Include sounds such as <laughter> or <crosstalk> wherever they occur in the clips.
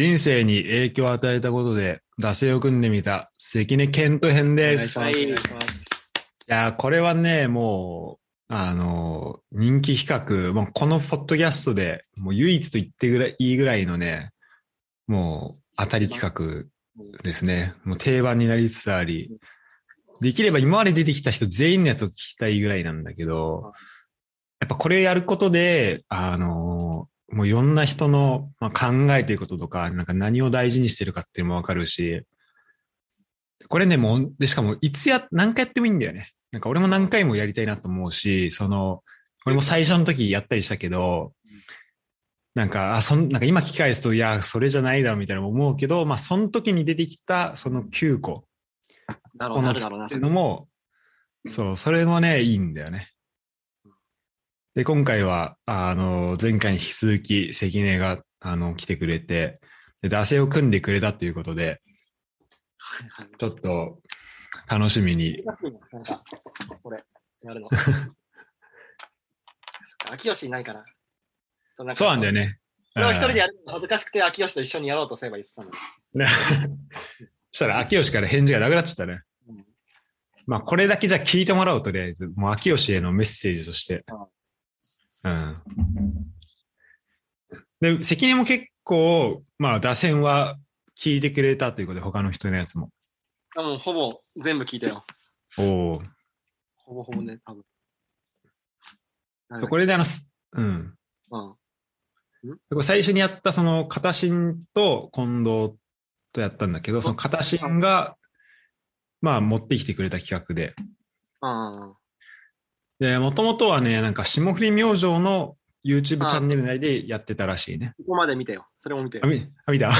人生に影響を与えたことで、惰性を組んでみた、関根健人編です。はいいやー、これはね、もう、あのー人気企画、もうこのポッドキャストで、もう唯一と言ってぐらいいいぐらいのね、もう当たり企画ですね。もう定番になりつつあり、できれば今まで出てきた人全員のやつを聞きたいぐらいなんだけど、やっぱこれやることで、あのーもういろんな人の、まあ、考えていることとか、なんか何を大事にしてるかっていうのもわかるし、これね、もう、で、しかも、いつや、何回やってもいいんだよね。なんか俺も何回もやりたいなと思うし、その、俺も最初の時やったりしたけど、なんか、あ、そん、なんか今聞き返すと、いや、それじゃないだろうみたいな思うけど、まあ、その時に出てきた、その9個、なるだろうなっていうのも、そう、それもね、いいんだよね。で、今回は、あの、前回に引き続き、関根が、あの、来てくれて、で、惰性を組んでくれたということで、ちょっと、楽しみに。なんか、これ、やるの。<laughs> 秋吉いないから。そうなんかそうなんだよ。ね。一人でうんやるの恥ずかしくて、秋吉と一緒にやろうとすれば言ってたの。ね <laughs> そしたら、秋吉から返事がなくなっちゃったね。うんまあ、これだけじゃ聞いてもらおう、とりあえず。もう、秋吉へのメッセージとして。うん。で、関根も結構、まあ、打線は聞いてくれたということで、他の人のやつも。あもうほぼ全部聞いたよ。おお。ほぼほぼね、多分。そこであの、すうん。うん。最初にやったその、片新と近藤とやったんだけど、その片新が、まあ、持ってきてくれた企画で。うん。で、もともとはね、なんか、霜降り明星の YouTube チャンネル内でやってたらしいね。ここまで見たよ。それも見てよあ、。み、<laughs> あ見た？い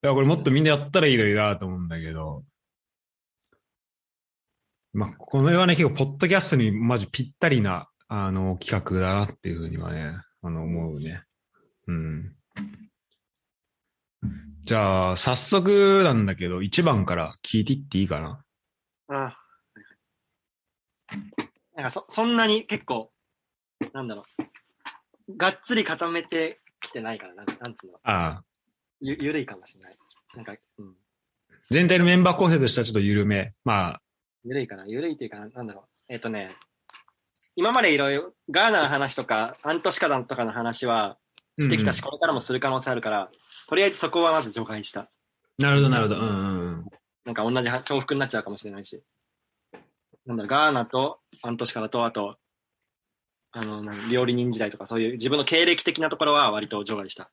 や、これもっとみんなやったらいいのになと思うんだけど。まあ、この世はね、結構、ポッドキャストにマジぴったりな、あの、企画だなっていうふうにはね、あの、思うね。うん。じゃあ、早速なんだけど、1番から聞いていっていいかな？うん。なんかそ、そんなに結構、なんだろう。がっつり固めてきてないから、なんなんつうの。ああ。ゆ、ゆるいかもしれない。なんか、うん。全体のメンバー構成としてはちょっと緩め。まあ、ゆるいかな。ゆるいっていうかな、なんだろう。えっ、とね、今までいろいろ、ガーナの話とか、アントシカダンとかの話はしてきたし、うんこれからもする可能性あるから、とりあえずそこはまず除外した。なるほど、なるほど。うんうんうん。なんか同じは重複になっちゃうかもしれないし。なんだろう、ガーナとアントシカダと、あと、あの、料理人時代とか、そういう自分の経歴的なところは割と除外した。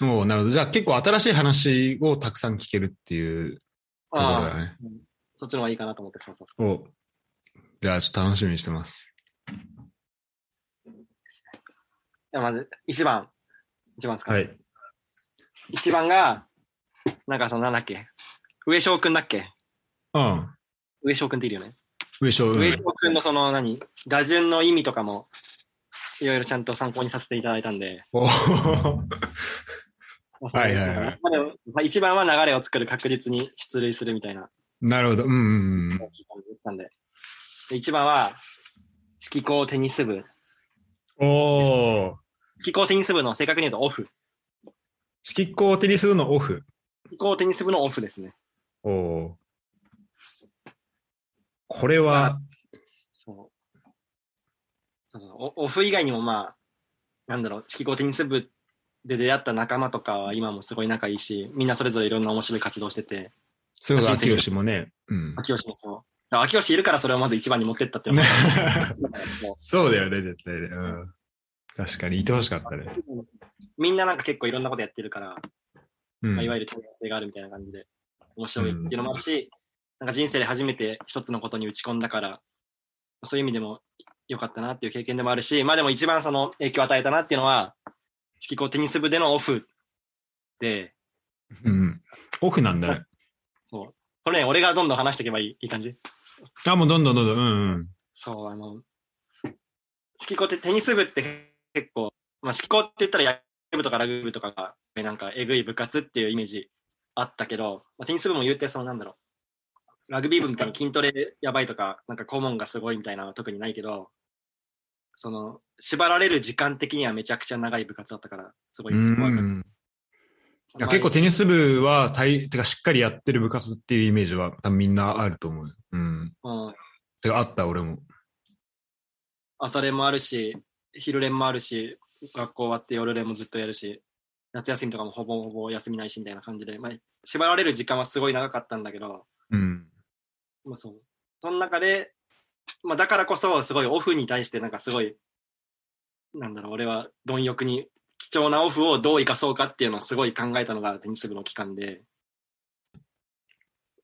おうなるほど。じゃあ結構新しい話をたくさん聞けるっていうところだね。うんそっちの方がいいかなと思って、そうそうそう。おじゃあちょっと楽しみにしてます。ではまず、1番。1番ですか？はい。1番が、なんかその、なんだっけ？上昇くんだっけ？うん。上昇くんっているよね。上昇、うん。上昇くんのその、何？打順の意味とかも、いろいろちゃんと参考にさせていただいたんで。お <laughs> はいはいはいまあ、一番は流れを作る確実に出塁するみたいななるほど。うんうんうん。言ってたんで。で一番は、指揮校テニス部。おー。指揮校テニス部の正確に言うとオフ。指揮校テニス部のオフ。指揮校テニス部のオフですね。おー。これは、そう。そうそうオオフ以外にもまあ、なんだろう、指揮校テニス部で出会った仲間とかは今もすごい仲いいし、みんなそれぞれいろんな面白い活動してて、そういうこと、秋吉もね。うん。秋吉もそう。秋吉いるからそれをまず一番に持ってったっていうのがもうそうだよね、絶対ね。うん。確かに、いてほしかったね。みんななんか結構いろんなことやってるから、うん。まあ、いわゆる多様性があるみたいな感じで、面白いっていうのもあるし、なんか人生で初めて一つのことに打ち込んだから、そういう意味でも良かったなっていう経験でもあるし、まあでも一番その影響を与えたなっていうのは、指揮校テニス部でのオフで、うん。オフなんだね。そう。これね、俺がどんどん話していけばいいいい感じ？あ、もうどんどんどんどん。うんうん。そう、あの、指揮校ってテニス部って結構、まあ指揮校って言ったら野球部とかラグビー部とかが、なんかえぐい部活っていうイメージあったけど、まあ、テニス部も言うてそのなんだろう、ラグビー部みたいに筋トレやばいとか、なんか顧問がすごいみたいなのは特にないけど、その、縛られる時間的にはめちゃくちゃ長い部活だったから、すごい、うすごい。ん。いや結構テニス部は大、てかしっかりやってる部活っていうイメージは多分みんなあると思う。うん。うん、てかあった、俺も。朝練もあるし、昼練もあるし、学校終わって夜練もずっとやるし、夏休みとかもほぼほぼ休みないしみたいな感じで、まあ、縛られる時間はすごい長かったんだけど、うん。まあ、そうその中で、まあ、だからこそすごいオフに対してなんかすごいなんだろう俺は貪欲に貴重なオフをどう生かそうかっていうのをすごい考えたのがテニス部の期間で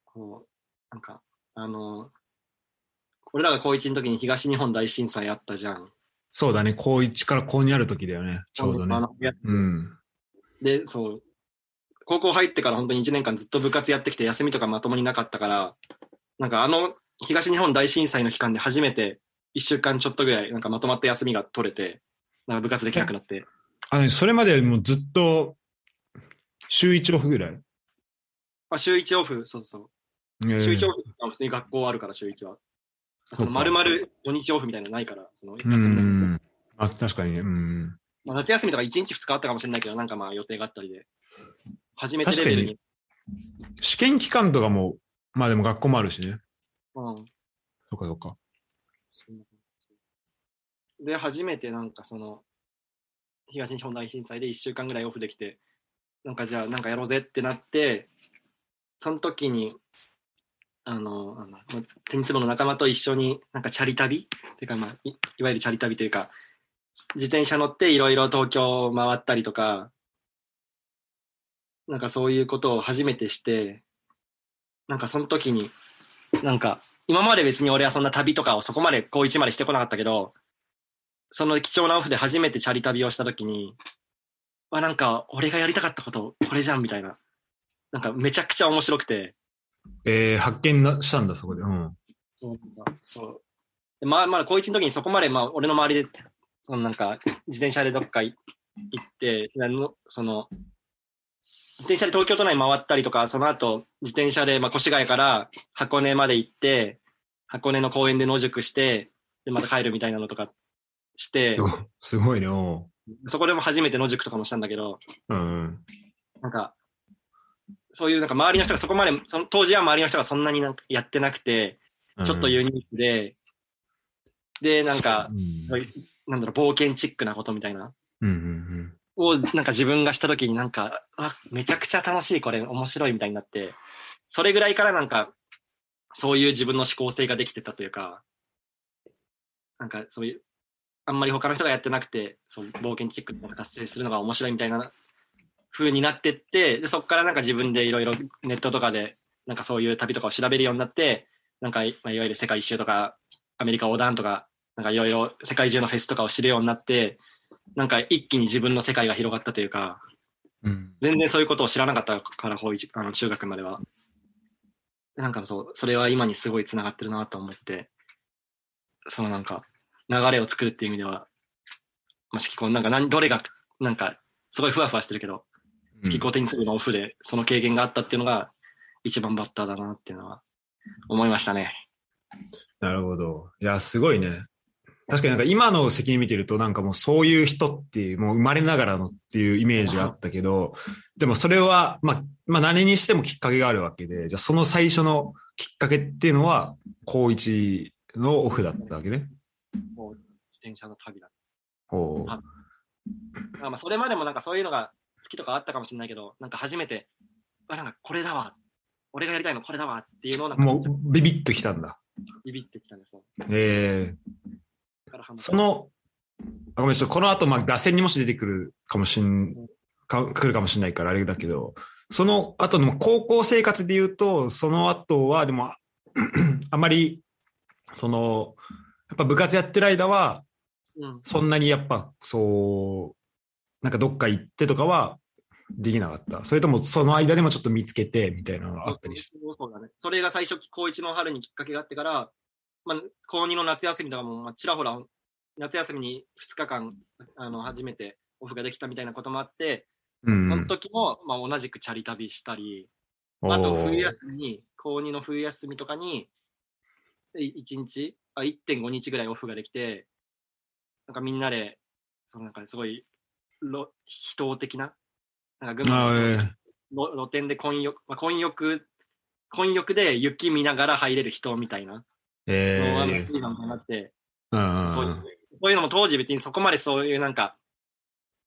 こうなんかあの俺らが高1の時に東日本大震災あったじゃんそうだね。高1から高2ある時だよね。ちょうどねうん。でそう高校入ってから本当に1年間ずっと部活やってきて休みとかまともになかったからなんかあの東日本大震災の期間で初めて1週間ちょっとぐらいなんかまとまった休みが取れてなんか部活できなくなって。あのね、それまでもうずっと、週1オフぐらい？あ週1オフ。そうそうえ。ー週1オフあ普通に学校あるから週1は。その丸々土日オフみたいなのないからその休うみ。あ、確かにね。うん。まあ、夏休みとか1日2日あったかもしれないけどなんかまあ予定があったりで。初めてレベルに。試験期間とかも、まあでも学校もあるしね。うんそうかそうか。で、初めてなんかその、東日本大震災で1週間ぐらいオフできて、なんかじゃあなんかやろうぜってなって、その時に、あの、あのまテニス部の仲間と一緒になんかチャリ旅？っていうかまあい、いわゆるチャリ旅というか、自転車乗っていろいろ東京を回ったりとか、なんかそういうことを初めてして、なんかその時に、なんか今まで別に俺はそんな旅とかをそこまで高1までしてこなかったけど、その貴重なオフで初めてチャリ旅をした時に、あ、なんか俺がやりたかったことこれじゃんみたいな。なんかめちゃくちゃ面白くて、えー、発見なしたんだ、そこで。うん。そうそうでまあ、まだ高1の時にそこまで、まあ、俺の周りで、そのなんか、自転車でどっかい行って、その、自転車で東京都内回ったりとか、その後、自転車で、まあ、越谷から箱根まで行って、箱根の公園で野宿して、で、また帰るみたいなのとかしてす、ごいね。おそこでも初めて野宿とかもしたんだけど、ううん。なんか、そういうなんか周りの人がそこまで、その当時は周りの人がそんなになんかやってなくて、ちょっとユニークで、で、なんかう、ん。なんだろう、冒険チックなことみたいな、うんうんをなんか自分がした時になんか、あ、めちゃくちゃ楽しい、これ面白いみたいになって、それぐらいからなんか、そういう自分の思考性ができてたというか、なんかそういう、あんまり他の人がやってなくて、そう冒険チックな達成するのが面白いみたいな風になってって、でそこからなんか自分でいろいろネットとかで、なんかそういう旅とかを調べるようになって、なんか,、まあ、いわゆる世界一周とか、アメリカ横断とか、なんかいろいろ世界中のフェスとかを知るようになって、なんか一気に自分の世界が広がったというか、うん。うん。全然そういうことを知らなかったから、あの中学までは。なんかそう、それは今にすごい繋がってるなと思って、そのなんか、流れを作るっていう意味では、まあ、式コンなんか何、どれが、なんか、すごいふわふわしてるけど、式コンテニス部のオフでその経験があったっていうのが、一番バッターだなっていうのは、思いましたね。なるほど。いや、すごいね。確かになんか今の責任見てるとなんかもうそういう人っていう、もう生まれながらのっていうイメージがあったけど、でもそれは、まあ、まあ何にしてもきっかけがあるわけで、じゃあその最初のきっかけっていうのは、高一のオフだったわけね。そう、自転車の旅だほうああまあそれまでもなんかそういうのが好きとかあったかもしれないけど、なんか初めて、あ、なんかこれだわ。俺がやりたいのこれだわっていうのをなんかもうビビッときたんだ。ビビってきたんですよ。ええだからハマったその、あごめん、ちょっとこの後、まあ、打線にもし出てくるかもしん、か、来るかもしれないからあれだけど、その後の高校生活で言うと、その後は、でも、<clears throat> あまり、その、やっぱ部活やってる間は、うん、そんなにやっぱ、そう、なんかどっか行ってとかはできなかった。それともその間でもちょっと見つけてみたいなのがあったりして。そうだね。それが最初、高1の春にきっかけがあってから、まあ、高2の夏休みとかも、まあ、ちらほら、夏休みに2日間、あの、初めてオフができたみたいなこともあって、うん。その時も、まあ、同じくチャリ旅したり、あと冬休みに、高2の冬休みとかに、1日、あ、1.5日ぐらいオフができて、なんかみんなで、そのなんかすごい、ろ人的な、なんか群馬の露店で混浴、まあ、混浴、混浴で雪見ながら入れる人みたいなえのが、えいいなとなって、うんうんそういうそういうのも当時別にそこまでそういうなんか、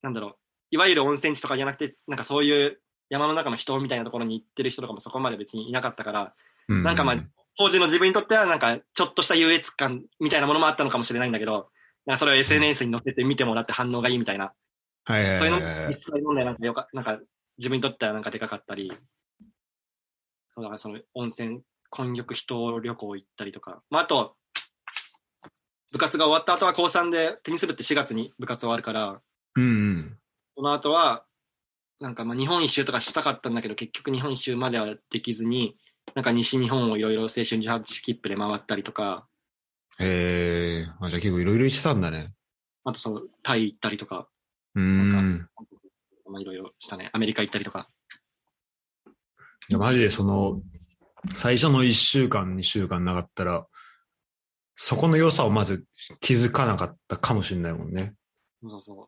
なんだろう、いわゆる温泉地とかじゃなくて、なんかそういう山の中の人みたいなところに行ってる人とかもそこまで別にいなかったから、うん。なんかまあ当時の自分にとってはなんかちょっとした優越感みたいなものもあったのかもしれないんだけど、なんかそれを SNS に載せて見てもらって反応がいいみたいな、はいはいそういうの実際問題なんかよか、なんか自分にとってはなんかでかかったり、そうだからその温泉、混浴人旅行行ったりとか、まああと、部活が終わった後は高3でテニス部って4月に部活終わるから、うんうん。その後は、なんかまあ日本一周とかしたかったんだけど、結局日本一周まではできずに、なんか西日本をいろいろ青春18切符で回ったりとか、ええあ、じゃあ結構いろいろしてたんだね。あとそのタイ行ったりとか、うんん。まあいろいろしたね。アメリカ行ったりとか。いや、マジでその、最初の1週間、2週間なかったら、そこの良さをまず気づかなかったかもしれないもんね。そうそうそう。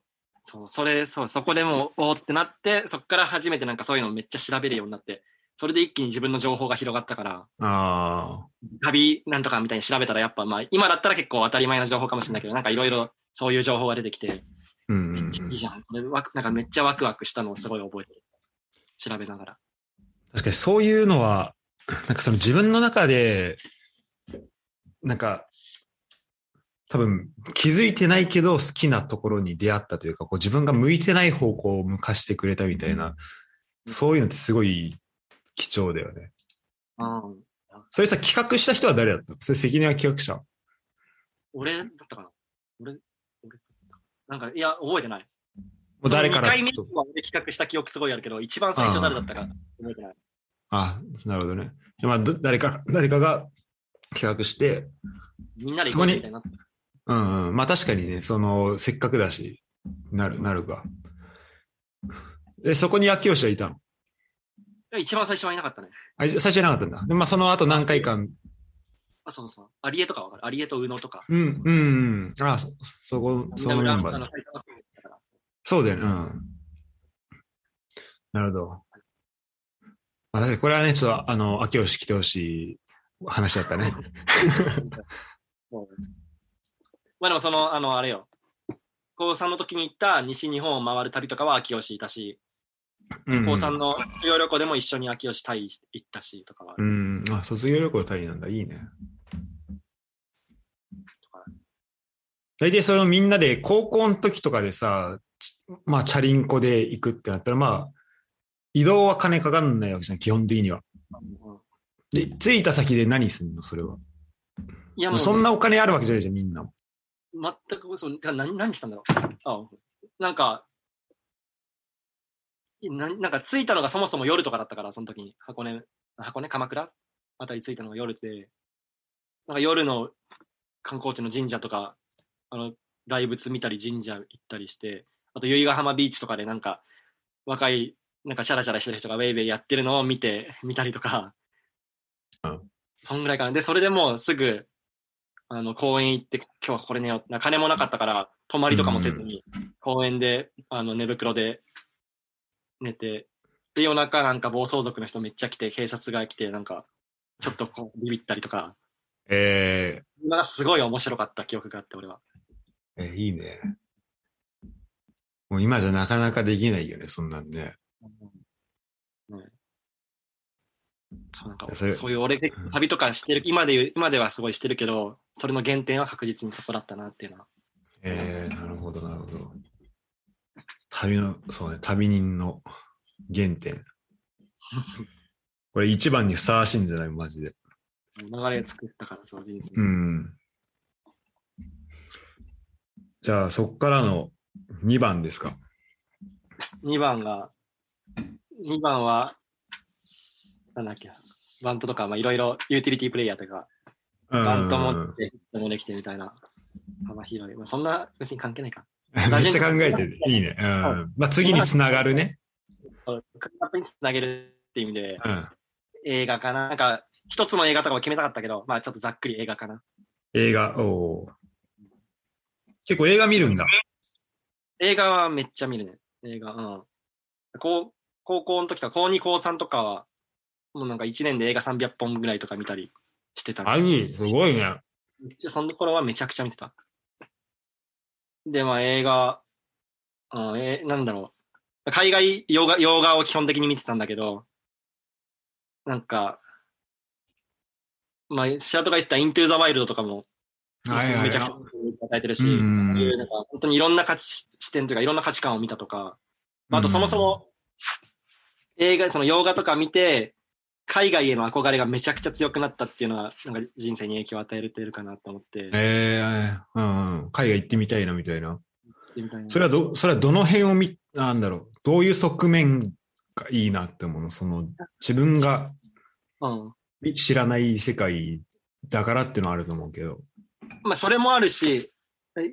そう、それ、そう、そこでもう、おーってなって、そこから初めてなんかそういうのをめっちゃ調べるようになって、それで一気に自分の情報が広がったから、あ旅なんとかみたいに調べたらやっぱまあ、今だったら結構当たり前の情報かもしれないけど、なんかいろいろそういう情報が出てきて、あ。うんうんめっちゃいいじゃん。なんかめっちゃワクワクしたのをすごい覚えてる。調べながら。確かにそういうのは、なんかその自分の中で、なんか、多分気づいてないけど好きなところに出会ったというか、こう自分が向いてない方向を向かしてくれたみたいな、そういうのってすごい貴重だよね。うん。それさ、企画した人は誰だったの？それ責任は企画者俺だったかな？俺、俺、なんか、いや、覚えてない。もう誰から？2回目は俺企画した記憶すごいあるけど、一番最初誰だったか覚えてない。あ、なるほどね。でまあ、ど誰か、誰かが企画して、みんなで行こうみたいにな。うんうん。まあ確かにね、その、せっかくだし、なる、なるか。え、そこに秋吉はいたの？一番最初はいなかったね。あ、最初いなかったんだ。で、まあその後何回か、あ、そうそう。アリエとかわかる？アリエと宇野とか。うん、うん、うん。あ、そ、そこ、そのメンバーそうだよね、うん。なるほど。まあ、確かにこれはね、ちょっと、あの、秋吉来てほしい話だったね。<laughs> まあでもその、あの、あれよ。高3の時に行った西日本を回る旅とかは秋吉いたし、うん、高3の卒業旅行でも一緒に秋吉タイ行ったしとかはあうる。ん。あ、卒業旅行タイなんだ。いいね。大体そのみんなで高校の時とかでさ、ちまあチャリンコで行くってなったら、まあ、移動は金かかんないわけじゃん、基本的には。うんで、着いた先で何すんのそれは。いやもう、そんなお金あるわけじゃないじゃん、みんなも。全くそう、な何、何したんだろう。あなんか、ななんか着いたのがそもそも夜とかだったから、その時に。箱根、箱根、鎌倉？あたり着いたのが夜で、なんか夜の観光地の神社とか、あの、大仏見たり神社行ったりして、あと由比ヶ浜ビーチとかでなんか、若い、なんかシャラシャラしてる人がウェイウェイやってるのを見て、見たりとか、うんそんぐらいかな。で、それでもうすぐ、あの、公園行って、今日はこれ寝よう。な金もなかったから、泊まりとかもせずに、公園で、あの、寝袋で寝て、で、夜中なんか暴走族の人めっちゃ来て、警察が来て、なんか、ちょっとこう、ビビったりとか、えなんかすごい面白かった記憶があって、俺は。ー、えいいね。もう今じゃなかなかできないよね、そんなんね。ねそうなんかそれそういう俺、旅とかしてる、今で今ではすごいしてるけど、それの原点は確実にそこだったなっていうのは。えー、なるほど、なるほど。旅の、そうね、旅人の原点。<laughs> これ一番にふさわしいんじゃない？マジで。流れ作ったから、そう、人生。うん。じゃあ、そっからの2番ですか？2番が、2番は、なんだっけな、バントとか、まあいろいろユーティリティプレイヤーとか、うんバント持って、ヒットもできてみたいな、幅広い。まあ、そんな別に関係ないか。<laughs> めっちゃ考えてる。いいね。うん。まあ、次につながるね。クラップにつなげるっていう意味で、うん。映画かな。なんか、一つの映画とかも決めたかったけど、まあちょっとざっくり映画かな。映画、おー結構映画見るんだ。映画はめっちゃ見るね。映画、うん。高高校の時とか、高2、高3とかは、もうなんか1年で映画300本ぐらいとか見たりしてた。兄、すごいね。その頃はめちゃくちゃ見てた。で、まあ映画、うん、えなんだろう。海外洋画、洋画を基本的に見てたんだけど、なんか、まあ、シャートが言ったイントゥーザワイルドとかも、めちゃくちゃ与えてるし、なんか本当にいろんな価値視点というか、いろんな価値観を見たとか、まああとそもそも、映画、その洋画とか見て、海外への憧れがめちゃくちゃ強くなったっていうのは、なんか人生に影響を与えてるかなと思って。ええうんうん。海外行ってみたいな、みたいな。それはど、それはどの辺を見、なんだろう。どういう側面がいいなって思うの？その、自分がうん。知らない世界だからっていうのはあると思うけど。まあ、それもあるし、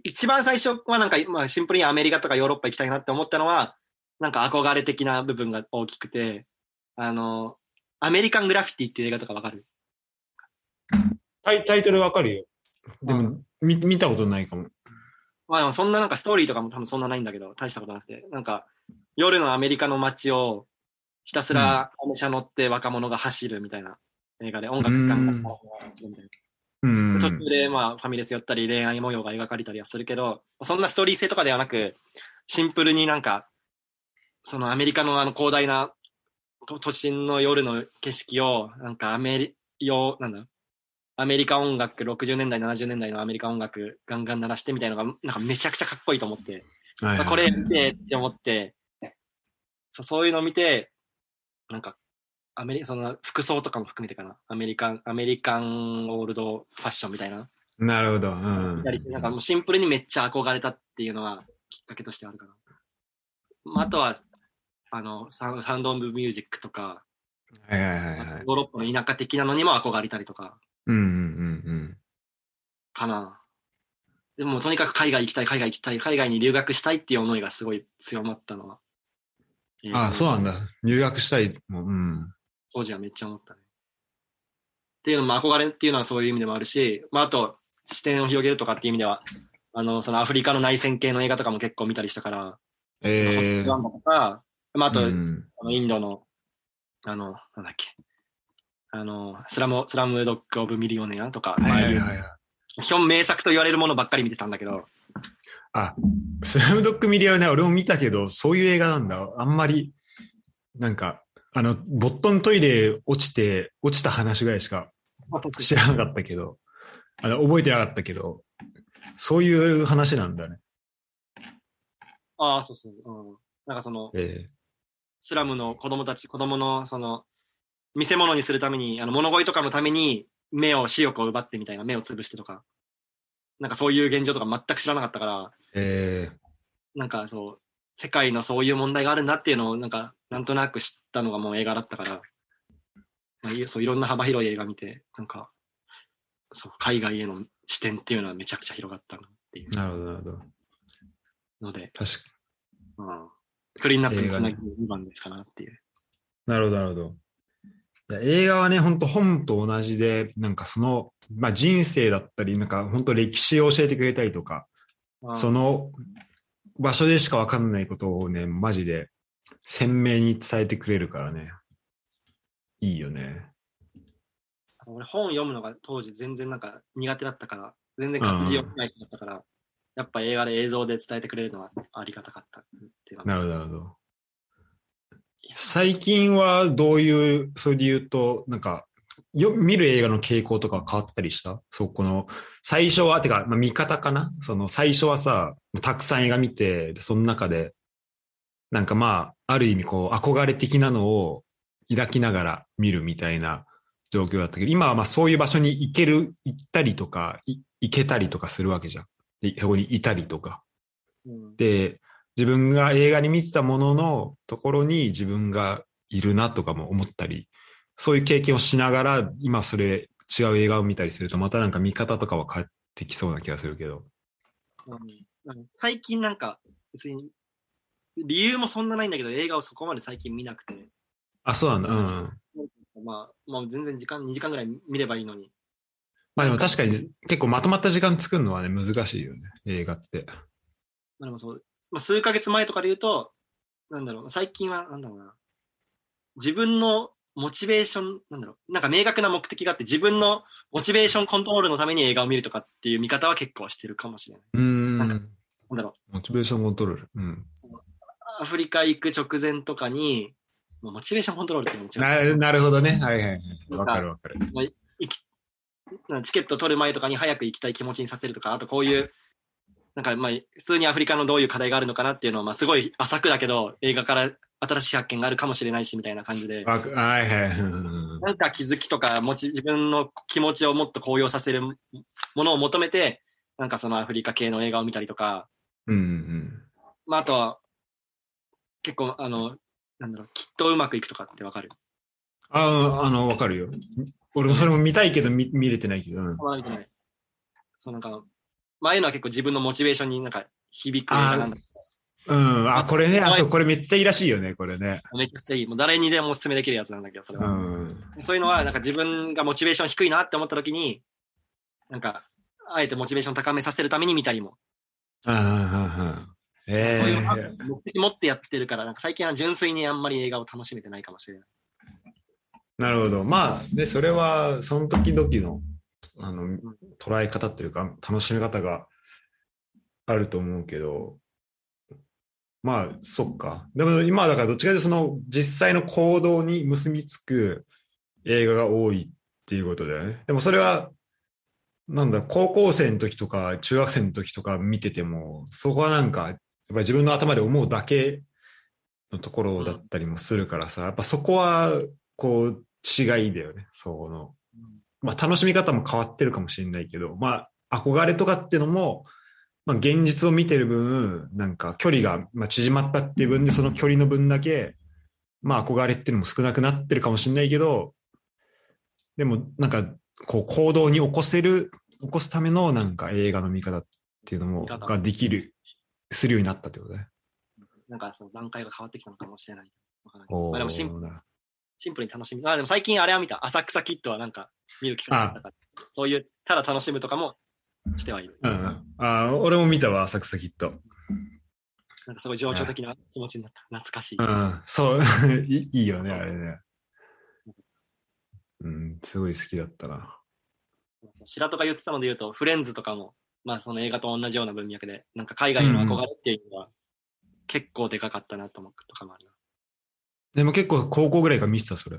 一番最初はなんか、まあ、シンプルにアメリカとかヨーロッパ行きたいなって思ったのは、なんか憧れ的な部分が大きくて、あの、アメリカングラフィティっていう映画とかわかる？タイタイトルわかるよ。でうも、見、見たことないかも。まあでもそんななんかストーリーとかも多分そんなないんだけど、大したことなくて、なんか夜のアメリカの街をひたすら電車乗って若者が走るみたいな映画で音楽ガンガンみたいうん。な途中でまあファミレス寄ったり恋愛模様が描かれたりはするけど、そんなストーリー性とかではなく、シンプルになんか、そのアメリカのあの広大な都都心の夜の景色を、なんかアメリ、よなんだ？アメリカ音楽、60年代、70年代のアメリカ音楽ガンガン鳴らしてみたいなのが、なんかめちゃくちゃかっこいいと思って、はいはいこれ見てって思って、そうそういうのを見て、なんか、アメリその服装とかも含めてかな。アメリカン、アメリカンオールドファッションみたいな。なるほど。うんなんかもうシンプルにめっちゃ憧れたっていうのはきっかけとしてあるかな。まあ、あとは、あの、サウサウンドオブミュージックとか、はいはいはいはい。ヨーロッパの田舎的なのにも憧れたりとか、うんうんうんかな。でも、とにかく海外行きたい、海外行きたい、海外に留学したいっていう思いがすごい強まったのは。うん。ああ、そうなんだ。だ。入学したい。もううん。当時はめっちゃ思ったね。っていうのも憧れっていうのはそういう意味でもあるし、まあ、あと、視点を広げるとかっていう意味では、あの、そのアフリカの内戦系の映画とかも結構見たりしたから、ええホットランドとか、まあ、あと、うんあのインドの、あの、なんだっけ、あの、スラム、スラムドッグ・オブ・ミリオネアとか、はいはいまあはいはい。基本名作と言われるものばっかり見てたんだけど、あ、スラムドッグミリオネア俺も見たけど、そういう映画なんだ。あんまり、なんか、あの、ボットントイレ落ちて、落ちた話ぐらいしか知らなかったけど、あの、覚えてなかったけど、そういう話なんだね。ああ、そうそう、うん。なんかその、えスラムの子供たち、子供の、その、見せ物にするために、あの、物乞いとかのために、目を、視力を奪ってみたいな、目を潰してとか、なんかそういう現状とか全く知らなかったから、ええなんかそう、世界のそういう問題があるなっていうのを、なんか、なんとなく知ったのがもう映画だったから、まあ、いそういろんな幅広い映画見て、なんか、そう、海外への視点っていうのはめちゃくちゃ広がったなっていう。なるほど、なるほど。ので、確かうん、クリーンナップにつなぎ2番ですかなっていう。なるほど、なるほど。映画はね、本当本と同じで、なんかその、まあ人生だったり、なんか本当歴史を教えてくれたりとか、うんその場所でしかわかんないことをね、マジで鮮明に伝えてくれるからね。いいよね。俺本読むのが当時全然なんか苦手だったから、全然活字読めない人だったから、やっぱ映画で映像で伝えてくれるのはありがたかったっていうのはなるほど、なるほど。最近はどういう、それで言うと、なんか、よ、見る映画の傾向とか変わったりした？そう、この、最初は、てか、まあ、見方かな？その、最初はさ、たくさん映画見て、その中で、なんかまあ、ある意味こう、憧れ的なのを抱きながら見るみたいな状況だったけど、今はまあそういう場所に行ける、行ったりとか、行けたりとかするわけじゃん。で、そこにいたりとか。うんで、自分が映画に見てたもののところに自分がいるなとかも思ったり、そういう経験をしながら、今それ違う映画を見たりすると、またなんか見方とかは変わってきそうな気がするけど。最近なんか、別に、理由もそんなないんだけど、映画をそこまで最近見なくて、あ、そうなんだ。うん。まあ、もう全然時間、2時間ぐらい見ればいいのに。まあでも確かに結構まとまった時間作るのはね、難しいよね。映画って。まあでもそう、まあ、数ヶ月前とかで言うと、なんだろう、最近は、なんだろうな、自分のモチベーション、なんだろう、なんか明確な目的があって、自分のモチベーションコントロールのために映画を見るとかっていう見方は結構してるかもしれない。うーん。なんかなんだろう、モチベーションコントロール。うん。アフリカ行く直前とかに、モチベーションコントロールっても違う。ななるほどね。はいはいはい。わかかるわかる。行きチケット取る前とかに早く行きたい気持ちにさせるとか、あとこういう、なんかまあ、普通にアフリカのどういう課題があるのかなっていうのは、まあすごい浅くだけど、映画から新しい発見があるかもしれないし、みたいな感じで、なんか気づきとか、もち自分の気持ちをもっと高揚させるものを求めて、なんかそのアフリカ系の映画を見たりとか、うんうん。まああとは、結構あの、なんだろう、きっとうまくいくとかってわかる？ああ、あの、わかるよ。俺もそれも見たいけど見見れてないけど。うんあまり見てない。そうなんか、まあああいうのは結構自分のモチベーションになんか響く映画なんだうん。あ、これね、あ、そう、これめっちゃいいらしいよね、これね。めちゃくちゃいい。もう誰にでもお勧めできるやつなんだけど、それうは。ん。そういうのは、なんか自分がモチベーション低いなって思った時に、なんか、あえてモチベーション高めさせるために見たりも。ああ、えそういうのはえ目的持ってやってるから、なんか最近は純粋にあんまり映画を楽しめてないかもしれない。なるほど。まあ、で、それは、その時々の、あの、捉え方というか、楽しみ方があると思うけど、まあ、そっか。でも今はだからどっちかというとその実際の行動に結びつく映画が多いっていうことだよね。でもそれは、なんだ、高校生の時とか中学生の時とか見てても、そこはなんか、やっぱり自分の頭で思うだけのところだったりもするからさ、やっぱそこは、こう、違いだよね、その。まあ楽しみ方も変わってるかもしれないけど、まあ憧れとかっていうのも、まあ現実を見てる分、なんか距離がまあ縮まったっていう分でその距離の分だけ、まあ憧れっていうのも少なくなってるかもしれないけど、でもなんかこう行動に起こせる、起こすためのなんか映画の見方っていうのも、ができる、するようになったってことね。なんかその段階が変わってきたのかもしれない。まあ、でもシンーなシンプルに楽しみ。あでも最近あれは見た。浅草キッドはなんか見る機会があったから。そういう、ただ楽しむとかもしてはいる。うんうん。あー俺も見たわ、浅草キッド。なんかすごい情緒的な気持ちになった。懐かしい。うん、そう、<laughs> いいいよね、あれね。うん、すごい好きだったな。白戸が言ってたので言うと、フレンズとかも、まあその映画と同じような文脈で、なんか海外の憧れっていうのは結構でかかったなと思うとかもあるな。でも結構高校ぐらいから見てた、それ。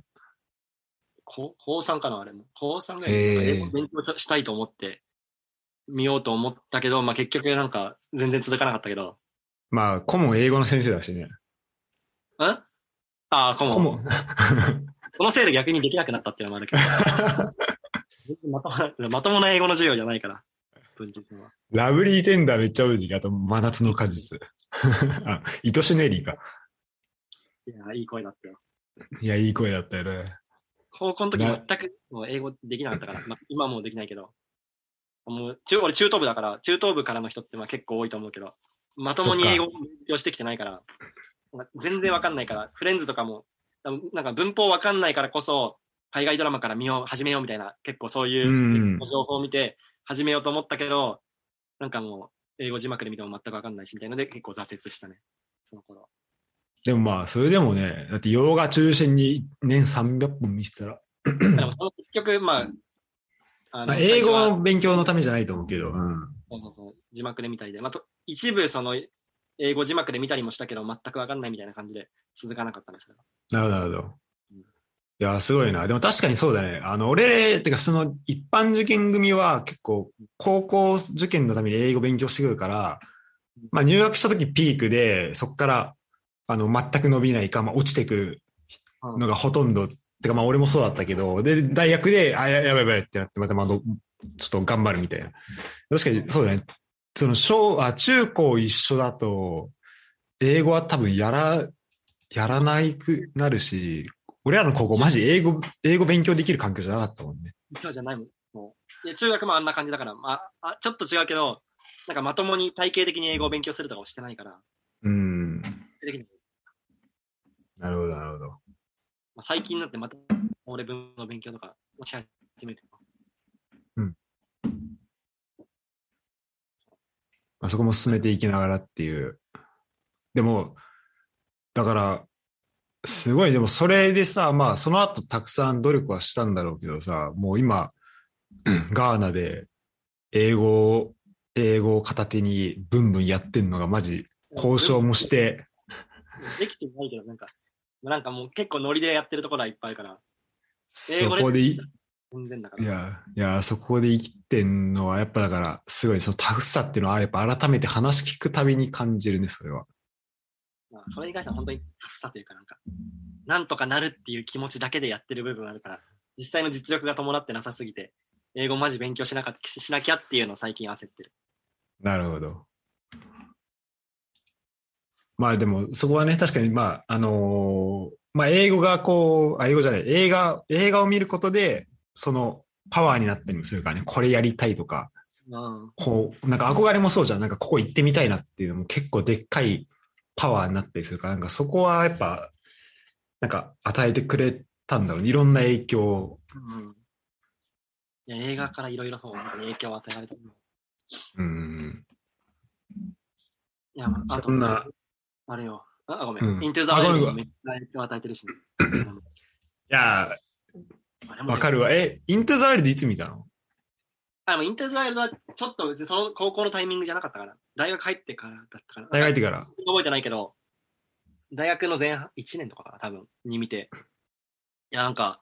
高高3かな、あれも。高3ぐらい英語勉強したいと思って見ようと思ったけど、まあ結局なんか全然続かなかったけど。まあ、顧問英語の先生だしね。んああ、顧問。顧問。<laughs> このせいで逆にできなくなったっていうのもあるけど。<laughs> まともなまともな英語の授業じゃないから、文実は。ラブリーテンダーめっちゃ多いあと、真夏の果実。<laughs> あ、愛しネリーか。いや、いい声だったよ。いや、いい声だったよね。高校の時な全くそう英語できなかったから、まあ、今はもうできないけど、もう中俺中等部だから、中等部からの人ってまあ結構多いと思うけど、まともに英語を勉強してきてないから、か全然わかんないから、フレンズとかも、なんか文法わかんないからこそ、海外ドラマから見よう、始めようみたいな、結構そういううん情報を見て始めようと思ったけど、なんかもう、英語字幕で見ても全くわかんないし、みたいなので結構挫折したね。その頃。でもまあ、それでもね、だって洋画中心に年300本見せたら、でもその結局、まあ、あまあ、英語の勉強のためじゃないと思うけど、うん。そうそうそう字幕で見たりで、まあ、と一部その英語字幕で見たりもしたけど、全くわかんないみたいな感じで続かなかったんですけど。なるほど、なるほどうん。いや、すごいな。でも確かにそうだね。あの、俺、てかその一般受験組は結構高校受験のために英語勉強してくるから、まあ入学した時ピークで、そこから、あの、全く伸びないか、まあ落ちてくのがほとんど、てかまあ俺もそうだったけど、で、大学で、あ、ややばいやばいってなって、またまあどちょっと頑張るみたいな。確かにそうだね。その小、あ、中高一緒だと、英語は多分やら、やらないくなるし、俺らの高校マジ英語、英語勉強できる環境じゃなかったもんね。今日じゃないもん。もういや中学もあんな感じだから、まあ、あちょっと違うけど、なんかまともに体系的に英語を勉強するとかをしてないから、うん。なるほど、なるほど。まあ、最近になってまた俺文の勉強とか落ち始めてる。まあ、そこも進めていきながらっていう。でも、だから、すごい、でもそれでさ、まあその後たくさん努力はしたんだろうけどさ、もう今、<clears throat> ガーナで英語を、英語を片手にブンブンやってんのがマジ交渉もして、できてないけど、なんか、なんかもう結構ノリでやってるところはいっぱいあるから、英そこでい、全然だから。いや、いや、そこで生きてんのはやっぱだから、すごいそのタフさっていうのはやっぱ改めて話聞くたびに感じるね、それは。まあ、それに関しては本当にタフさというか、なんか、なんとかなるっていう気持ちだけでやってる部分あるから、実際の実力が伴ってなさすぎて、英語マジ勉強しなかったしなきゃっていうのを最近焦ってる。なるほど。まあでも、そこはね、確かに、まあ、あのーまあ、英語がこう、あ、英語じゃない、映画、映画を見ることで、その、パワーになったりもするからね、これやりたいとか、うん。こう、なんか憧れもそうじゃん、なんかここ行ってみたいなっていうのも結構でっかいパワーになったりするから、なんかそこはやっぱ、なんか与えてくれたんだろうね、いろんな影響を。うんいや映画からいろいろそう、影響を与えられてる。うん。いや、まあ、そんな、あれよ。あ、あごめん。うんイントゥザワイルドめっちゃ影響を与えてるし、ね。いやわかるわ。え、イントゥザワイルドいつ見たの？あ、でもイントゥザワイルドはちょっと別にその高校のタイミングじゃなかったから。大学入ってからだったかな。大学入ってから？覚えてないけど、大学の前半、1年とかかな、多分、に見て。いや、なんか、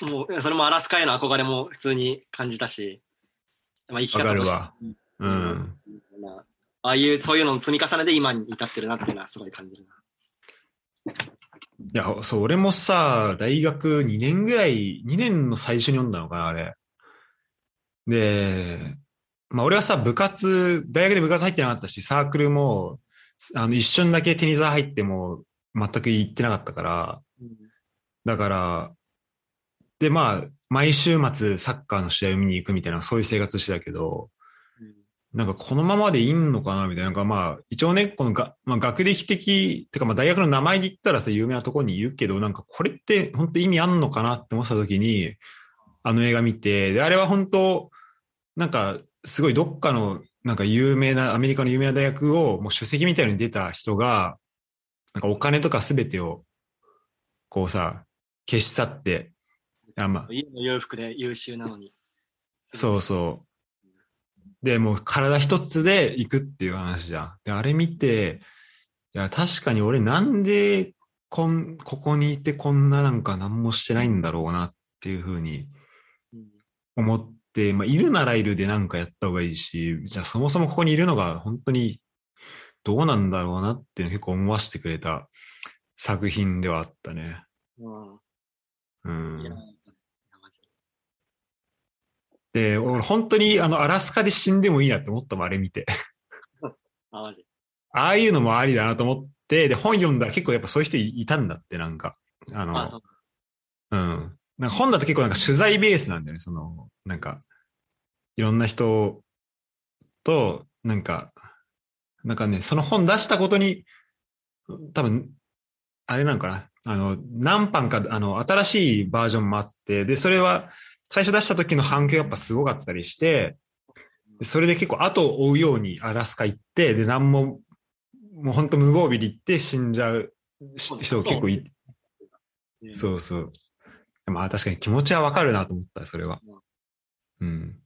もう、それもアラスカへの憧れも普通に感じたし、まあ、生き方として。わかうん。まあ、ああいう、そういうのの積み重ねで今に至ってるなっていうのはすごい感じるな。いや、そう、俺もさ、大学2年ぐらい、2年の最初に読んだのかな、あれ。で、まあ俺はさ、部活、大学で部活入ってなかったし、サークルも、あの、一瞬だけテニス部入っても全く行ってなかったから、だから、で、まあ、毎週末サッカーの試合を見に行くみたいな、そういう生活してたけど、なんかこのままでいいのかな？みたいな。なんかまあ、一応ね、このが、まあ、学歴的、てかまあ大学の名前で言ったらさ、有名なところにいるけど、なんかこれって本当意味あんのかなって思ってた時に、あの映画見て、で、あれは本当なんか、すごいどっかの、なんか有名な、アメリカの有名な大学を、もう首席みたいに出た人が、なんかお金とかすべてを、こうさ、消し去って、あまあ、家の洋服で優秀なのに。そうそう。で、もう体一つで行くっていう話じゃん。で、あれ見て、いや、確かに俺なんで、こん、ここにいてこんななんか何もしてないんだろうなっていうふうにうん思って、まあ、いるならいるでなんかやった方がいいし、じゃあそもそもここにいるのが本当にどうなんだろうなっていうのを結構思わせてくれた作品ではあったね。うん。で、俺本当にあの、アラスカで死んでもいいなって思ったもん、あれ見て。<laughs> あ、マジ。ああいうのもありだなと思って、で、本読んだら結構やっぱそういう人いいたんだって、なんか。あの、あ、そう。うん。なんか本だと結構なんか取材ベースなんだよね、その、なんか、いろんな人と、なんか、なんかね、その本出したことに、多分、あれなのかな。あの、何版か、あの、新しいバージョンもあって、で、それは、最初出した時の反響やっぱすごかったりして、でそれで結構後を追うようにアラスカ行って、で、何も、もう本当無防備で行って死んじゃうし人が結構い、うんそうそう。まあ確かに気持ちはわかるなと思った、それは。うん。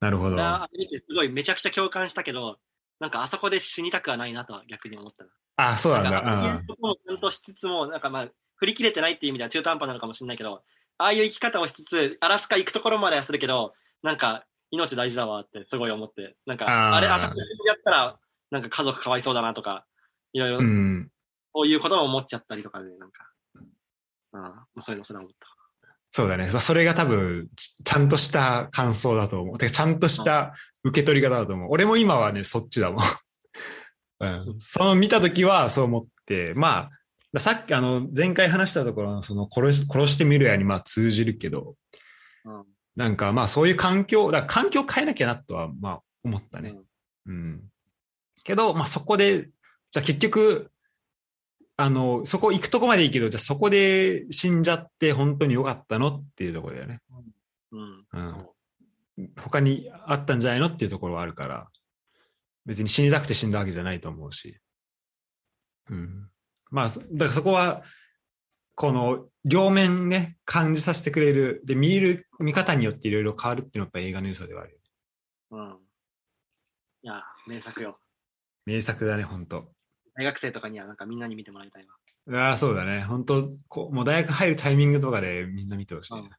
なるほど。すごいめちゃくちゃ共感したけど、なんかあそこで死にたくはないなとは逆に思ったな。あ、そうなんなんかちゃんとしつつも、なんかまあ、振り切れてないっていう意味では中途半端なのかもしれないけど、ああいう生き方をしつつ、アラスカ行くところまではするけど、なんか命大事だわってすごい思って、なんか、あれ、あそこでやったら、なんか家族かわいそうだなとか、いろいろう、ん。こういうことも思っちゃったりとかで、なんか、ああ、まあそういうのそれは思った。そうだね。まあそれが多分、ちちゃんとした感想だと思う。てかちゃんとした受け取り方だと思う。俺も今はね、そっちだもん。うん。その見たときはそう思って、まあ、さっきあの、前回話したところの、その殺し、殺してみるやにまあ通じるけど、うんなんかまあそういう環境、だ環境変えなきゃなとはまあ思ったね。うん。けど、まあそこで、じゃあ結局、あの、そこ行くとこまでいいけど、じゃあそこで死んじゃって本当に良かったのっていうところだよね。うん、うんそう。他にあったんじゃないのっていうところはあるから、別に死にたくて死んだわけじゃないと思うし。うん。まあ、だからそこは、この両面ね、感じさせてくれる。で、見る、見方によっていろいろ変わるっていうのはやっぱ映画の良さではある。うん。いや、名作よ。名作だね、本当大学生とかにはなんかみんなに見てもらいたいわ。ああ、そうだね。本当こう、もう大学入るタイミングとかでみんな見てほしい、ねうん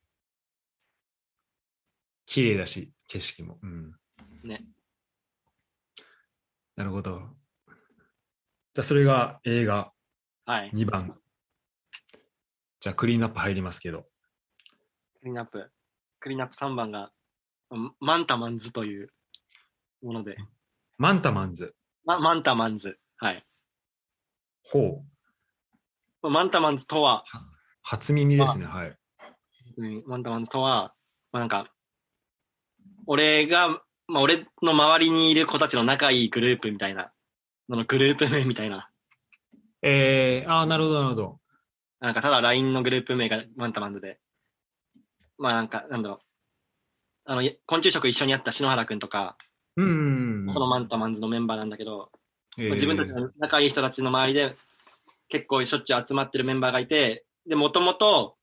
綺麗だし、景色も。うん。ね。なるほど。じゃあ、それが映画はい。2番。じゃあ、クリーンアップ入りますけど。クリーンアップ。クリーンアップ3番が、うんマンタマンズというもので。マンタマンズ。ま、マンタマンズ。はい。ほう。マンタマンズとは、初耳ですね、はい。うん、マンタマンズとは、まあ、なんか、俺が、まあ、俺の周りにいる子たちの仲いいグループみたいな、そのグループ名みたいな、えー、ああ、なるほど、なるほど。なんかただ LINE のグループ名がマンタマンズで、まあなんか、なんだろう、あの、昆虫食一緒にやった篠原くんとか、うん。そのマンタマンズのメンバーなんだけど、えー自分たちの仲いい人たちの周りで結構しょっちゅう集まってるメンバーがいて、で、もともと、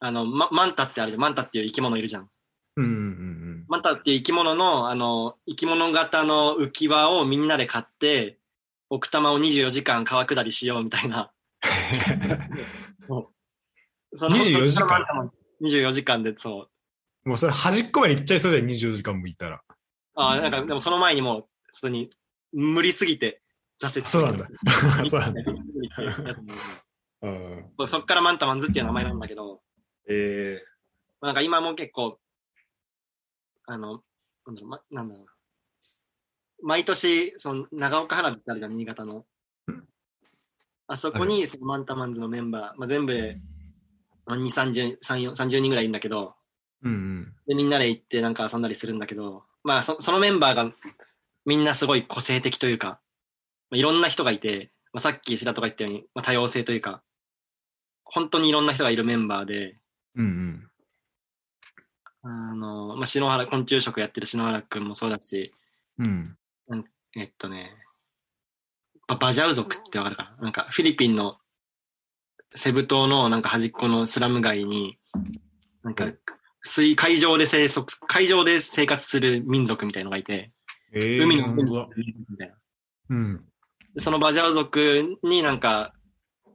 あの、ま、マンタってあるじゃん。マンタっていう生き物いるじゃん。うんうんうんマンタっていう生き物の、あの、生き物型の浮き輪をみんなで買って、奥多摩を24時間川下りしようみたいな。<laughs> その24時間？そのマンタマン24時間で、そう。もうそれ端っこまで行っちゃいそうだよ、24時間もいたら。ああ、なんか、でもその前にもう、普通に無理すぎて挫折そうなんだ。そうなんだ。<laughs> だ。うん。そっからマンタマンズっていう名前なんだけど、えまあなんか今も結構、あの、なんだろう、ま、なんだろうな。毎年、その、長岡花火ってあるじゃん、新潟のうん。あそこに、そのマンタマンズのメンバー、まあ、全部で、まあ、2、30、30 30人ぐらいいるんだけど、ー、うんうん。で、みんなで行ってなんか遊んだりするんだけど、まあ、そそのメンバーが、みんなすごい個性的というか、まあ、いろんな人がいて、まあ、さっき白とか言ったように、まあ、多様性というか、本当にいろんな人がいるメンバーで、うんうん。あの、まあ、篠原、昆虫食やってる篠原くんもそうだし、うん。えっとね、ババジャウ族ってわかるかな？なんかフィリピンのセブ島のなんか端っこのスラム街に、なんか水、海上で生息、海上で生活する民族みたいのがいて、えー、海の上に本当だみたいな。うん。でそのバジャウ族になんか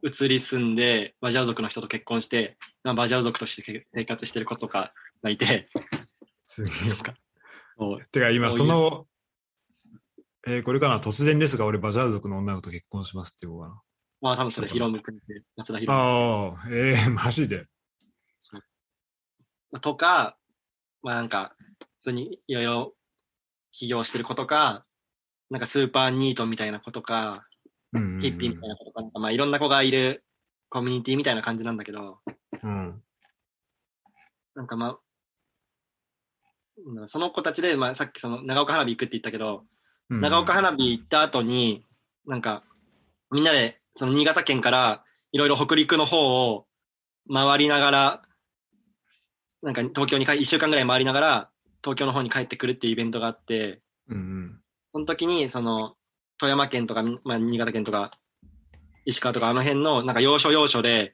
移り住んで、バジャウ族の人と結婚して、まあバジャウ族として生活してる子とかがいて、すげえ。そうてか今、その、えーこれかな、突然ですが、俺、バジャー族の女の子と結婚しますっていう子かな。まあ多分それヒロム君って、松田ヒロムああ、ええ <laughs> マジで。とか、まあなんか、普通にいろいろ起業してる子とか、なんかスーパーニートみたいな子とか、ヒッピーみたいな子とか、まあいろんな子がいるコミュニティみたいな感じなんだけど、うん。なんかまあ、うんその子たちで、まあさっきその長岡花火行くって言ったけど、うん長岡花火行った後に、なんか、みんなで、その新潟県からいろいろ北陸の方を回りながら、なんか東京に帰、一週間ぐらい回りながら、東京の方に帰ってくるっていうイベントがあって、うんうん。その時に、その、富山県とか、まあ、新潟県とか、石川とかあの辺の、なんか要所要所で、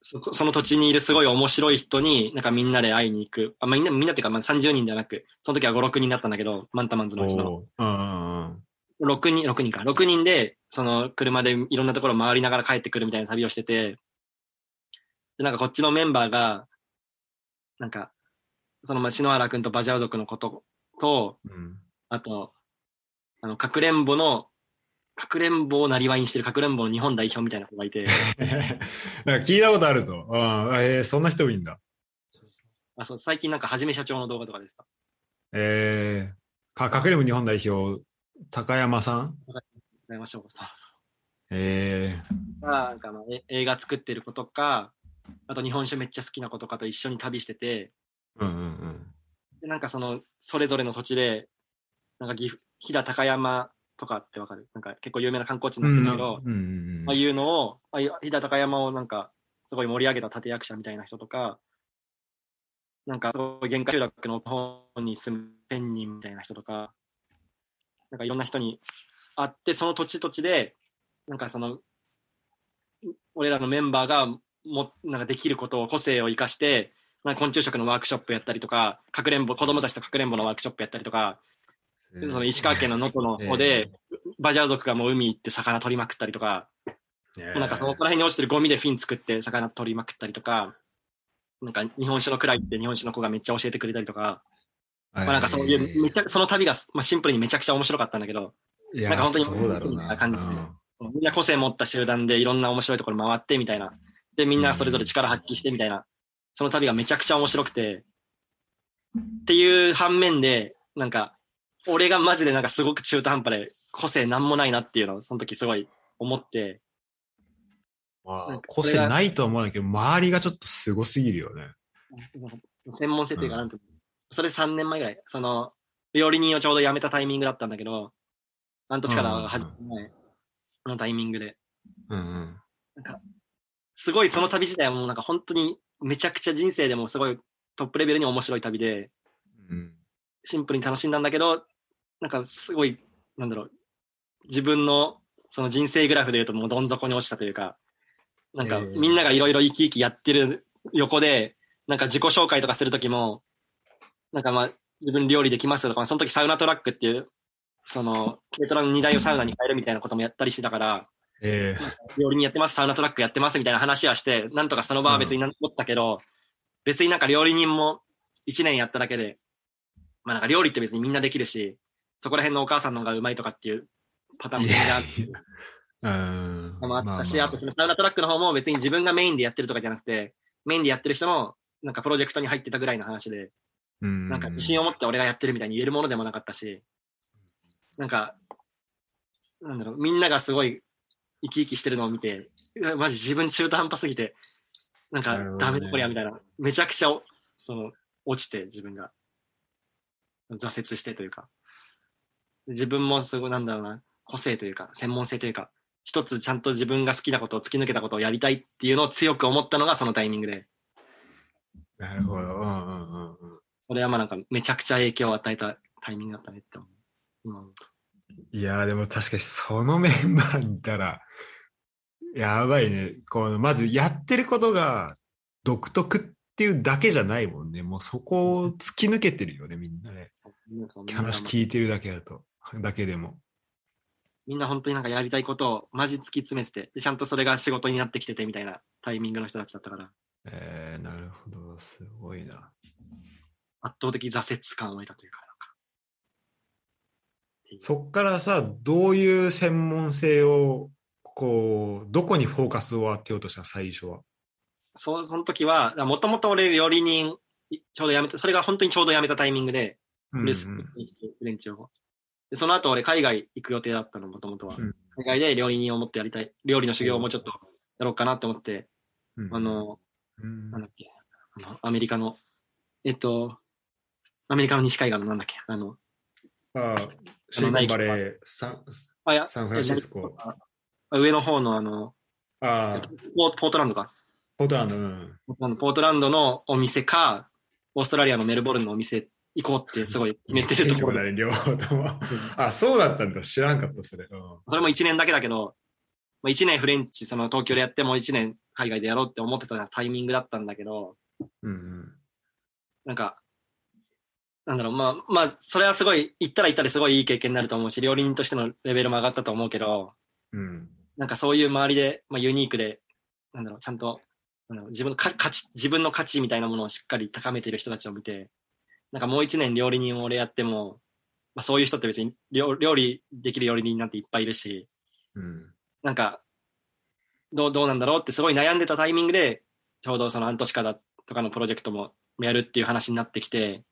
そその土地にいるすごい面白い人に、なんかみんなで会いに行く。あ、まあ、みんな、みんなっていうか、まあ、30人ではなく、その時は5、6人だったんだけど、マンタマンズのうちの。おーうんうんうん。6人、6人か。6人で、その車でいろんなところ回りながら帰ってくるみたいな旅をしてて、で、なんかこっちのメンバーが、なんか、その、まあ、篠原くんとバジャウ族のことと、うん。あと、あの、かくれんぼの、かくれんぼをなりわいにしてるかくれんぼの日本代表みたいな子がいて、<laughs> なんか聞いたことあるぞ。うん。えー、そんな人もいいんだ。あそう最近なんかはじめ社長の動画とかでさ、えー、か、隠れむ日本代表、高山さん？やりましょう。そうそえう。なんかまあえ映画作ってる子とか、あと日本酒めっちゃ好きな子とかと一緒に旅してて、ー、うんうんうん。で、なんかその、それぞれの土地で、なんか岐阜、飛騨高山とかってわかる。なんか結構有名な観光地になんだけど、うん。うんうんああいうのを、ああ飛騨高山をなんか、すごい盛り上げた立役者みたいな人とか、なんか、すごい限界集落の方に住む千人みたいな人とか、なんかいろんな人に会って、その土地土地で、なんかその、俺らのメンバーがもなんかできることを個性を生かして、なんか昆虫食のワークショップやったりとか、かくれんぼ、子供たちとかくれんぼのワークショップやったりとか、その石川県の能登の方で、<laughs> バジャー族がもう海行って魚取りまくったりとか、え。なんかそのこら辺に落ちてるゴミでフィン作って魚取りまくったりとか、なんか日本酒のくらいって日本酒の子がめっちゃ教えてくれたりとか、まあなんかそういう、めちゃ、その旅が、まあ、シンプルにめちゃくちゃ面白かったんだけど、なんか本当にそうだろうな。感じうん。みんな個性持った集団でいろんな面白いところ回ってみたいな。で、みんなそれぞれ力発揮してみたいな。その旅がめちゃくちゃ面白くて、っていう反面で、なんか、俺がマジでなんかすごく中途半端で個性なんもないなっていうのをその時すごい思って、まあ個性ないとは思うんだけど、周りがちょっとすごすぎるよね。専門性というか、う。んなんていうのそれ3年前ぐらい、その、料理人をちょうど辞めたタイミングだったんだけど、半年から始める前のタイミングで、うんうん。なんか、すごいその旅自体はもうなんか本当にめちゃくちゃ人生でもすごいトップレベルに面白い旅で、うん。シンプルに楽しんだんだけど、なんかすごい、なんだろう、自分のその人生グラフで言うともうどん底に落ちたというか、なんかえー。みんながいろいろ生き生きやってる横で、なんか自己紹介とかするときも、なんかまあ自分料理できますとか、その時サウナトラックっていう、その軽トラの荷台をサウナに変えるみたいなこともやったりしてたから、え料理人やってます、サウナトラックやってますみたいな話はして、なんとかその場は別になったけど、別になんか料理人も1年やっただけで、まあなんか料理って別にみんなできるし、そこら辺のお母さんの方がうまいとかっていうパターンもあっうん。もあったし、まあ。とそのサウナトラックの方も別に自分がメインでやってるとかじゃなくて、メインでやってる人のなんかプロジェクトに入ってたぐらいの話で、うん。なんか自信を持って俺がやってるみたいに言えるものでもなかったし、なんか、なんだろう、みんながすごい生き生きしてるのを見て、マジ自分中途半端すぎて、なんかダメだこりゃみたいな、めちゃくちゃおその落ちて自分が。挫折してというか、自分もすごいなんだろうな、個性というか、専門性というか、一つちゃんと自分が好きなことを突き抜けたことをやりたいっていうのを強く思ったのがそのタイミングで、なるほど。うんうんうんうん。それはまあなんかめちゃくちゃ影響を与えたタイミングだったねって思う。うといやーでも確かにそのメンバーにいたら、やばいね。この、まずやってることが独特っていうだけじゃないもんね。もうそこを突き抜けてるよね、みんなね。話聞いてるだけだと。だけでも。みんな本当になんかやりたいことをマジ突き詰めてて、でちゃんとそれが仕事になってきててみたいなタイミングの人たちだったから、えー、なるほど。すごいな。圧倒的挫折感を得たというか、なんか。そっからさ、どういう専門性を、こう、どこにフォーカスを当てようとした最初は？そその時は、もともと俺料理人、いちょうど辞めた、それが本当にちょうど辞めたタイミングで、フレンチを。で、その後俺海外行く予定だったの、もともとは。うん海外で料理人をもっとやりたい。料理の修行をもうちょっとやろうかなって思って、うんあ、の、うんなんだっけ、あの、アメリカの、えっと、アメリカの西海岸のなんだっけ、あの、ああシリコンバレー、サンあ、いや、サンフランシスコ。あ上の方のあの、ああ、ポポートランドか。ポートランド、うん。ポートランドのお店か、オーストラリアのメルボルンのお店行こうってすごい決めてるところだね、両方とも。あ、そうだったんだ。知らんかった、それ。うんそれも1年だけだけど、まあ、1年フレンチ、その東京でやっても1年海外でやろうって思ってたタイミングだったんだけど、うんなんか、なんだろう、まあ、まあ、それはすごい、行ったら行ったですごいいい経験になると思うし、料理人としてのレベルも上がったと思うけど、うん。うん。なんかそういう周りで、まあ、ユニークで、なんだろう、ちゃんと、なんだろう自分のか価値、自分の価値みたいなものをしっかり高めている人たちを見て、なんかもう一年料理人を俺やっても、まあ、そういう人って別に料料理できる料理人なんていっぱいいるし、うん。なんか、どう、どうなんだろうってすごい悩んでたタイミングで、ちょうどその半年間だとかのプロジェクトもやるっていう話になってきて、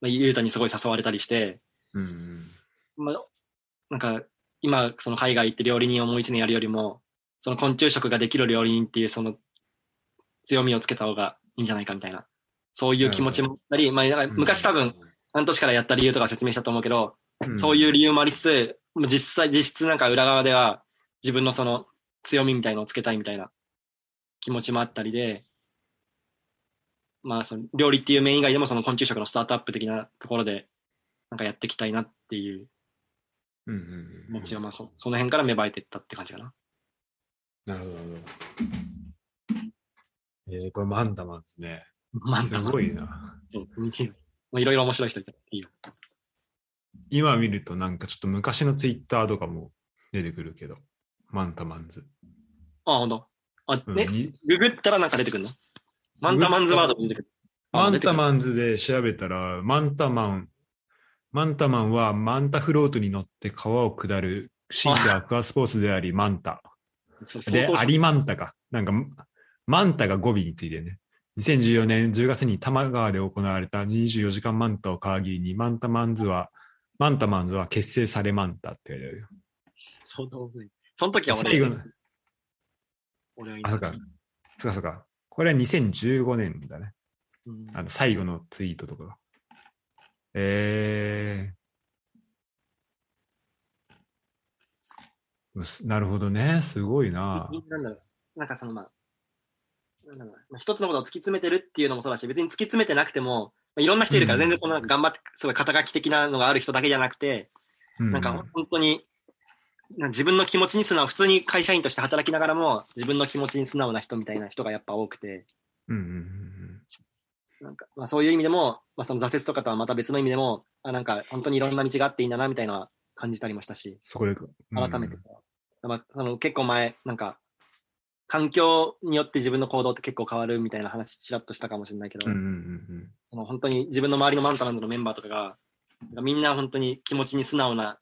まあ、ゆうたにすごい誘われたりして、うん。まあ、なんか、今、その海外行って料理人をもう一年やるよりも、その昆虫食ができる料理人っていうその強みをつけた方がいいんじゃないかみたいな、そういう気持ちもあったり、まあ、なんか昔多分、半年からやった理由とか説明したと思うけど、うん、そういう理由もありつつ、実際、実質なんか裏側では自分のその強みみたいのをつけたいみたいな気持ちもあったりで、まあその料理っていう面以外でもその昆虫食のスタートアップ的なところでなんかやっていきたいなっていううんうんうん気持ちがまあそその辺から芽生えていったって感じかな。なるほど。えー、これマンタマンですね。すマンタマンごいな。そう見てるもういろいろ面白い人いたいいよ。今見るとなんかちょっと昔のツイッターとかも出てくるけど、マンタマンズ。あ、ほんと。あ、ね、うんにググったらなんか出てくるの？マンタマンズワードも出てくる。あマンタン。マンズで調べたら、マンタマン、マンタマンはマンタフロートに乗って川を下る新規アクアスポーツであり、マンタ。そうで、アリマンタか。なんか、マンタが語尾についてね。2014年10月に多摩川で行われた24時間マンタを皮切りに、マンタマンズは、マンタマンズは結成されマンタって言われてるよ。相当むずいその時は俺、最後の、あ、俺はいなそうか。そうかそうか。これは2015年だね。うんあの、最後のツイートとかが。えーす。なるほどね。すごいな。なんだろう。なんかそのまあ、なんだろうなまあ、一つのことを突き詰めてるっていうのもそうだし、別に突き詰めてなくても、まあいろんな人いるから、うん。全然そのなんか頑張って、すごい肩書き的なのがある人だけじゃなくて、うん。なんか本当に、自分の気持ちに素直、普通に会社員として働きながらも、自分の気持ちに素直な人みたいな人がやっぱ多くて、うんうんうんなんか、まあそういう意味でも、まあその挫折とかとはまた別の意味でも、あなんか本当にいろんな道があっていいんだなみたいな感じたりもしたし、そこで、うん。改めて。まあ、その結構前、なんか、環境によって自分の行動って結構変わるみたいな話、ちらっとしたかもしれないけど、うんうんうんその本当に自分の周りのマンタランドのメンバーとかが、みんな本当に気持ちに素直な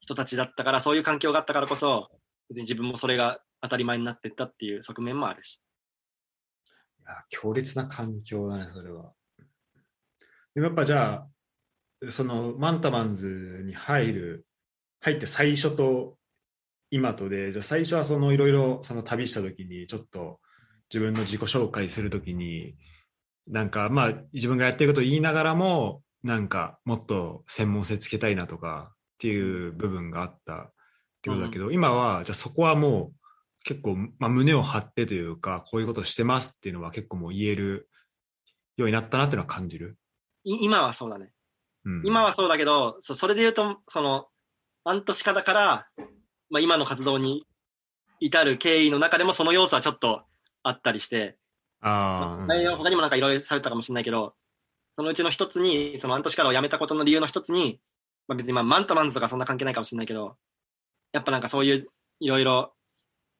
人たちだったから、そういう環境があったからこそ、別に自分もそれが当たり前になってったっていう側面もあるし。いや強烈な環境だね、それは。でもやっぱじゃあ、そのマンタマンズに入る、入って最初と今とで、じゃあ最初はそのいろいろその旅した時に、ちょっと自分の自己紹介するときに、なんかまあ自分がやってることを言いながらも、なんかもっと専門性つけたいなとかっていう部分があったってことだけど、今はじゃあそこはもう結構、まあ、胸を張ってというか、こういうことしてますっていうのは結構もう言えるようになったなっていうのは感じる？い今はそうだね。うん、今はそうだけど、そそれで言うと、その、半年かだから、まあ今の活動に至る経緯の中でもその要素はちょっとあったりして、ああ、内容他にもなんかいろいろされたかもしれないけど、そのうちの一つに、その半年からを辞めたことの理由の一つに、まあ別にまあマンタマンズとかそんな関係ないかもしれないけど、やっぱなんかそういういろいろ、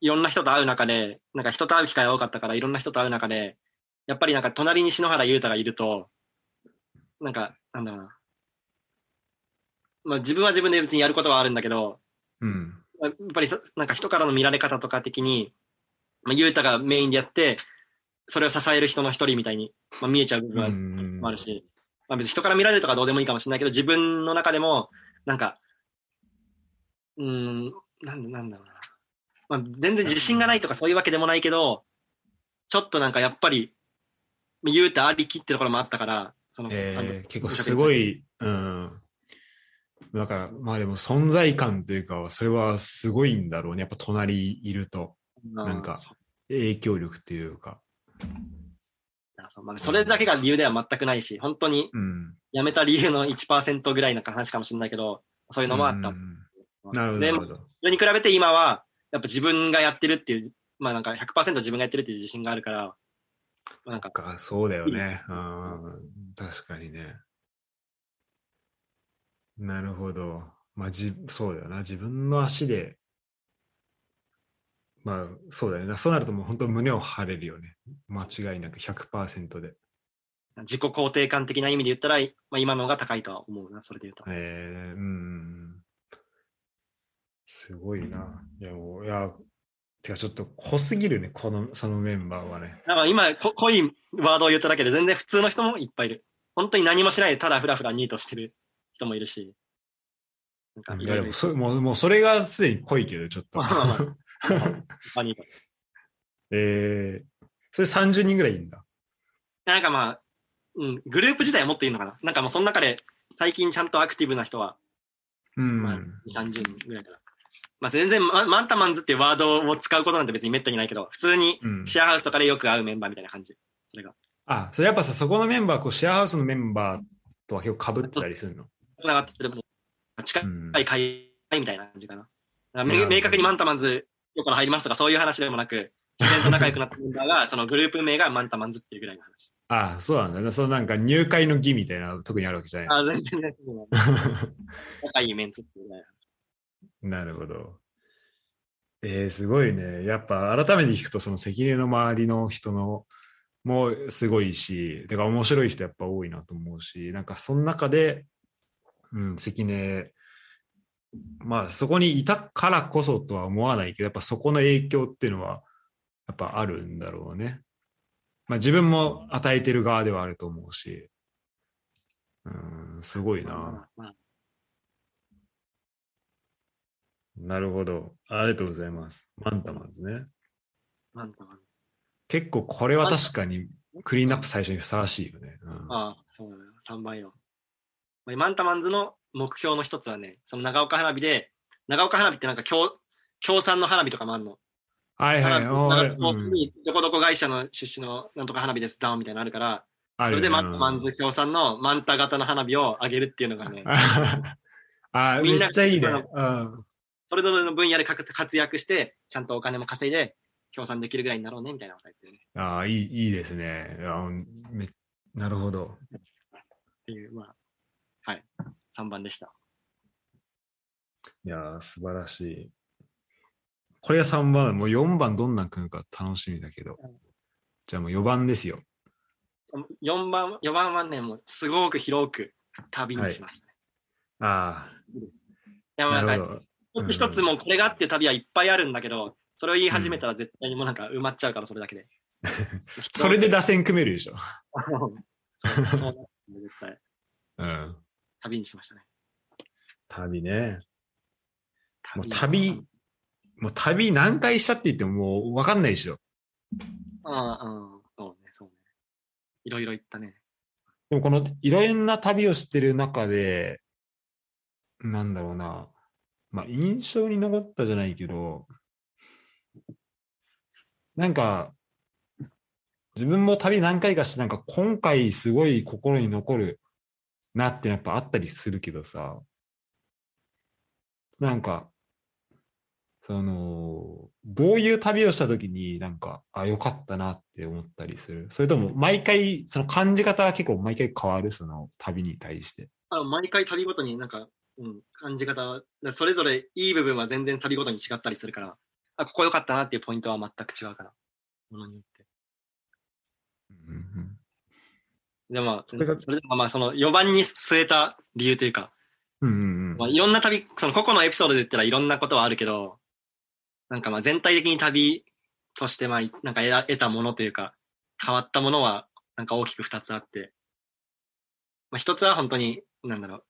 いろんな人と会う中で、なんか人と会う機会が多かったからいろんな人と会う中で、やっぱりなんか隣に篠原優太がいると、なんか、なんだろうな。まあ自分は自分で別にやることはあるんだけど、うん。やっぱりそなんか人からの見られ方とか的に、まあ、ゆうたがメインでやって、それを支える人の一人みたいに、まあ、見えちゃう部分もあるし、まあ、別に人から見られるとかどうでもいいかもしれないけど、自分の中でも、なんか、うーん、なんなんだろうな。まあ、全然自信がないとかそういうわけでもないけど、ちょっとなんかやっぱり、ゆうたありきってところもあったから、その、えー、結構すごい、うん。だから、まあでも存在感というか、それはすごいんだろうね。やっぱ隣いると、なんか影響力というか。そうまあ、それだけが理由では全くないし、本当にうん。辞めた理由の1%ぐらいの話かもしれないけど、そういうのもあった。うんなるほど。それに比べて今は、やっぱ自分がやってるっていう、まあなんか100%自分がやってるっていう自信があるから、なんか、そそうだよね。うん、確かにね。なるほど。まあ、じ、そうだよな。自分の足で、まあ、そうだよね。そうなるともう本当胸を張れるよね。間違いなく100%で。自己肯定感的な意味で言ったら、まあ今の方が高いとは思うな、それで言うと。えー、うん。すごいな。いや、もう、いや、てかちょっと濃すぎるね、この、そのメンバーはね。なんか今、こ濃いワードを言っただけで全然普通の人もいっぱいいる。本当に何もしないでただフラフラニートしてる人もいるし。なんかいもそもう、もうそれがすでに濃いけど、ちょっと。まあまあ <laughs> えー、それ30人ぐらいいるんだ。なんかまあ、うん、グループ自体はもっといいのかな。なんかもうその中で最近ちゃんとアクティブな人は、うん。まあ、2、30人ぐらいかな。まあ全然マ、マンタマンズっていうワードを使うことなんて別にめったにないけど、普通にうん、シェアハウスとかでよく会うメンバーみたいな感じ。それが。あ、それやっぱさ、そこのメンバー、こうシェアハウスのメンバーとは結構被ってたりするの？つながってる近うん。い会みたいな感じかな。だからめなるほど明確にマンタマンズ今日から入りますとかそういう話でもなく、自然と仲良くなったメンバーが、そのグループ名がマンタマンズっていうぐらいの話。ああ、そうなんだね。そのなんか入会の儀みたいな特にあるわけじゃない。あ、全然全然。<laughs> 仲いいメンツっていうぐらいの話。なるほど。えー、すごいね。やっぱ改めて聞くと、その関根の周りの人のもすごいし、てか面白い人やっぱ多いなと思うし、なんかその中で、うん、関根、まあそこにいたからこそとは思わないけど、やっぱそこの影響っていうのは、やっぱあるんだろうね。まあ自分も与えてる側ではあると思うし、うん、すごいな。まあなるほど。ありがとうございます。マンタマンズね。マンタマンズ。結構これは確かにクリーンアップ最初にふさわしいよね。うん、ああ、そうだね。3番よ。まあマンタマンズの目標の一つはね、その長岡花火で、長岡花火ってなんか協協賛の花火とかもあんの。はいはい。どこどこ会社の出身のなんとか花火です、ダウンみたいなのあるから、それでマンタマンズ協賛のマンタ型の花火を上げるっていうのがね、<laughs> あー <laughs> みんなめっちゃいいね。うんそれぞれの分野で活活躍して、ちゃんとお金も稼いで、協賛できるぐらいになろうね、みたいなこと言ってるね。あーいいいいですね。あめなるほど。っていう、まあ、はい。3番でした。いやー素晴らしい。これが3番、もう4番どんなん来るか楽しみだけどうん。じゃあもう4番ですよ。4番、4番はね、もうすごく広く旅にしましたね。あいあ、や、もうなんか。一つ一つもうこれがあって旅はいっぱいあるんだけど、それを言い始めたら絶対にもうなんか埋まっちゃうから、それだけで。<laughs> それで打線組めるでしょ。<laughs> そうそう絶対。<laughs> うん。旅にしましたね。旅ね。もう旅、もう旅何回したって言ってももう分かんないでしょ。ああ、うん、そうね、そうね。いろいろ行ったね。でもこのいろんな旅をしてる中で、なんだろうな。まあ印象に残ったじゃないけど、なんか、自分も旅何回かして、なんか今回すごい心に残るなってやっぱあったりするけどさ、なんか、その、どういう旅をした時になんか、あ、よかったなって思ったりする？それとも毎回、その感じ方は結構毎回変わる、その旅に対して。あの毎回旅ごとになんか、うん、感じ方、だそれぞれいい部分は全然旅ごとに違ったりするから、あ、ここ良かったなっていうポイントは全く違うから、ものによって。うんうんでもまあ、それでもまあ、その4番に据えた理由というか、うんうんうん。まあ、いろんな旅、その個々のエピソードで言ったらいろんなことはあるけど、なんかまあ全体的に旅としてまあ、なんか得たものというか、変わったものはなんか大きく2つあって、まあ一つは本当に、なんだろう、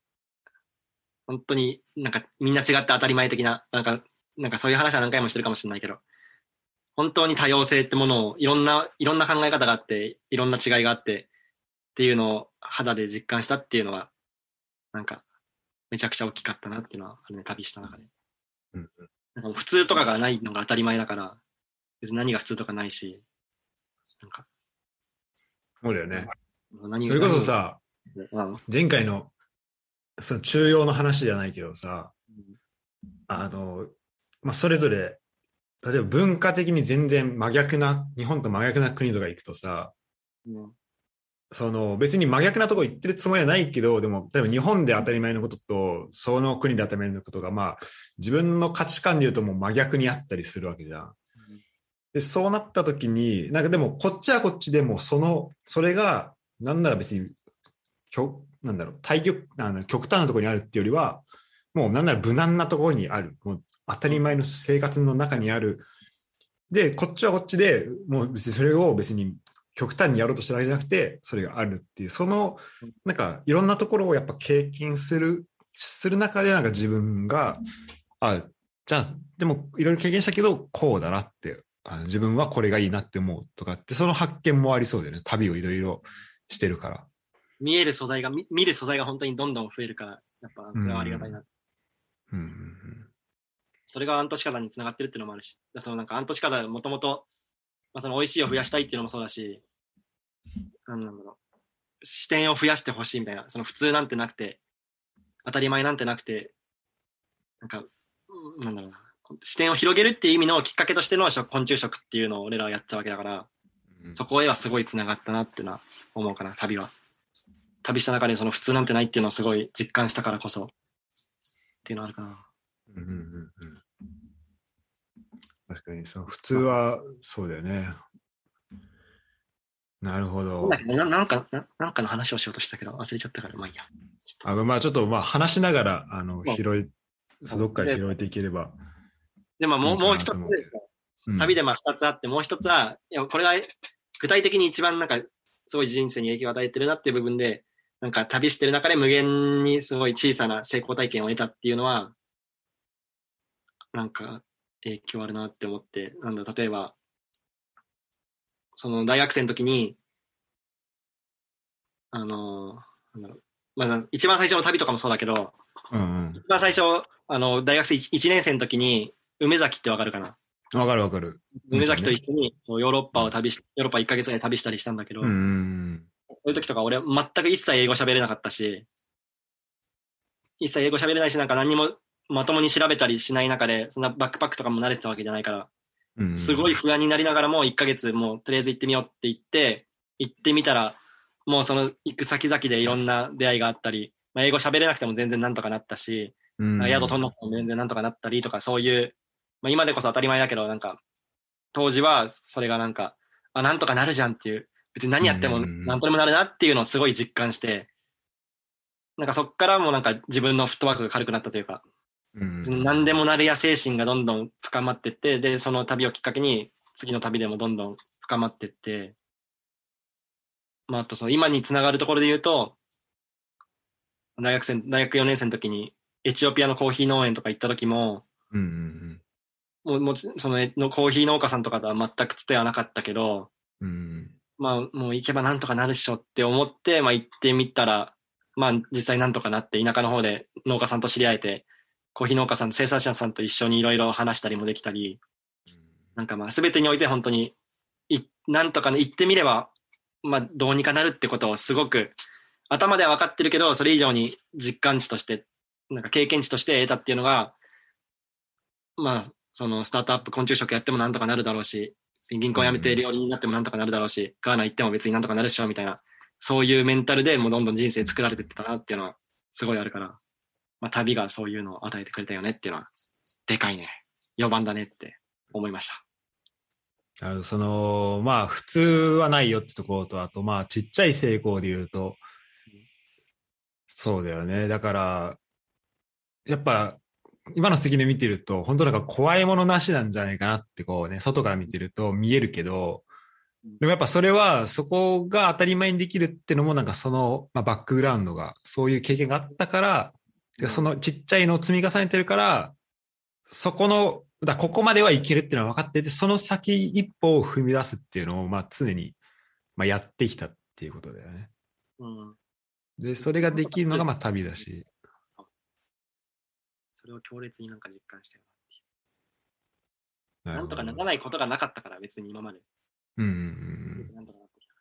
本当になんかみんな違って当たり前的な、なんか、なんかそういう話は何回もしてるかもしれないけど、本当に多様性ってものをいろんな、いろんな考え方があって、いろんな違いがあって、っていうのを肌で実感したっていうのは、なんか、めちゃくちゃ大きかったなっていうのは、あるね、旅した中で。うんなんか普通とかがないのが当たり前だから、別に何が普通とかないし、なんか、そうだよね。何それこそ、さ、何前回の、その中庸の話じゃないけどさ、うん。あの、まあ、それぞれ、例えば文化的に全然真逆な、日本と真逆な国とか行くとさ、うんその別に真逆なとこ行ってるつもりはないけど、でも、例えば日本で当たり前のことと、その国で当たり前のことが、まあ、自分の価値観で言うともう真逆にあったりするわけじゃん。で、そうなった時に、なんかでも、こっちはこっちでも、その、それが、なんなら別に、きょなんだろう、対極、あの極端なところにあるっていうよりは、もうなんなら無難なところにある。もう当たり前の生活の中にある。で、こっちはこっちで、もう別にそれを別に極端にやろうとしてるわけじゃなくて、それがあるっていう、その、なんかいろんなところをやっぱ経験する、する中でなんか自分が、あ、じゃあ、でもいろいろ経験したけど、こうだなって、あの自分はこれがいいなって思うとかって、その発見もありそうだよね。旅をいろいろしてるから。見える素材が、見見る素材が本当にどんどん増えるから、やっぱそれはありがたいな。うんうんうん。それがアントシカダにつながってるっていうのもあるし、そのなんかアントシカダもともと、まあ、その美味しいを増やしたいっていうのもそうだし、なんだろう、視点を増やしてほしいみたいな、その普通なんてなくて、当たり前なんてなくて、なんか、うんなんだろうな、視点を広げるっていう意味のきっかけとしての食昆虫食っていうのを俺らはやったわけだから、そこへはすごい繋がったなっていうのは思うかな、旅は。旅した中でその普通なんてないっていうのをすごい実感したからこそ。っていうのはあるかな。うんうんうんうん確かに、その普通はそうだよね。なるほど。ななんかな、なんかの話をしようとしたけど忘れちゃったから、まあいいや。あまあちょっとまあ話しながら、あの、まあ拾い、どっかで拾えていければ。で、まあもう、もう一つ旅でまあ二つあって、もう一つは、いや、これは具体的に一番なんか、すごい人生に影響を与えてるなっていう部分で、なんか旅してる中で無限にすごい小さな成功体験を得たっていうのは、なんか影響あるなって思って、なんだ、例えば、その大学生の時に、あの、なんだろう、まあ一番最初の旅とかもそうだけど、うん一番最初、あの、大学生1年生の時に、梅崎ってわかるかな？うん。わかるわかる。梅崎と一緒にヨーロッパを旅し、ヨーロッパ1ヶ月ぐらい旅したりしたんだけど、うんうんそういう時とか俺全く一切英語喋れなかったし、一切英語喋れないし、なんか何にもまともに調べたりしない中で、そんなバックパックとかも慣れてたわけじゃないから、うん。すごい不安になりながらも1ヶ月もうとりあえず行ってみようって言って、行ってみたら、もうその行く先々でいろんな出会いがあったり、まあ、英語喋れなくても全然なんとかなったし、うん、宿取んなくても全然なんとかなったりとか、そういう、まあ、今でこそ当たり前だけど、なんか、当時はそれがなんか、あ、なんとかなるじゃんっていう、別に何やってもうんなんとでもなるなっていうのをすごい実感して、なんかそっからもなんか自分のフットワークが軽くなったというか、うん、何でもなるや精神がどんどん深まってって、で、その旅をきっかけに、次の旅でもどんどん深まってって、まあ、あとその今につながるところで言うと、大学生、大学4年生の時に、エチオピアのコーヒー農園とか行った時も、うんうんもう、もちそのえのコーヒー農家さんとかとは全くつてはなかったけど、うん。うん。まあ、もう行けばなんとかなるっしょって思って、まあ行ってみたら、まあ実際なんとかなって、田舎の方で農家さんと知り合えて、コーヒー農家さんと生産者さんと一緒にいろいろ話したりもできたり、なんかまあ全てにおいて本当に、い、なんとかね、行ってみれば、まあどうにかなるってことをすごく、頭では分かってるけど、それ以上に実感値として、なんか経験値として得たっていうのが、まあ、そのスタートアップ昆虫食やってもなんとかなるだろうし、銀行辞めて料理人になってもなんとかなるだろうし、ガーナ行っても別になんとかなるっしょみたいな、そういうメンタルでもうどんどん人生作られてってたなっていうのはすごいあるから、まあ旅がそういうのを与えてくれたよねっていうのは、でかいね。4番だねって思いました。なるほどその、まあ、普通はないよってところと、あと、まあ、ちっちゃい成功で言うと、そうだよね。だから、やっぱ、今の責任見てると、本当なんか怖いものなしなんじゃないかなって、こうね、外から見てると見えるけど、でもやっぱそれは、そこが当たり前にできるってのも、なんかその、まあ、バックグラウンドが、そういう経験があったから、でそのちっちゃいのを積み重ねてるから、そこの、だここまではいけるっていうのは分かってて、その先一歩を踏み出すっていうのを、まあ常に、まあやってきたっていうことだよね。うん。で、それができるのがまあ旅だし。それを強烈になんか実感してるなな。なんとかならないことがなかったから、別に今まで。うんうんうん。なんとかなってきた。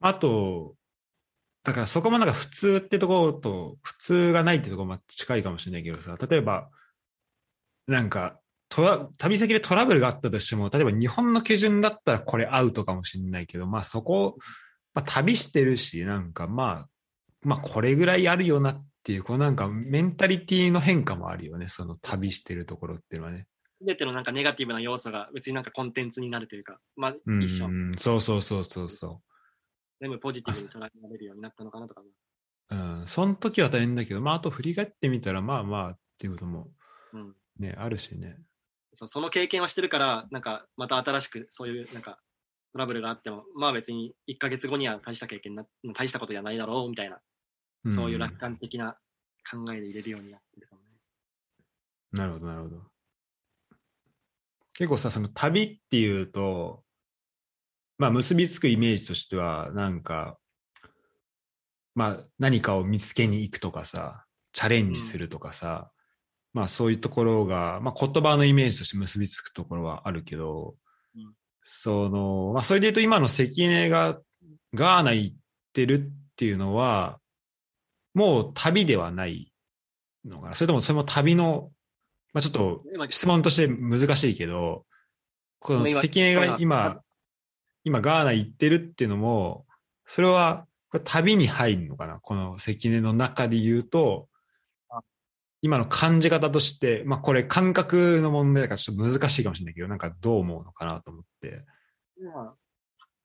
あと、だからそこもなんか普通ってところと、普通がないってところも近いかもしれないけどさ、例えば、なんか、トラ旅先でトラブルがあったとしても、例えば日本の基準だったらこれアウトかもしれないけど、まあそこ、まあ旅してるし、なんかまあ、まあこれぐらいあるよなっていう、こうなんかメンタリティの変化もあるよね、その旅してるところっていうのはね。すべてのなんかネガティブな要素が別になんかコンテンツになるというか、まあうん、一緒。そうそうそうそうそ全部ポジティブに捉えられるようになったのかなとか。う。うん、その時は大変だけど、まああと振り返ってみたら、まあまあっていうこともうん。ね、あるしね。そうその経験をしてるから、なんかまた新しくそういうなんかトラブルがあっても、まあ別に1ヶ月後には大した経験な、大したことじゃないだろうみたいな、んそういう楽観的な考えで入れるようになってるかもね。なるほど、なるほど。結構さ、その旅っていうと、まあ結びつくイメージとしては、なんか、まあ何かを見つけに行くとかさ、チャレンジするとかさ、まあそういうところが、まあ言葉のイメージとして結びつくところはあるけど、うんその、まあそれで言うと今の関根がガーナ行ってるっていうのは、もう旅ではないのかな。それともそれも旅のまあちょっと今質問として難しいけど、この今関根が今、今ガーナ行ってるっていうのも、それは旅に入るのかな？この関根の中で言うとあ、今の感じ方として、まあこれ感覚の問題だからちょっと難しいかもしれないけど、なんかどう思うのかなと思って。まあ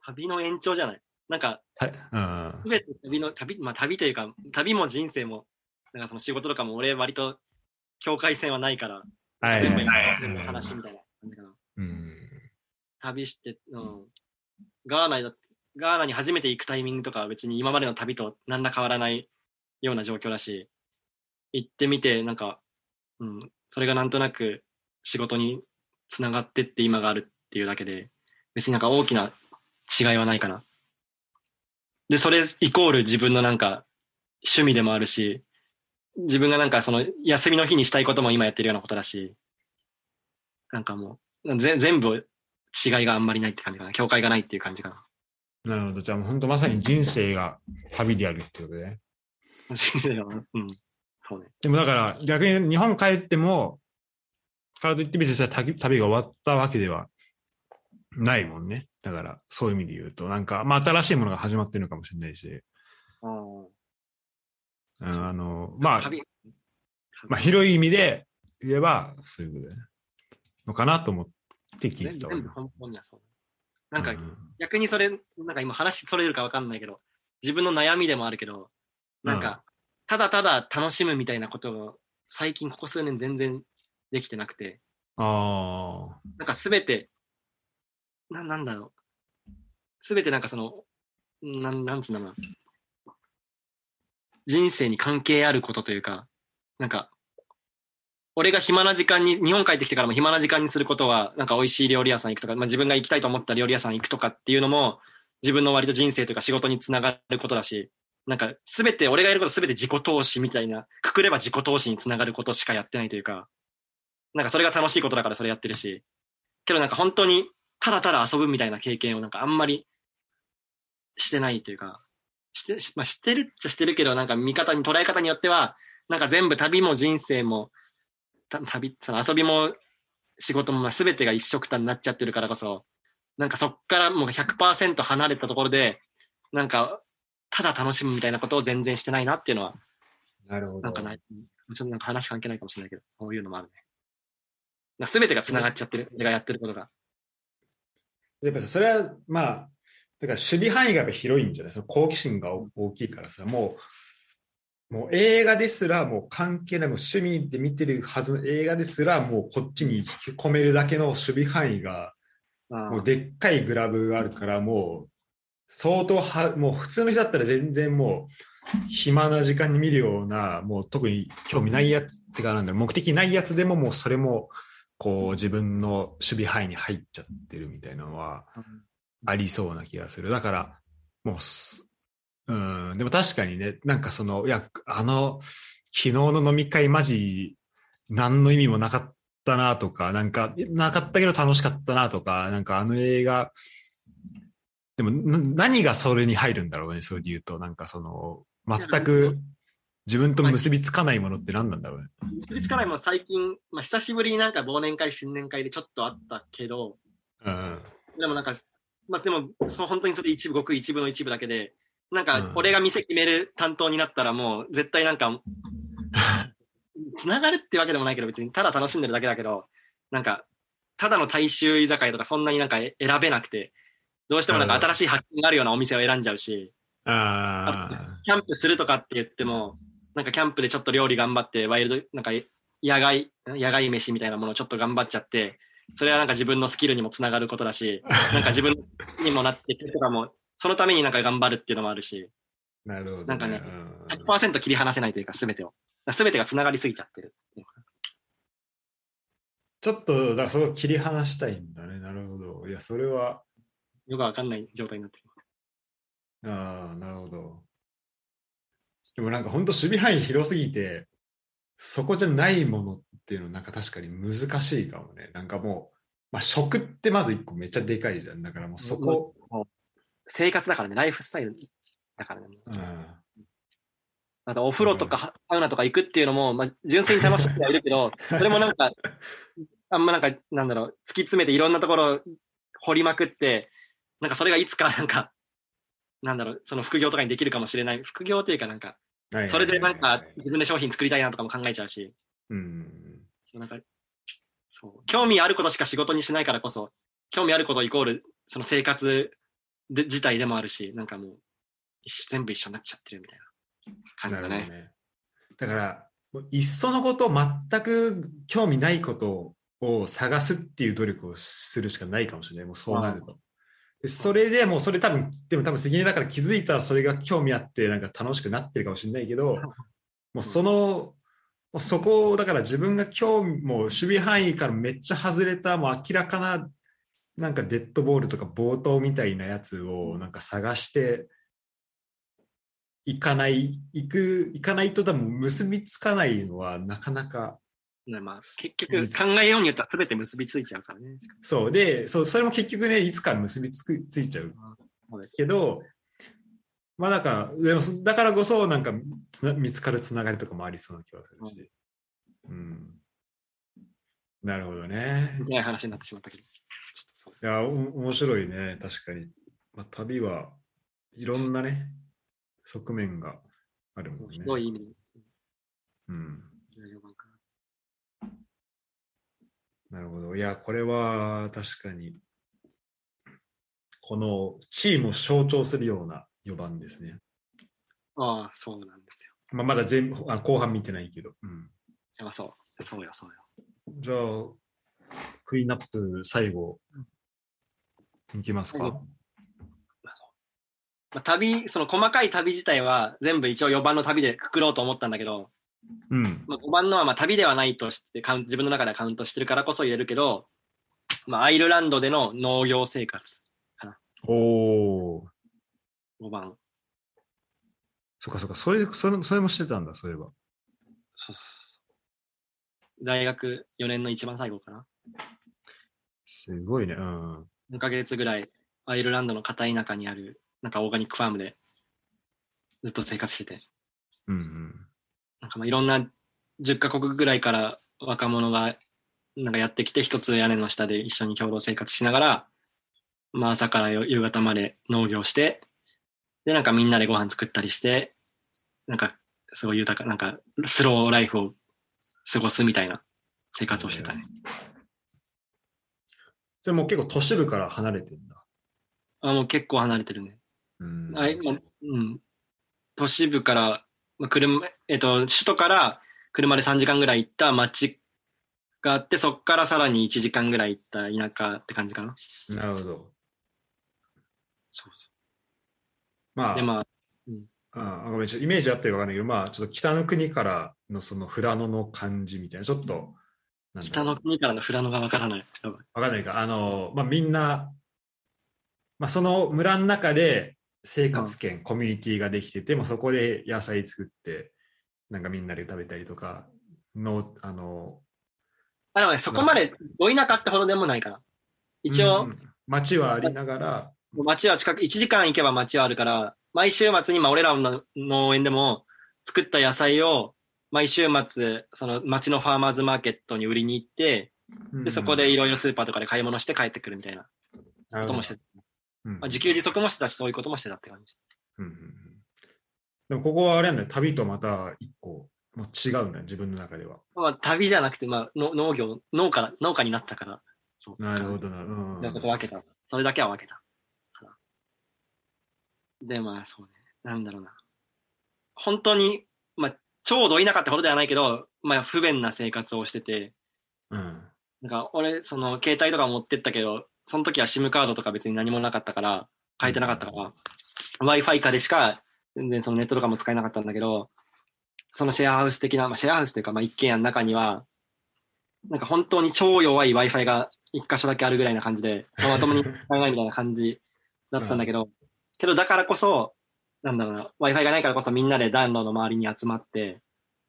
旅の延長じゃない？なんか、たうんすべて旅の、旅、まあ旅というか、旅も人生も、なんかその仕事とかも俺割と境界線はないから、はい全部話みたいな感じかな。うん。旅して、うん。ガーナだ、ガーナに初めて行くタイミングとかは別に今までの旅と何ら変わらないような状況だし、行ってみて、なんか、うん、それがなんとなく仕事につながってって今があるっていうだけで、別になんか大きな違いはないかな。で、それイコール自分のなんか趣味でもあるし、自分がなんかその休みの日にしたいことも今やってるようなことだし、なんかもう、ぜ全部違いがあんまりないって感じかな。境界がないっていう感じかな。なるほど。じゃあもう本当まさに人生が旅であるってことでね。<laughs> うん。そうね。でもだから逆に日本帰っても、からといって別に旅旅が終わったわけではないもんね。だからそういう意味で言うと、なんか、まあ新しいものが始まってるのかもしれないし、あの、まあ、旅、まあ広い意味で言えばそういうことだよね。のかなと思って聞いてたわ全部根本にはそう。なんかうん逆にそれ、なんか今話それるかわかんないけど、自分の悩みでもあるけど、なんか、ただただ楽しむみたいなことを最近ここ数年全然できてなくて、ああ。なんかすべて、な、なんだろう。すべてなんかその、なん、なんつうんだろうな。人生に関係あることというか、なんか、俺が暇な時間に、日本帰ってきてからも暇な時間にすることは、なんか美味しい料理屋さん行くとか、まあ自分が行きたいと思った料理屋さん行くとかっていうのも、自分の割と人生というか仕事につながることだし、なんかすべて、俺がやることすべて自己投資みたいな、くくれば自己投資につながることしかやってないというか、なんかそれが楽しいことだからそれやってるし、けどなんか本当にただただ遊ぶみたいな経験をなんかあんまりしてないというか、して、まあ、してるっちゃしてるけど、なんか見方に、捉え方によっては、なんか全部旅も人生も、旅、その遊びも仕事もまあ全てが一緒くたになっちゃってるからこそ、なんかそっからもう100%離れたところで、なんか、ただ楽しむみたいなことを全然してないなっていうのは、なるほど。なんかない、ちょっとなんか話関係ないかもしれないけど、そういうのもあるね。なんか全てが繋がっちゃってる、俺がやってることが。やっぱさそれは、まあ、だから守備範囲が広いんじゃない？その好奇心が大きいからさ、もう、もう映画ですらもう関係ない、もう趣味で見てるはずの映画ですらもうこっちに引き込めるだけの守備範囲が、もうでっかいグラブがあるから、もう相当は、もう普通の人だったら全然もう暇な時間に見るような、もう特に興味ないやつってかなんだ目的ないやつでももうそれも、こう自分の守備範囲に入っちゃってるみたいなのは、ありそうな気がする。だから、もうす、うん、でも確かにね、なんかその、いや、あの、昨日の飲み会マジ、何の意味もなかったなとか、なんか、なかったけど楽しかったなとか、なんかあの映画、でもな何がそれに入るんだろうね、それで言うと、なんかその、全く自分と結びつかないものって何なんだろうね。結びつかないもん最近、まあ久しぶりになんか忘年会、新年会でちょっとあったけど、うん。でもなんか、まあでも、その本当にそれ一部、ごく一部の一部だけで、なんかうん、俺が店決める担当になったらもう、絶対なんか、つながるってわけでもないけど、別にただ楽しんでるだけだけど、なんか、ただの大衆居酒屋とかそんなになんか選べなくて、どうしてもなんか新しい発見があるようなお店を選んじゃうし、あキャンプするとかって言っても、なんかキャンプでちょっと料理頑張って、ワイルド、なんか野外、野外飯みたいなものをちょっと頑張っちゃって、それはなんか自分のスキルにもつながることだし、なんか自分にもなってとかも、そのためになんか頑張るっていうのもあるし、あ、なるほど、ね。なんかねうん100%切り離せないというか、すべてを。すべてがつながりすぎちゃってる。ちょっと、だからそれを切り離したいんだね。なるほど。いや、それは、よくわかんない状態になってる。ああ、なるほど。でもなんか本当守備範囲広すぎて、そこじゃないものっていうのなんか確かに難しいかもね。なんかもう、まあ食ってまず一個めっちゃでかいじゃん。だからもうそこ、生活だからね、ライフスタイルだからね。うん、あとお風呂とかサウナとか行くっていうのも、まあ、純粋に楽しんではいるけど、<laughs> それもなんか、あんまなんか、なんだろう、突き詰めていろんなところを掘りまくって、なんかそれがいつかなんか、なんだろう、その副業とかにできるかもしれない。副業っていうかなんか、はいそれでなんか自分で商品作りたいなとかも考えちゃうし、うん。そうなんか、そう、興味あることしか仕事にしないからこそ、興味あることイコール、その生活で自体でもあるし、なんかもう、全部一緒になっちゃってるみたいな感じだね。ね。だから、もういっそのこと、全く興味ないことを探すっていう努力をするしかないかもしれない。もうそうなると。でそれでもうそれ多分、でも多分責任だから気づいたらそれが興味あってなんか楽しくなってるかもしれないけど、もうその、もうそこをだから自分が興味、もう守備範囲からめっちゃ外れた、もう明らかななんかデッドボールとか暴投みたいなやつをなんか探して、行かない、行く、行かないと多分結びつかないのはなかなか、ねまあ、結局考えようによっては全て結びついちゃうからね。そう。で、そう、それも結局ね、いつか結びつくついちゃうけど、まあなんか、でもそだからこそなんかつな見つかるつながりとかもありそうな気がするし。うん。なるほどね。いな話になってしまったけど。いや、お面白いね、確かに。まあ、旅はいろんなね、側面があるもんね。ひどい意味でうん。14番かなるほど。いや、これは確かに、このチームを象徴するような4番ですね。な。ああ、そうなんですよ。まあ、まだ全部あ後半見てないけど。うん、いやまあそう。そうよ、そうよ。じゃあ、クリーンアップ最後、いきますか？まあ、旅、その細かい旅自体は全部一応4番の旅でくくろうと思ったんだけど、うん。まあ、5番のはまあ旅ではないとしてカウン自分の中ではカウントしてるからこそ入れるけど、まあ、アイルランドでの農業生活、おー。5番。そっかそっか、それ、それそれもしてたんだ、そういえば。そうそうそう大学4年の一番最後かな。すごいね。うん。2ヶ月ぐらいアイルランドの片田舎にあるなんかオーガニックファームでずっと生活してて、うんうん。なんかまあいろんな10カ国ぐらいから若者がなんかやってきて一つ屋根の下で一緒に共同生活しながら、まあ朝から夕方まで農業して、でなんかみんなでご飯作ったりして、なんかすごい豊か、なんかスローライフを過ごすみたいな生活をしてたね。それもう結構都市部から離れてんだ。あ、もう結構離れてるね。うん。あもううん。都市部から、まあ、車、えっと、首都から車で3時間ぐらい行った町があって、そこからさらに1時間ぐらい行った田舎って感じかな。なるほど。そうまあ、で、まあ、ああごめん、ちょっとイメージあってるかわかんないけど、まあ、ちょっと北の国からのその富良野の感じみたいな、ちょっと、北の国からの富良野がわからない。わかんないか、あの、まあ、みんな、まあ、その村の中で生活圏、コミュニティができてて、まあ、そこで野菜作って、なんかみんなで食べたりとか、の、あの、あ、でもね、そこまで、ど田舎ってほどでもないかな。一応、うん街はありながら、町は近く、1時間行けば町はあるから、毎週末に、まあ、俺らの農園でも、作った野菜を、毎週末、その町のファーマーズマーケットに売りに行って、で、そこでいろいろスーパーとかで買い物して帰ってくるみたいなこともしてた。うんまあ、自給自足もしてたし、そういうこともしてたって感じ。うんうんうんでもここはあれなんだよ、旅とまた一個、もう違うんだよ、自分の中では。まあ、旅じゃなくて、まあ、の農業、農家、農家になったから、そう。なるほどな。うんじゃあそこ分けた。それだけは分けた。で、まあそうね。なんだろうな。本当に、まあ、超ど田舎ってほどではないけど、まあ不便な生活をしてて、うん。なんか俺、その携帯とか持ってったけど、その時は SIM カードとか別に何もなかったから、変えてなかったから、Wi-Fi かでしか、全然そのネットとかも使えなかったんだけど、そのシェアハウス的な、まあ、シェアハウスというか、まあ一軒家の中には、なんか本当に超弱い Wi-Fi が一箇所だけあるぐらいな感じで、まともに使えないみたいな感じだったんだけど、<laughs> けどだからこそ、なんだろうな、Wi-Fi がないからこそみんなで暖炉の周りに集まって、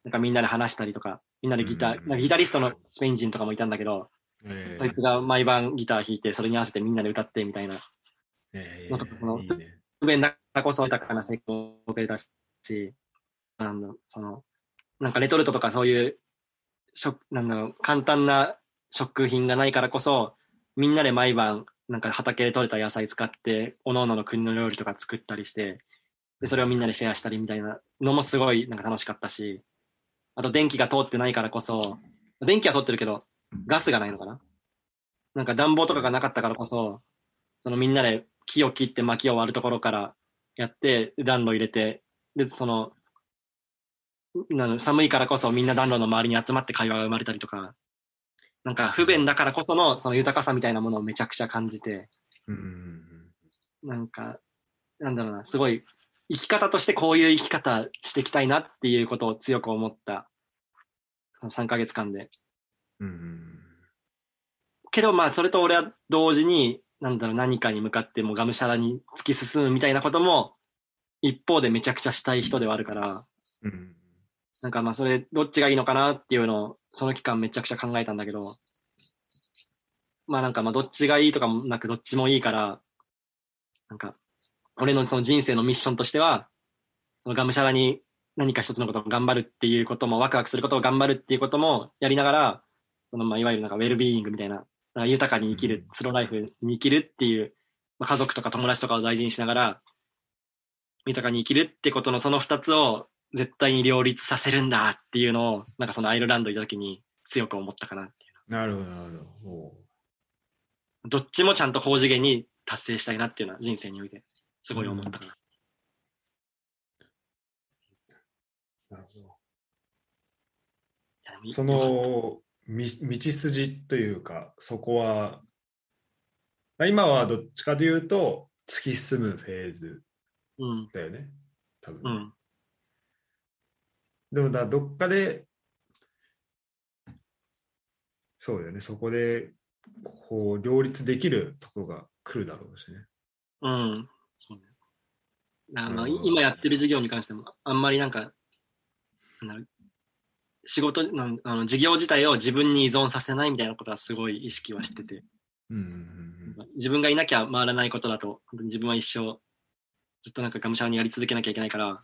なんかみんなで話したりとか、みんなでギター、うん。なんかギタリストのスペイン人とかもいたんだけど、えそいつが毎晩ギター弾いて、それに合わせてみんなで歌ってみたいな、えのとかその。不便だからこそ豊かな生活を送れたし、なんだその、なんかレトルトとかそういう、食、なんだろう、簡単な食品がないからこそ、みんなで毎晩、なんか畑で採れた野菜使って、おのおのの国の料理とか作ったりして、で、それをみんなでシェアしたりみたいなのもすごいなんか楽しかったし、あと電気が通ってないからこそ、電気は通ってるけど、ガスがないのかな。なんか暖房とかがなかったからこそ、そのみんなで木を切って薪を割るところからやって、暖炉入れて、で、その、なの寒いからこそみんな暖炉の周りに集まって会話が生まれたりとか、なんか不便だからこそのその豊かさみたいなものをめちゃくちゃ感じて、うんうん。なんか、なんだろうな、すごい生き方としてこういう生き方していきたいなっていうことを強く思った、その3ヶ月間で。うんうんけどまあそれと俺は同時に、なんだろう、何かに向かってもうがむしゃらに突き進むみたいなことも、一方でめちゃくちゃしたい人ではあるから、うんなんかまあそれどっちがいいのかなっていうのを、その期間めちゃくちゃ考えたんだけど、まあなんかまあどっちがいいとかもなくどっちもいいから、なんか、俺のその人生のミッションとしては、そのがむしゃらに何か一つのことを頑張るっていうことも、ワクワクすることを頑張るっていうこともやりながら、そのまあいわゆるなんかウェルビーイングみたいな、豊かに生きる、スローライフに生きるっていう、まあ、家族とか友達とかを大事にしながら、豊かに生きるってことのその二つを絶対に両立させるんだっていうのを、なんかそのアイルランド行った時に強く思ったかなっていう。なるほど、なるほど。どっちもちゃんと高次元に達成したいなっていうのは人生においてすごい思ったかな。なるほど。その、み道筋というか、そこは、まあ今はどっちかというと、突き進むフェーズうん、だよね。多分ね、うん、でもだ、どっかで、そうだよね、そこで、こう、両立できるところが来るだろうしね。うん。そうねだからまあうん今やってる事業に関しても、あんまりなんか、な仕事なんあの、事業自体を自分に依存させないみたいなことはすごい意識はしてて、うんうん自分がいなきゃ回らないことだと、自分は一生、ずっとなんかがむしゃらにやり続けなきゃいけないから、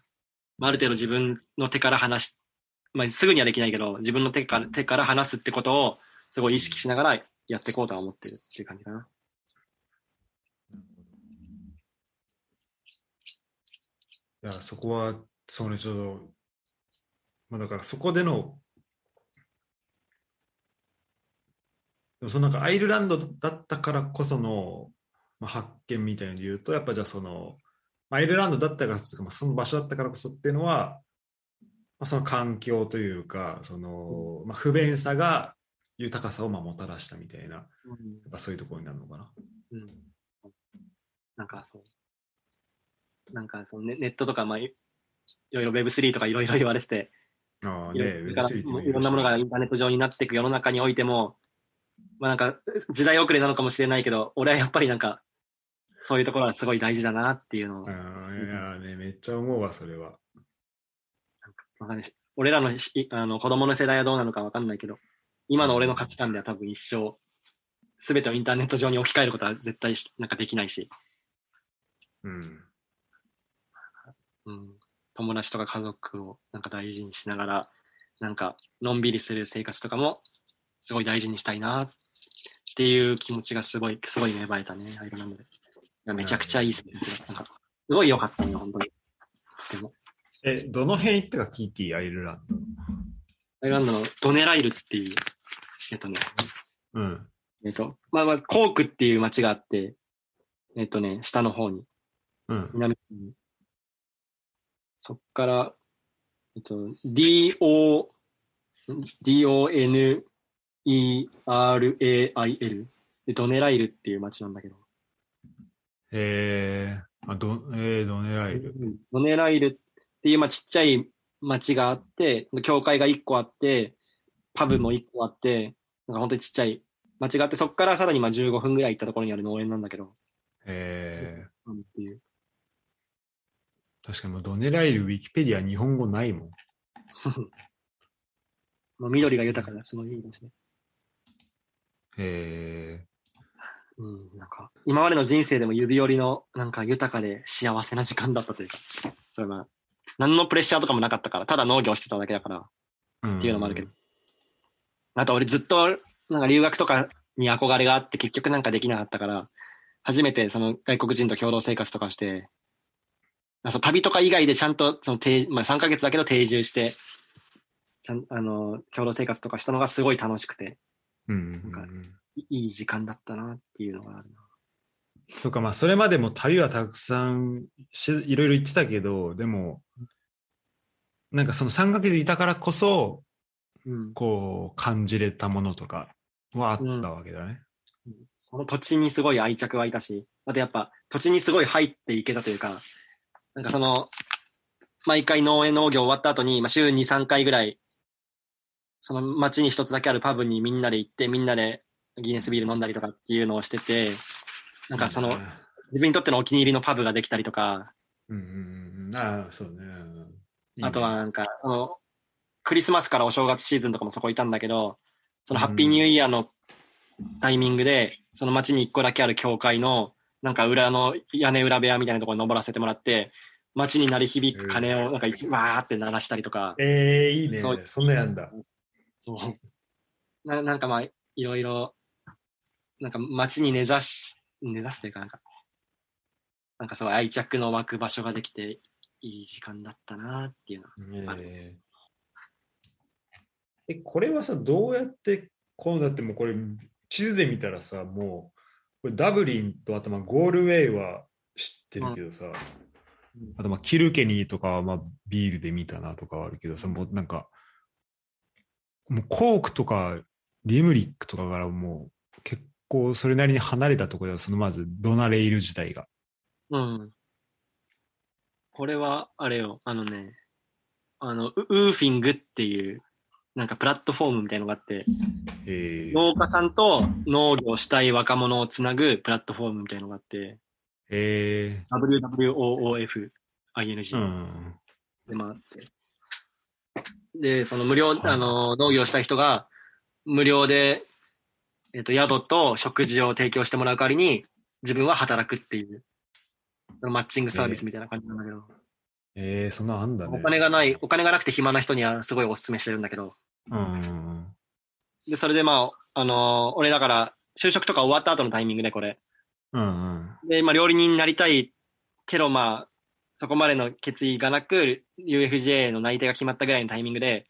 まあ、ある程度自分の手から離し、まあ、すぐにはできないけど、自分の手から手から離すってことを、すごい意識しながらやっていこうとは思ってるっていう感じかな。いや、そこは、そうね、ちょっと、まあだからそこでの、でもそのなんかアイルランドだったからこその、まあ、発見みたいなので言うと、やっぱじゃあその、アイルランドだったからまあ、その場所だったからこそっていうのは、まあ、その環境というか、その、まあ、不便さが豊かさをまあもたらしたみたいな、やっぱそういうところになるのかな。うん。なんかそう。なんかそのネネットとか、まあ、いいろいろ Web3 とかいろいろ言われてて、ああいろね、だから Web3 ってもういろんなものがインターネット上になっていく世の中においても、まあなんか時代遅れなのかもしれないけど、俺はやっぱりなんか、そういうところはすごい大事だなっていうのを、ああ、いやね、めっちゃ思うわ、それは。わかんない俺らのしあの子供の世代はどうなのかわかんないけど、今の俺の価値観では多分一生、すべてをインターネット上に置き換えることは絶対しなんかできないし、うん。うん、友達とか家族をなんか大事にしながら、なんかのんびりする生活とかもすごい大事にしたいなっていう気持ちがすごい、すごい芽生えたね、アイルランドで。いやめちゃくちゃいい生活だなんか、すごい良かったね、本当に。でも、え、どの辺行ったか聞いていい？アイルランアイルランドのドネライルっていう、えっとね、ド。うん。えっと、まあまあ、コークっていう町があって、えっとね、下の方に、うん。南に。そっから、えっと、D-O、D-O-N-E-R-A-I-L で、ドネライルっていう町なんだけど、えー、あどえー、ドネライル。うん。ドネライルっていう、まあ、ちっちゃい町があって、教会が1個あって、パブも1個あって、なんか本当にちっちゃい町があって、そこからさらにまあ15分ぐらい行ったところにある農園なんだけど、えうんっていう。ー、確かにもうドネライル、ウィキペディア日本語ないもん。<laughs> まあ、緑が豊かですごいいいですね。えうん、なんか、今までの人生でも指折りの、なんか豊かで幸せな時間だったというか、それは、何のプレッシャーとかもなかったから、ただ農業してただけだから、うんっていうのもあるけど。あと俺ずっと、なんか留学とかに憧れがあって結局なんかできなかったから、初めてその外国人と共同生活とかして、あそう旅とか以外でちゃんとその定、まあ3ヶ月だけど定住して、ちゃん、あの、共同生活とかしたのがすごい楽しくて、うんうんうんなんかいいい時間だったなっていうのがあるな。そうか、まあ、それまでも旅はたくさんしいろいろ行ってたけど、でも、なんかその3ヶ月いたからこそ、うん。こう、感じれたものとかはあったわけだね。その土地にすごい愛着湧いたし、あとやっぱ土地にすごい入っていけたというか、なんかその、毎回農園農業終わった後に、まあ、週2、3回ぐらい、その町に一つだけあるパブにみんなで行って、みんなでギネスビール飲んだりとかっていうのをしてて、なんかその、自分にとってのお気に入りのパブができたりとか、うんうんうん。ああ、そうね。うんいいねあとはなんか、その、クリスマスからお正月シーズンとかもそこいたんだけど、そのハッピーニューイヤーのタイミングで、その街に一個だけある教会の、なんか裏の屋根裏部屋みたいなところに登らせてもらって、街に鳴り響く鐘をなんかわーって鳴らしたりとか、ええいいね。そそんなやんだ。そう。ななんかまあ、いろいろ、なんか街に根ざし、根ざすというかなんか、なんかそう愛着の湧く場所ができて、いい時間だったなっていうのは。ええこれはさ、どうやって、こうだってもうこれ、地図で見たらさ、もう、これダブリンとあとまあゴールウェイは知ってるけどさ、うんあとまあキルケニーとかはまあビールで見たなとかはあるけどさ、もうなんか、もうコークとかリムリックとかからもう結構それなりに離れたところでは、そのまずドナレイル自体が。うん。これは、あれよ、あのね、あの、ウウーフィングっていう、なんかプラットフォームみたいのがあって、えー、農家さんと農業したい若者をつなぐプラットフォームみたいのがあって、え WWOOF、ー、ING うん。でって。で、その無料、あの、農業したい人が、無料で、えっ、と、宿と食事を提供してもらう代わりに、自分は働くっていう、マッチングサービスみたいな感じなんだけど、えー、そんなあんだね。お金がない、お金がなくて暇な人にはすごいお勧めしてるんだけど、うん。で、それでまあ、あのー俺だから、就職とか終わった後のタイミングでこれ。うんうん。で、まあ、料理人になりたいけど、まあ、そこまでの決意がなく、UFJ の内定が決まったぐらいのタイミングで、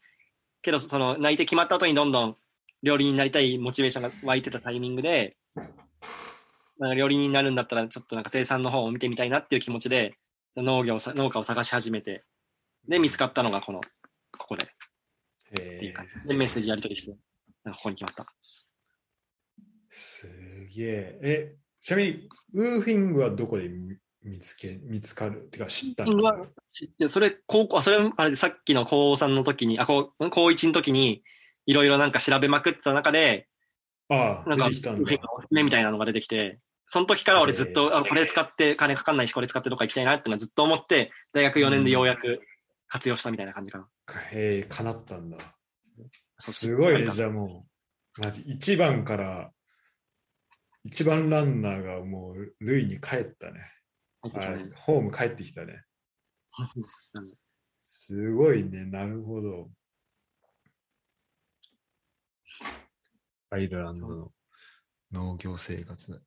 けど、その内定決まった後にどんどん料理人になりたいモチベーションが湧いてたタイミングで、なんか料理人になるんだったら、ちょっとなんか生産の方を見てみたいなっていう気持ちで、農業農家を探し始めて、で、見つかったのがこの、ここでっていうえ感じ。で、メッセージやり取りして、なんかここに決まった。すげえ。え、ちなみに、ウーフィングはどこで見見つけ、見つかるってか知ったのウーフィングは知って、それ、高校、あ、それ、あれでさっきの高3の時に、あ、高、高1の時に、いろいろなんか調べまくってた中で、ああ、なんか、ウーフィン。グのおすすめみたいなのが出てきて、その時から俺ずっと、あこれ使って金かかんないし、これ使ってどっか行きたいなってのはずっと思って、大学4年でようやく活用したみたいな感じかな。へえ、かなったんだ。すごいね、じゃあもう、マジ1番から、一番ランナーがもう、塁に帰ったね。ねホーム帰ってきたね。すごいね、なるほど。アイルランドの農業生活。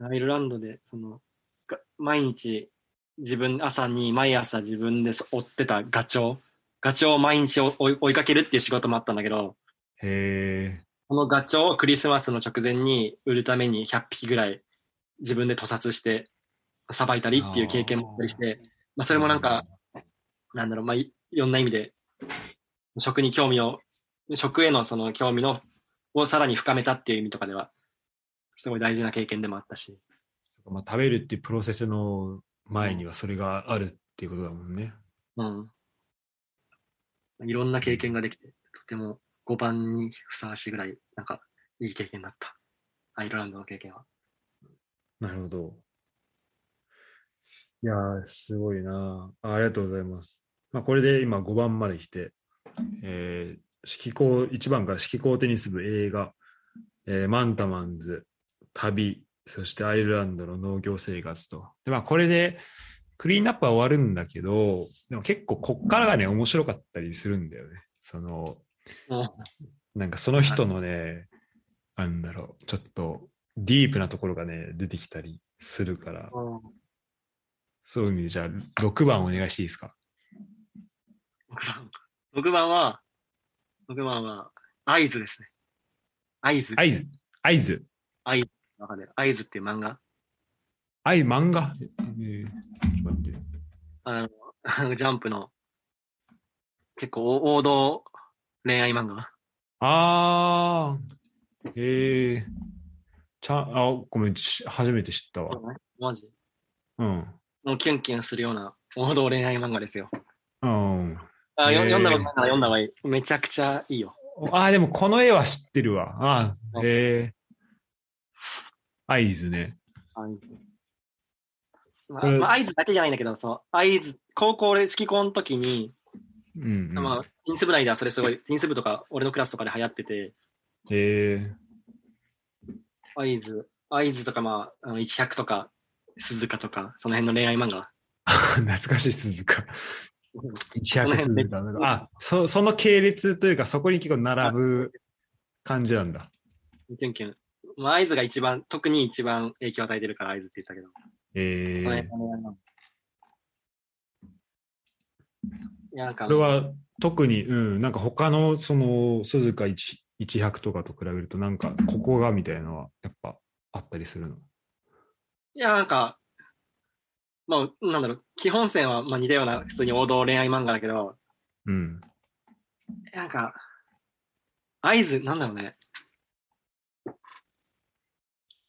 アイルランドで、その、が毎日、自分、朝に毎朝自分で追ってたガチョウ。ガチョウを毎日追い追いかけるっていう仕事もあったんだけど、へえ、このガチョウをクリスマスの直前に売るために100匹ぐらい自分で屠殺して、さばいたりっていう経験もあったりして、まあそれもなんか、なんだろう、まあいいろんな意味で、食に興味を、食へのその興味の、をさらに深めたっていう意味とかでは、すごい大事な経験でもあったし。まあ、食べるっていうプロセスの前にはそれがあるっていうことだもんね。うん。いろんな経験ができて、とても5番にふさわしいぐらい、なんか、いい経験だった。アイルランドの経験は。なるほど。いやー、すごいなあ。ありがとうございます。まあ、これで今5番まで来て、えー、式高、1番から式高テニス部映画、えーマンタマンズ、旅、そしてアイルランドの農業生活と。で、まあ、これでクリーンアップは終わるんだけど、でも結構こっからがね、面白かったりするんだよね。その、うんなんかその人のね、なんだろう、ちょっとディープなところがね、出てきたりするから、うんそういう意味でじゃあ6番お願いしていいですか？6番。6番は、6番は、合図ですね。合図。合図、合図、わかる合図っていう漫画。合図漫画？えー、ちょっと待って。あの、<laughs> ジャンプの、結構お王道恋愛漫画。あー、えー、ちゃん、あ、ごめん、し初めて知ったわ。マジうん。もうキュンキュンするような王道恋愛漫画ですよ。うん。あ、よへー読んだ方がいい。めちゃくちゃいいよ。あー、でもこの絵は知ってるわ。あー、えー、合図ね。合図。まあ、まあ、合図だけじゃないんだけど、その合図、高校で式校の時に、うん、うん。まあ、テニス部内ではそれすごい、テニス部とか、俺のクラスとかで流行ってて、え合図、合図とか、まあ、あの100とか、鈴鹿とか、その辺の恋愛漫画。ー、<laughs> 懐かしい鈴鹿。一百鈴鹿。あ、そ、その系列というか、そこに結構並ぶ感じなんだ。キュンキュン。まあ、合図が一番、特に一番影響を与えてるから合図って言ったけど、えーその辺、の恋愛漫画。いや、なんかこれ、は特に、うん、なんか他のその鈴鹿一100とかと比べると、なんかここがみたいなのはやっぱあったりするの？いや、なんか、まあ、なんだろう、基本線はまあ似たような普通に王道恋愛漫画だけど、うん。なんか、合図、なんだろうね。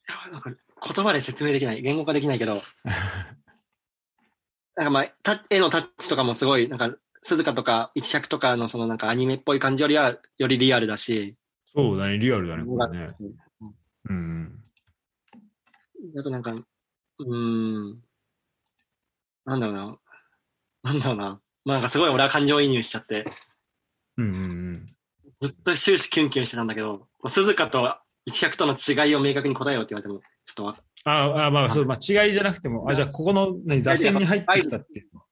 いや、なんか言葉で説明できない、言語化できないけど、<laughs> なんかまあ、タ絵のタッチとかもすごい、なんか、鈴鹿とか一尺とかのそのなんかアニメっぽい感じよりは、よりリアルだし、そうだね、リアルだね、これね。うん。あとなんか、うーん、なんだろうな。なんだろうな。まあなんかすごい俺は感情移入しちゃって、うんうんうん。ずっと終始キュンキュンしてたんだけど、鈴鹿と一百との違いを明確に答えようって言われても、ちょっとわああ、まあ、そう、まあ、違いじゃなくても、あ、じゃあ、ここの、何、打線に入ってきたっていうの。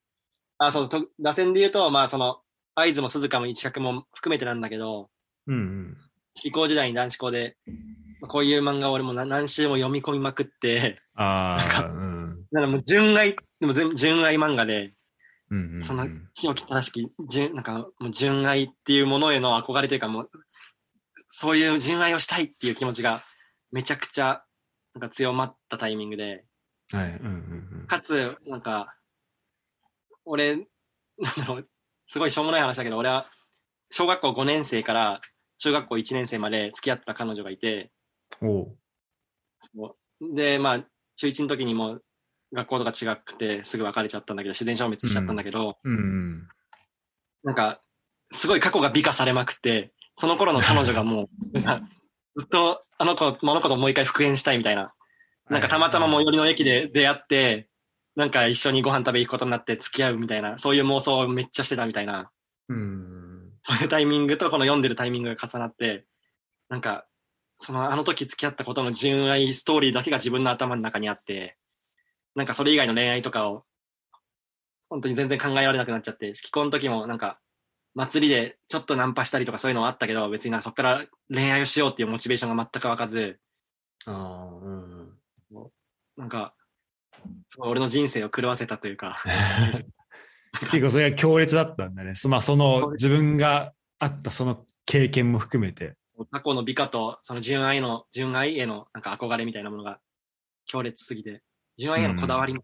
あ、そう、と打線で言うと、まあその、合図も鈴鹿も一百も含めてなんだけど、うんうん。式校時代に男子校で、まあこういう漫画を俺も何何週も読み込みまくって、ああ、うん。だからもう純愛、でも全部純愛漫画で、うんうんうん。その清き正しき、純、なんかもう純愛っていうものへの憧れというかもう、そういう純愛をしたいっていう気持ちがめちゃくちゃなんか強まったタイミングで、はい、うんうんうん。かつ、なんか、俺、なんだろう、すごいしょうもない話だけど、俺は小学校5年生から中学校1年生まで付き合った彼女がいて、おで、まあ、中1の時にもう学校とか違くてすぐ別れちゃったんだけど、自然消滅しちゃったんだけど、うんうん。なんか、すごい過去が美化されまくって、その頃の彼女がもう、<laughs> ずっとあの子、あの子ともう一回復縁したいみたいな。なんかたまたま最寄りの駅で出会って、なんか一緒にご飯食べ行くことになって付き合うみたいな、そういう妄想をめっちゃしてたみたいな、うん。そういうタイミングとこの読んでるタイミングが重なって、なんか、そのあの時付き合ったことの純愛ストーリーだけが自分の頭の中にあって、なんかそれ以外の恋愛とかを、本当に全然考えられなくなっちゃって、式婚の時もなんか、祭りでちょっとナンパしたりとかそういうのはあったけど、別になんかそこから恋愛をしようっていうモチベーションが全く湧かず、ああ、うん。なんか、すごい俺の人生を狂わせたというか、<laughs> 結構それが強烈だったんだね。そまあ、その自分があったその経験も含めて。過去の美化とその純愛の、純愛へのなんか憧れみたいなものが強烈すぎて、純愛へのこだわりも。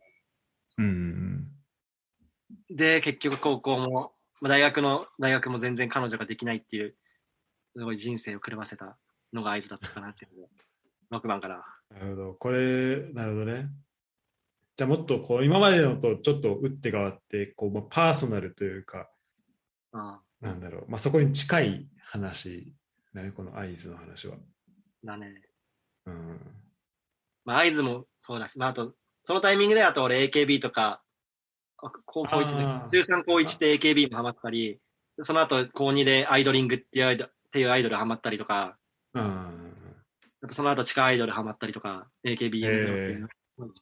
うんうん。で、結局高校も、まあ、大学の、大学も全然彼女ができないっていう、すごい人生を狂わせたのが合図だったかなっていうので、<laughs> 6番かな。なるほど。これ、なるほどね。じゃあもっとこう、今までのとちょっと打って変わって、こう、まあ、パーソナルというか、ああなんだろう。まあ、そこに近い話だね、この合図の話は。だね。うん。まあ、合図もそうだし、まあ、あと、そのタイミングであと俺 AKB とか、あ高校1あーで、13高1で AKB もハマったり、その後高2でアイドリングっていうアイドっていうアイドルハマったりとか、うん。その後地下アイドルハマったりとか、AKB っていう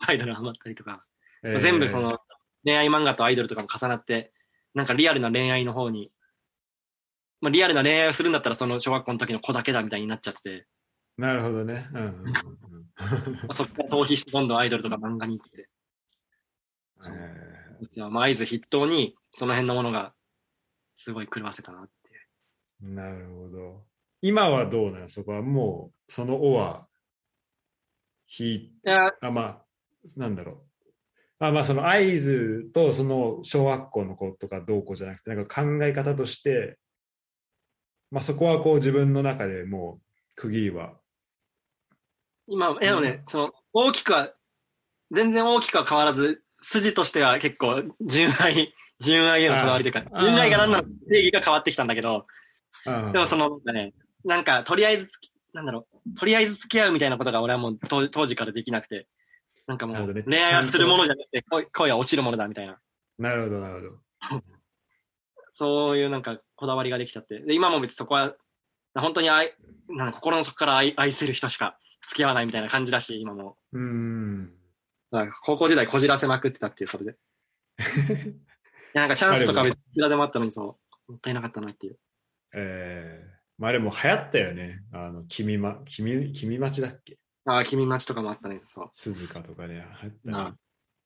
アイドルハマったりとか、全部その、恋愛漫画とアイドルとかも重なって、なんかリアルな恋愛の方に、まあリアルな恋愛をするんだったらその小学校の時の子だけだみたいになっちゃってて、なるほどね。うんそこから逃避してどんどんアイドルとか漫画に行って、えじゃあまあ合図筆頭にその辺のものがすごい狂わせたなって。なるほど。今はどうなのそこはもう、その「お」は、ひ、あ、まあ、なん。だろう。あまあ、その合図とその小学校の子とかどうこうじゃなくて、なん。か考え方として、まあそこはこう自分の中でもう区切りは。今、でもね、その大きくは、全然大きくは変わらず、筋としては結構純愛、<laughs> 純愛へのこだわりというか、純愛が何なのか定義が変わってきたんだけど、あでもその、なんかね、なんか、とりあえずつき、なんだろう、とりあえず付き合うみたいなことが俺はもう当当時からできなくて、なんかもう、恋愛はするものじゃなくて、恋恋は落ちるものだみたいな、なるほど、なるほど。<laughs> そういうなんかこだわりができちゃって、で、今も別にそこは、本当に愛、なんか心の底から愛愛せる人しか付き合わないみたいな感じだし、今も。うーん。なんか高校時代こじらせまくってたっていう、それで。<laughs> なんかチャンスとか別にいくらでもあったのにそう、もったいなかったなっていう。えー、まあでも流行ったよね。あの、君ま、君、君待ちだっけ？ああ、君待ちとかもあったね、そう。鈴鹿とかね、流行ったね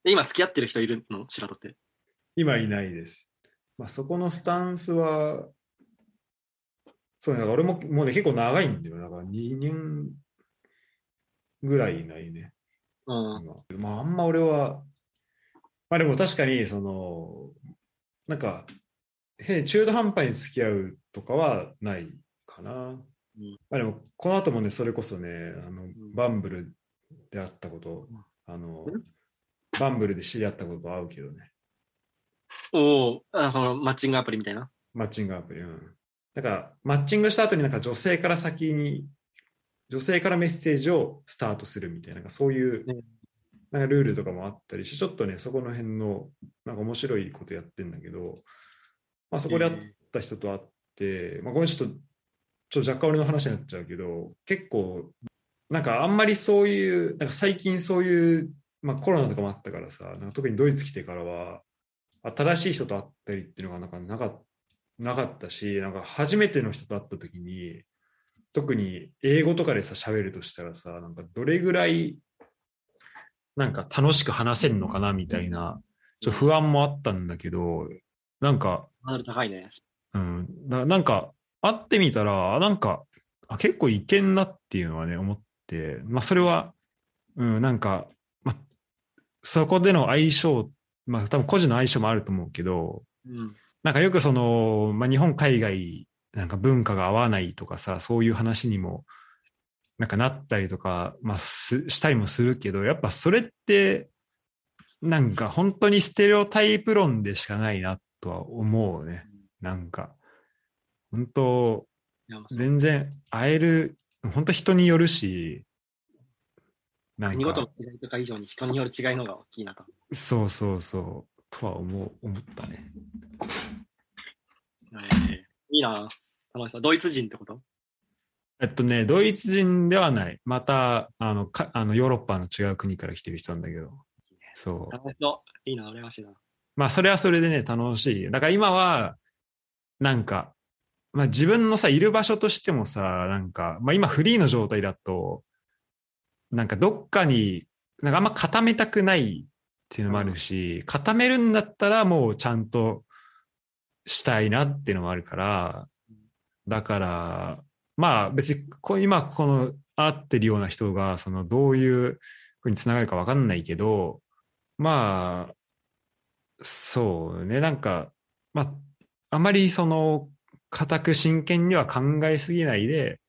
今付き合ってる人いるの？白戸って。今いないです。まあそこのスタンスは、そうね、俺ももうね、結構長いんだよ。だから2年ぐらいいないね。うん。今まああんま俺は、まあでも確かに、その、なんか、変に中途半端に付き合うとかはないかな。まあでも、この後もね、それこそね、あの、バンブルで会ったこと、あのん、バンブルで知り合ったこと会うけどね。おお、あそのマッチングアプリみたいな？マッチングアプリ。うん。だから、マッチングした後になんか女性から先に、女性からメッセージをスタートするみたいな、そういうね、なんかルールとかもあったりし、ちょっとね、そこの辺の、なんか面白いことやってんだけど、まあそこで会った人と会って、まあごめん、ちょっと、ちょっと若干俺の話になっちゃうけど、結構、なんかあんまりそういう、なんか最近そういう、まあコロナとかもあったからさ、なんか特にドイツ来てからは、新しい人と会ったりっていうのがなんかなかなかったし、なんか初めての人と会った時に、特に英語とかでさ、喋るとしたらさ、なんかどれぐらい、なんか楽しく話せるのかなみたいな、ちょっと不安もあったんだけど、なんか、高いね。うん、ななんか、会ってみたら、あなんか、あ結構いけんなっていうのはね、思って、まあ、それは、うん、なんか、まあ、そこでの相性、まあ、多分個人の相性もあると思うけど、うん。なんかよくその、まあ、日本、海外、なんか文化が合わないとかさ、そういう話にも、なんかなったりとか、まあ、すしたりもするけど、やっぱそれって、なんか本当にステレオタイプ論でしかないなとは思うね。なんか、本当、全然会える、本当人によるし、なんか国ごとの、違いとか以上に人による違いの方が大きいなと。そうそうそう、とは思う、思ったね。えーいいな楽しそう。ドイツ人ってこと？えっとね、ドイツ人ではない。また、あの、かあのヨーロッパの違う国から来てる人なんだけど。そう。楽しそう。いいな、羨ましいな。まあ、それはそれでね、楽しい。だから今は、なんか、まあ自分のさ、いる場所としてもさ、なんか、まあ今フリーの状態だと、なんかどっかに、なんかあんま固めたくないっていうのもあるし、固めるんだったらもうちゃんとしたいなっていうのもあるから、だから、まあ別に今この会ってるような人が、そのどういうふうにつながるかわかんないけど、まあ、そうね、なんか、まあ、あまりその、固く真剣には考えすぎないで、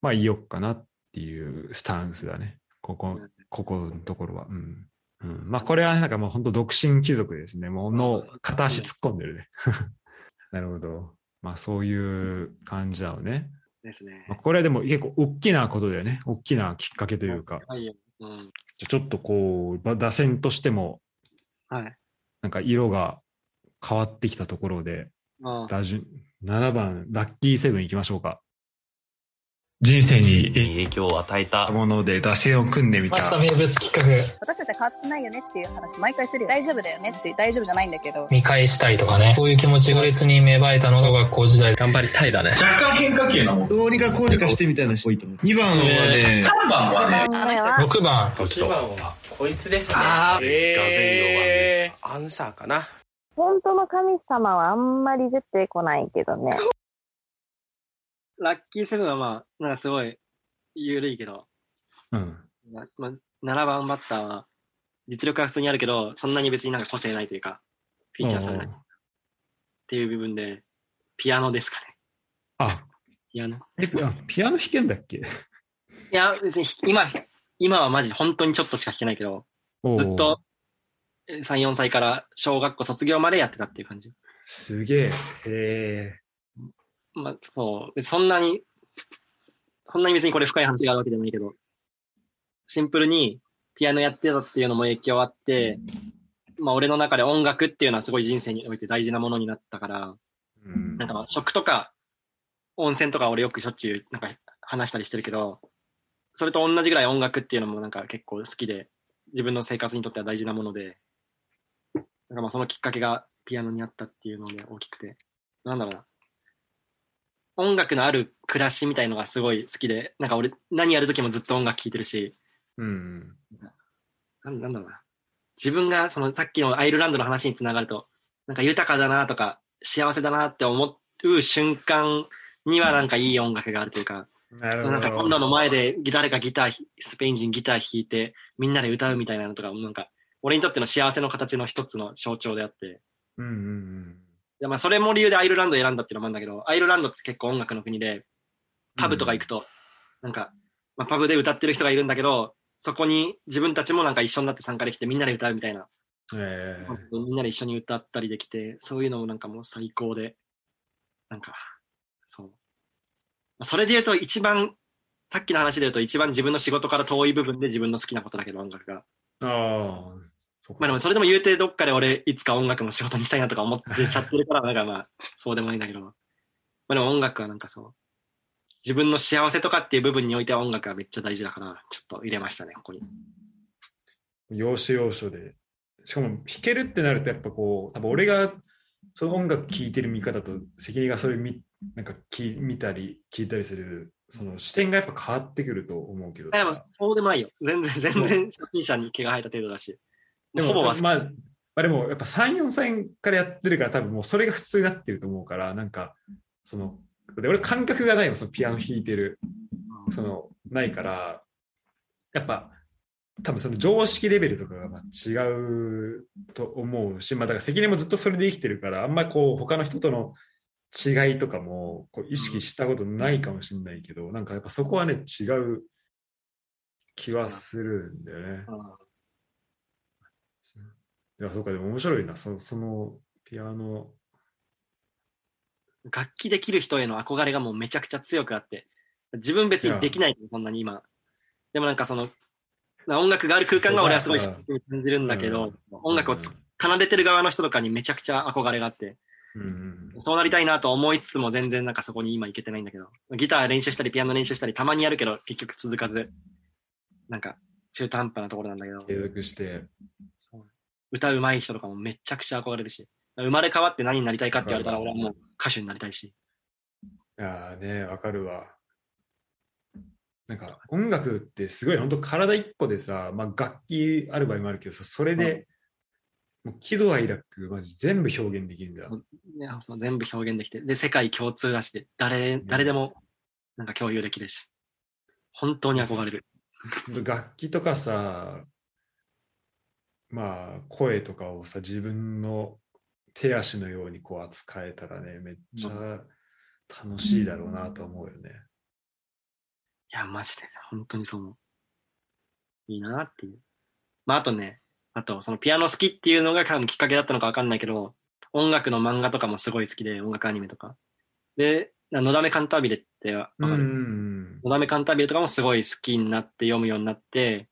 まあ、いいよっかなっていうスタンスだね。ここ、ここのところは。うん。うん、まあ、これはなんかもう本当独身貴族ですね。もうの片足突っ込んでるね。<laughs> なるほど。まあ、そういう感じだよね。ですねまあ、。これはでも結構大きなことだよね。大きなきっかけというか。はいよ。うん。じゃあちょっとこう、ば打線としても、はい。なんか色が変わってきたところで、あ打順7番、ラッキーセブン行きましょうか。人生に影響を与えたもので打線を組んでみた。名物企画。私たちは変わってないよねっていう話毎回するよ。大丈夫だよねって大丈夫じゃないんだけど。見返したりとかね。そういう気持ちが別に芽生えたのが学校時代。頑張りたいだね。若干変化球なもん。どうにかこうにかしてみたいな人多いと思う。2番はね、3番はね、あの人6番。6番は、こいつですね。あーえアンサーかな。本当の神様はあんまり出てこないけどね。ラッキーセブンはまあ、なんかすごい、緩いけど、うん。まま7番バッターは、実力は普通にあるけど、そんなに別になんか個性ないというか、フィーチャーされない。っていう部分で、ピアノですかね。あ、ピアノ。え、あピアノ弾けんだっけ？いや、別に今、今はマジ本当にちょっとしか弾けないけど、ずっとえー3、4歳から小学校卒業までやってたっていう感じ。すげえ。へえ。まあ、そう。そんなに、そんなに別にこれ深い話があるわけじゃないけど、シンプルにピアノやってたっていうのも影響あって、まあ俺の中で音楽っていうのはすごい人生において大事なものになったから、うんなんかまあ食とか温泉とか俺よくしょっちゅうなんか話したりしてるけど、それと同じぐらい音楽っていうのもなんか結構好きで、自分の生活にとっては大事なもので、なんかまあそのきっかけがピアノにあったっていうので大きくて、なんだろうな。音楽のある暮らしみたいのがすごい好きで、なんか俺何やるときもずっと音楽聴いてるし、うん。なんなんだろうな。自分がそのさっきのアイルランドの話につながると、なんか豊かだなとか幸せだなって思う瞬間にはなんかいい音楽があるというか、なるほど。なんかコンロの前で誰かギターひ、スペイン人ギター弾いてみんなで歌うみたいなのとか、なんか俺にとっての幸せの形の一つの象徴であって、うんうんでまあそれも理由でアイルランドを選んだっていうのもあるんだけど、アイルランドって結構音楽の国で、パブとか行くと、なんか、まあ、パブで歌ってる人がいるんだけど、そこに自分たちもなんか一緒になって参加できてみんなで歌うみたいな、うん。ええみんなで一緒に歌ったりできて、そういうのもなんかもう最高で、なんか、そう。まあそれで言うと一番、さっきの話で言うと一番自分の仕事から遠い部分で自分の好きなことだけど音楽が。ああ。まあでもそれでも言うてどっかで俺いつか音楽も仕事にしたいなとか思ってちゃってるから、なんかまあそうでもないんだけど。まあでも音楽はなんかそう。自分の幸せとかっていう部分においては音楽はめっちゃ大事だから、ちょっと入れましたね、ここに。要所要所で。しかも弾けるってなるとやっぱこう、多分俺がその音楽聴いてる見方と関根がそれ見なんかき見たり聞いたりするその視点がやっぱ変わってくると思うけどでもそうでもないよ。全然、全然初心者に毛が生えた程度だし。でもほぼはまあ、まあでもやっぱ3、4歳からやってるから多分もうそれが普通になってると思うから、なんか、その、で俺感覚がないの、そのピアノ弾いてる、その、ないから、やっぱ、多分その常識レベルとかがまあ違うと思うし、まあだから関根もずっとそれで生きてるから、あんまりこう他の人との違いとかもこう意識したことないかもしれないけど、なんかやっぱそこはね、違う気はするんだよね。いや、そうか、でも面白いな、そそのピアノ。楽器できる人への憧れがもうめちゃくちゃ強くあって、自分別にできない、そんなに今。でもなんかその、音楽がある空間が俺はすごい感じるんだけど、うん。音楽をつ奏でてる側の人とかにめちゃくちゃ憧れがあって、うんうんそうなりたいなと思いつつも全然なんかそこに今行けてないんだけど、ギター練習したりピアノ練習したりたまにやるけど結局続かず、なんか中途半端なところなんだけど、継続して。そう歌うまい人とかもめちゃくちゃ憧れるし、生まれ変わって何になりたいかって言われたら俺はもう歌手になりたいし。いやーね、わかるわ。なんか音楽ってすごい本当体一個でさ、まあ、楽器ある場合もあるけどさ、それで、もう喜怒哀楽、マジ全部表現できるんだよ。ね、そう全部表現できて、で、世界共通だし、誰、誰でもなんか共有できるし、本当に憧れる。楽器とかさ、まあ声とかをさ、自分の手足のようにこう扱えたらね、めっちゃ楽しいだろうなと思うよね。いや、マジで、本当にそう思う。いいなっていう。まあ、あとね、あと、そのピアノ好きっていうのが多分きっかけだったのかわかんないけど、音楽の漫画とかもすごい好きで、音楽アニメとか。で、のだめカンタービレってわかる、うん。のだめカンタービレとかもすごい好きになって読むようになって、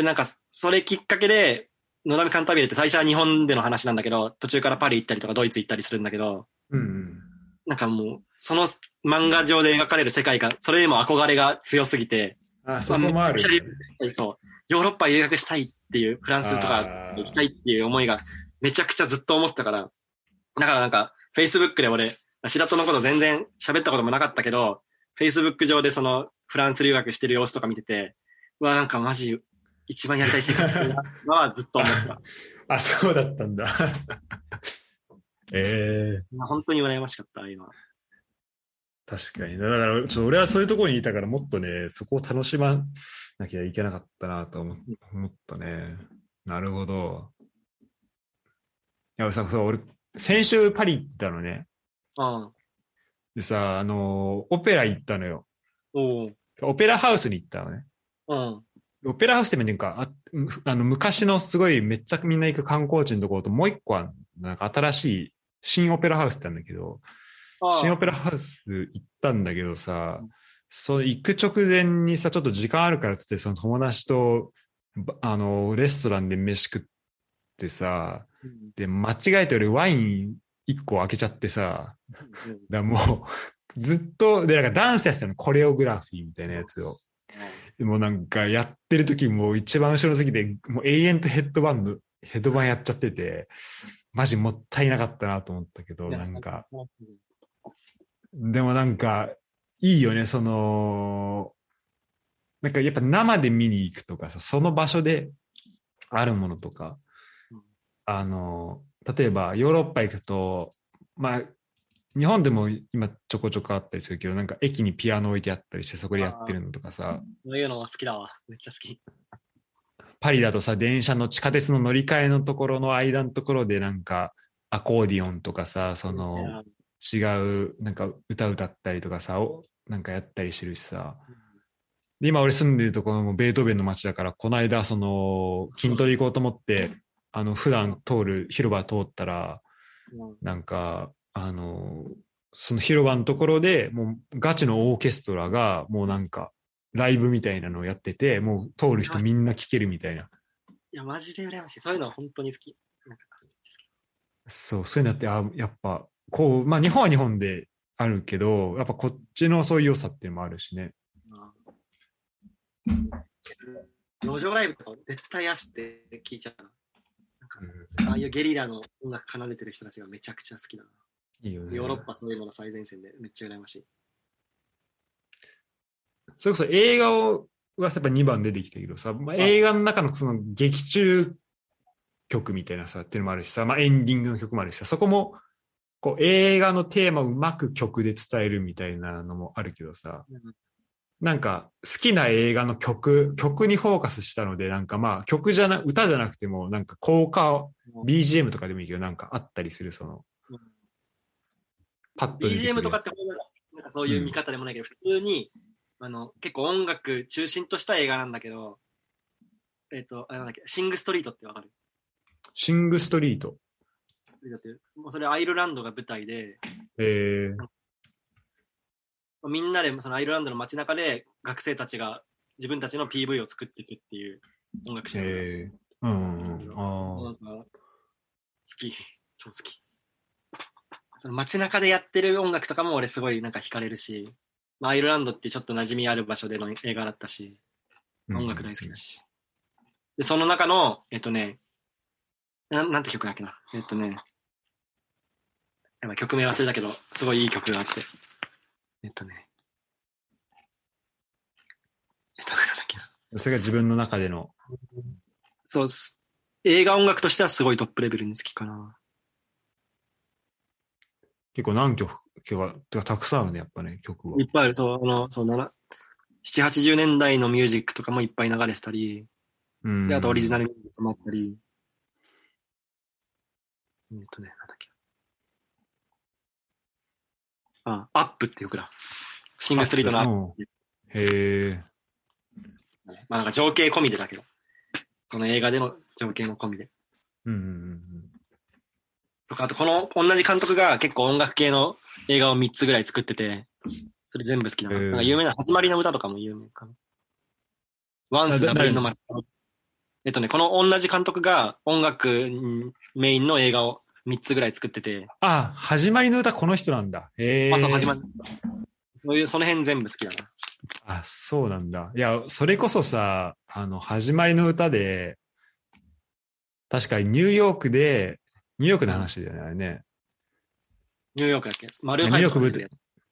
で、なんか、それきっかけで、のだめカンタービレって最初は日本での話なんだけど、途中からパリ行ったりとかドイツ行ったりするんだけど、うん。なんかもう、その漫画上で描かれる世界が、それでも憧れが強すぎて、あ、そこもあるよね。そう、ヨーロッパ留学したいっていう、フランスとか行きたいっていう思いがめちゃくちゃずっと思ってたから、だからなんか、Facebook で俺、白戸のこと全然喋ったこともなかったけど、Facebook 上でそのフランス留学してる様子とか見てて、うわ、なんかマジ、一番やりたい世界だなはずっと思ってた。<laughs> あ、そうだったんだ。<laughs> ええまあ本当に羨ましかった、今。確かに。だから、ちょっと俺はそういうところにいたから、もっとね、そこを楽しまなきゃいけなかったなと思思ったね。なるほど。いや、さ、そう、俺、先週パリ行ったのね。うん。でさ、あの、オペラ行ったのよ。おう。オペラハウスに行ったのね。うん。オペラハウスってなんか、ああの、昔のすごいめっちゃみんな行く観光地のところと、もう一個は、なんか新しい新オペラハウスってあるんだけど、新オペラハウス行ったんだけどさ、そう、行く直前にさ、ちょっと時間あるからっつって、その友達と、ばあの、レストランで飯食ってさ、で、間違えて俺ワイン1個開けちゃってさ、だもう、ずっと、で、なんかダンスやってたの、コレオグラフィーみたいなやつを。でもなんかやってる時もう一番後ろの席で、もう永遠とヘッドバンド、ヘッドバンやっちゃってて、マジもったいなかったなと思ったけど、なんか、でもなんか、いいよね、その、なんかやっぱ生で見に行くとかさ、その場所であるものとか、あの、例えばヨーロッパ行くと、まあ、日本でも今ちょこちょこあったりするけど、なんか駅にピアノ置いてあったりして、そこでやってるのとかさ、そういうのは好きだわ。めっちゃ好き。パリだとさ、電車の地下鉄の乗り換えのところの間のところでなんかアコーディオンとかさ、その違うなんか歌歌ったりとかさ、おなんかやったりしてるしさ。で、今俺住んでるところもベートーベンの街だから、この間その筋トレ行こうと思って、あの普段通る広場通ったら、うんなんか、あの、その広場のところでもうガチのオーケストラがもうなんかライブみたいなのをやってて、もう通る人みんな聴けるみたいな。いや、マジで羨ましい。そういうのは本当に好き。そう、そういうのって、あ、やっぱ、こう、まあ日本は日本であるけど、やっぱこっちのそういう良さっていうのもあるしね。路上ライブとか絶対足って聞いちゃうな。なんかああいうゲリラの音楽奏でてる人たちがめちゃくちゃ好きだな。いいよね。ヨーロッパそういうのの最前線でめっちゃ羨ましい。それこそ映画をはやっぱ2番出てきたけどさ、まあ、映画の中のその劇中曲みたいなさっていうのもあるしさ、まあ、エンディングの曲もあるしさ、そこもこう映画のテーマをうまく曲で伝えるみたいなのもあるけどさ、なんか好きな映画の曲、曲にフォーカスしたので、なんかまあ曲じゃな、歌じゃなくてもなんか効果、BGM とかでもいいけどなんかあったりするその、パッと BGM とかってなんかそういう見方でもないけど、普通にあの結構音楽中心とした映画なんだけど、えっ、と、あれなんだっけ、シングストリートってわかる？シングストリート。もうそれアイルランドが舞台で、えー、みんなでそのアイルランドの街中で学生たちが自分たちの PV を作っていくっていう音楽シーン。えー、うんうん、あ好き、超好き。その街中でやってる音楽とかも俺すごいなんか惹かれるし、まあ、アイルランドってちょっと馴染みある場所での映画だったし、あ。音楽大好きだし。で、その中の、えっとね、なんなんて曲だっけな。えっとね、やばい曲名忘れたけど、すごいいい曲があって。えっとね、えっと、なんだっけな。それが自分の中での。そうっす。映画音楽としてはすごいトップレベルに好きかな。結構何曲か、てかたくさんあるね、やっぱね、曲は。いっぱいある。そう、あの、そう、7、7、80年代のミュージックとかもいっぱい流れてたり、うんで、あとオリジナルミュージックもあったり、えっとね、なんだっけ。あ、アップっていう曲だ。シングストリートのアップ。うんへえ。まあなんか情景込みでだけど。その映画での情景も込みで。うんうんうんあとこの同じ監督が結構音楽系の映画を3つぐらい作ってて、それ全部好きだな。へーなんか有名な始まりの歌とかも有名かな。ワンスダブリンの街。えっとね、この同じ監督が音楽んメインの映画を3つぐらい作ってて、あ、始まりの歌この人なんだ。へえ。まあそう始まる。そういう、その辺全部好きだな。あ、そうなんだ。いや、それこそさ、あの、始まりの歌で、確かにニューヨークで、ニューヨークの話だよね、あれね。ニューヨークだっけ？マルニューヨークブブー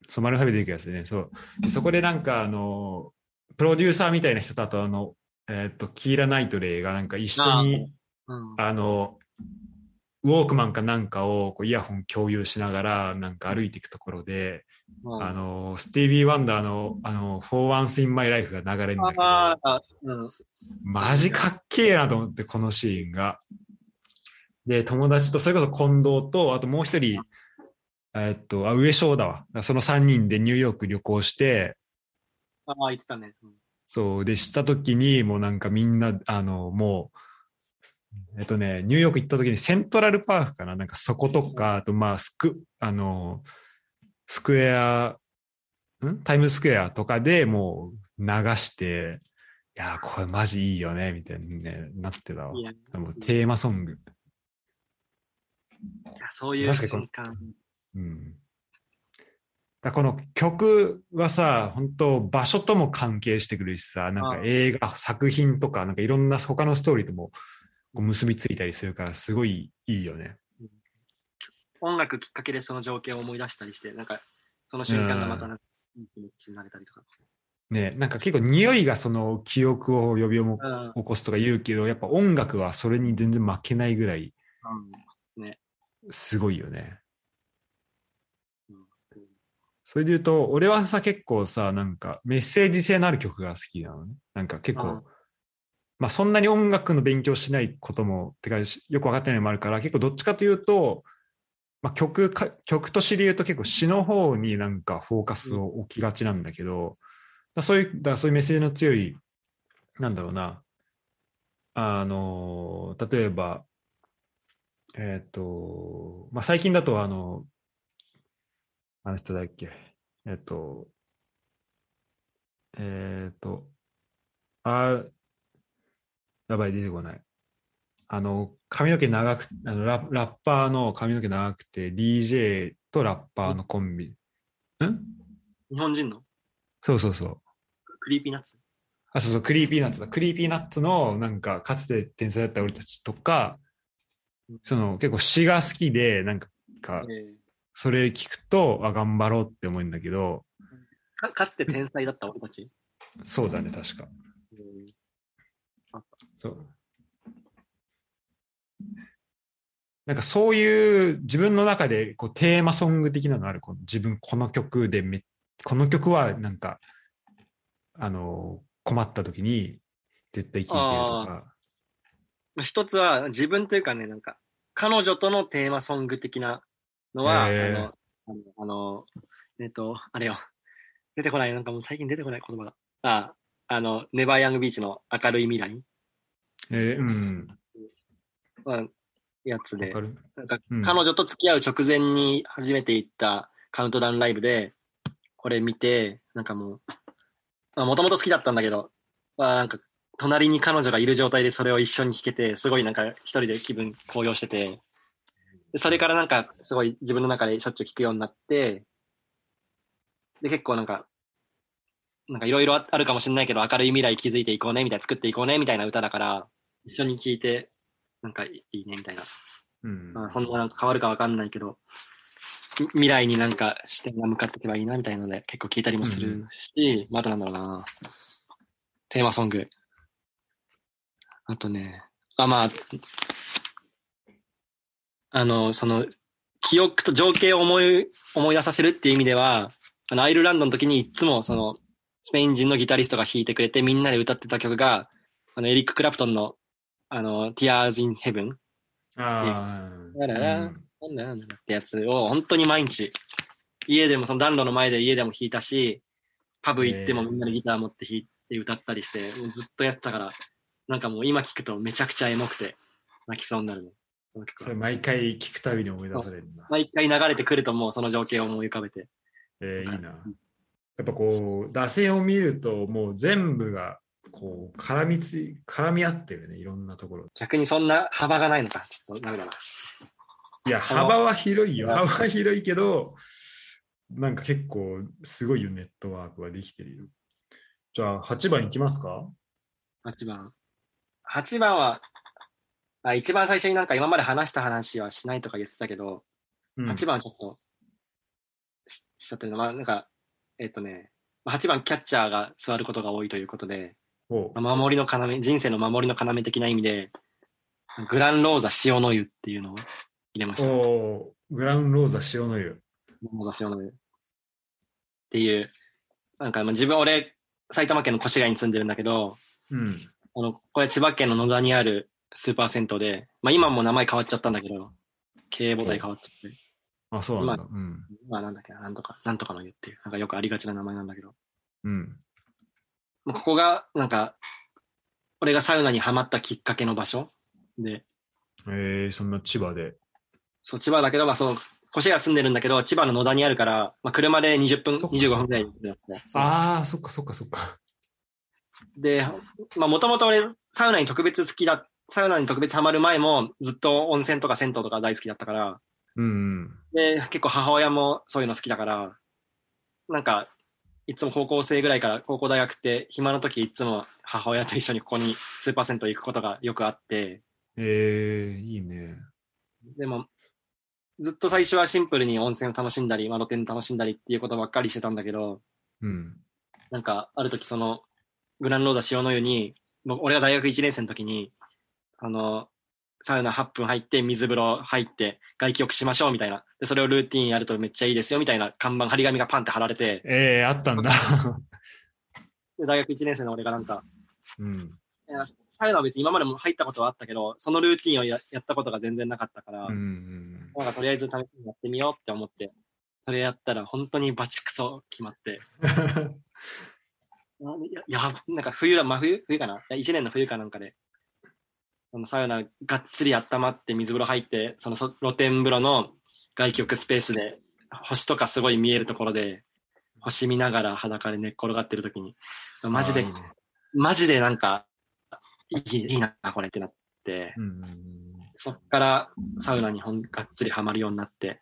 そう、マルファベで行くやつね。そう。でそこでなんか、あの、プロデューサーみたいな人と、あとあの、えーっと、キーラ・ナイトレイがなんか一緒に、うん。あの、ウォークマンかなんかをこうイヤホン共有しながらなんか歩いていくところで、うんあの、スティービー・ワンダーの、あの、For Once in My Life が流れるんだけど、ああ、うん。マジかっけえなと思って、このシーンが。で、友達と、それこそ近藤と、あともう一人、えっと、あ、上翔だわ。その三人でニューヨーク旅行して、ああ、言ってたね。うんそう、で、した時に、もうなんかみんな、あの、もう、えっとね、ニューヨーク行った時にセントラルパークかな？なんかそことか、あとまあ、スク、あの、スクエア、ん？タイムスクエアとかでもう流して、いやー、これマジいいよね、みたいに、ね、なってたわテーマソング。やそういう瞬間。うん。だこの曲はさ、本当場所とも関係してくるしさ、なんか映画、作品とか、なんかいろんな他のストーリーともこう結びついたりするから、すごいいいよね。音楽きっかけでその情景を思い出したりして、なんか、その瞬間がまたいい気持ちになれたりとか。ね、なんか結構匂いがその記憶を呼び起うん。こすとか言うけど、やっぱ音楽はそれに全然負けないぐらいすごいよね。うんそれで言うと、俺はさ、結構さ、なんかメッセージ性のある曲が好きなのね。なんか結構、うんまあそんなに音楽の勉強しないことも、てかしよく分かってないのもあるから、結構どっちかというと、まあ曲か、曲と詩で言うと結構詩の方になんかフォーカスを置きがちなんだけど、だそういう、だそういうメッセージの強い、なんだろうな、あの、例えば、えっ、と、まあ最近だとあの、あの人だっけ、えっ、と、えっ、と、あ、やばい、出てこない。あの、髪の毛長く、あのララッパーの髪の毛長くて、DJ とラッパーのコンビ。ん？日本人の？そうそうそう。 Creepy Nuts？あ、そうそう、 Creepy Nuts だ。 Creepy Nuts の、なんか、かつて天才だった俺たちとか、その、結構詩が好きで、なんか、それ聞くと、あ、頑張ろうって思うんだけど、ーかかつて天才だった俺たち？そうだね、確か。えーそう。なんかそういう自分の中でこうテーマソング的なのある？この自分この曲でめ、この曲はなんか、あの、困った時に絶対聴いてるとか。まあ一つは自分というかね、なんか、彼女とのテーマソング的なのは、あの、あの、えっ、と、あれよ。出てこない、なんかもう最近出てこない言葉が。あ、あの、ネバーヤングビーチの明るい未来。えーうん。はやつで。なんかうん。彼女と付き合う直前に初めて行ったカウントダウンライブで、これ見て、なんかもう、もともと好きだったんだけど、まあ、なんか、隣に彼女がいる状態でそれを一緒に弾けて、すごいなんか一人で気分高揚してて、でそれからなんかすごい自分の中でしょっちゅう聴くようになって、で、結構なんか、なんかいろいろあるかもしれないけど、明るい未来築いていこうね、みたいな、作っていこうね、みたいな歌だから、一緒に聴いて、なんかいいね、みたいな。うん。まあ、そんななんか変わるかわかんないけど、み未来になんか視点が向かっていけばいいなみたいなので結構聞いたりもするし、まあ、あとなんだろうな。テーマソング。あとね、あ、まあ、あの、その、記憶と情景を思い、思い出させるっていう意味では、あの、アイルランドの時にいつもその、スペイン人のギタリストが弾いてくれてみんなで歌ってた曲が、あの、エリック・クラプトンの、あの、Tears in Heaven ああ。だらうん。なんだなんだってやつを本当に毎日、家でもその暖炉の前で家でも弾いたし、パブ行ってもみんなでギター持って弾いて歌ったりして、ずっとやってたから、なんかもう今聞くとめちゃくちゃエモくて泣きそうになるね。そのそれ毎回聞くたびに思い出されるんだ。毎回流れてくるともうその情景を思い浮かべて。えーいいな。やっぱこう、打線を見ると、もう全部が、こう、絡みつい、絡み合ってるね、いろんなところ。逆にそんな幅がないのか。ちょっとダメだな。いいや、幅は広いよ。幅は広いけど、なんか結構すごいよ、ネットワークができてるよ。じゃあ、8番いきますか？8番。8番は、あ一番最初になんか今まで話した話はしないとか言ってたけど、うん8番はちょっとししちゃってるの。まあなんか、えっ、とね、まあ8番キャッチャーが座ることが多いということで、守りの要、人生の守りの要的な意味で、グランローザ塩の湯っていうのを入れました。おうグラウンローザ塩の湯。モーザ塩の湯。っていう、なんかまあ自分、俺、埼玉県の越谷に住んでるんだけど、うん。あの、これ千葉県の野田にあるスーパー銭湯で、まあ今も名前変わっちゃったんだけど、経営母体変わっちゃって、あ、そうなんだ。うん。まあなんだっけな、なんとか、なんとかの湯っていう、なんかよくありがちな名前なんだけど、うん。まあここが、なんか、俺がサウナにハマったきっかけの場所で、えー、そんな千葉で。そう、千葉だけど、まあその、越谷住んでるんだけど、千葉の野田にあるから、まあ車で20分、そっか25分ぐらいああ、そっかそっかそっか。で、まあもともと俺、サウナに特別好きだ、サウナに特別ハマる前も、ずっと温泉とか銭湯とか大好きだったから、うんうん。で、結構母親もそういうの好きだから、なんか、いつも高校生ぐらいから、高校大学って暇の時いつも母親と一緒にここにスーパー銭湯行くことがよくあって、えー、いいね。でも、ずっと最初はシンプルに温泉を楽しんだり、まあ、露天楽しんだりっていうことばっかりしてたんだけど、うん。なんか、ある時その、グランローザ塩の湯に、もう俺が大学1年生の時に、あの、サウナ8分入って、水風呂入って、外気浴しましょうみたいな。で、それをルーティンやるとめっちゃいいですよみたいな看板、張り紙がパンって貼られて、えー、あったんだ。で大学1年生の俺がなんか、うん。サウナは別に今までも入ったことはあったけど、そのルーティンをややったことが全然なかったから、うんうん。なんかとりあえず試しにやってみようって思って、それやったら本当にバチクソ決まって、<laughs> や、いやなんか冬だ、真冬冬かな？いや、1年の冬かなんかで、そのサウナがっつり温まって水風呂入って、そのそ露天風呂の外気浴スペースで、星とかすごい見えるところで、星見ながら裸で寝っ転がってる時に、マジでマジでなんか、いいいいな、これってなって、うんうんうん。そっからサウナにほんがっつりハマるようになって、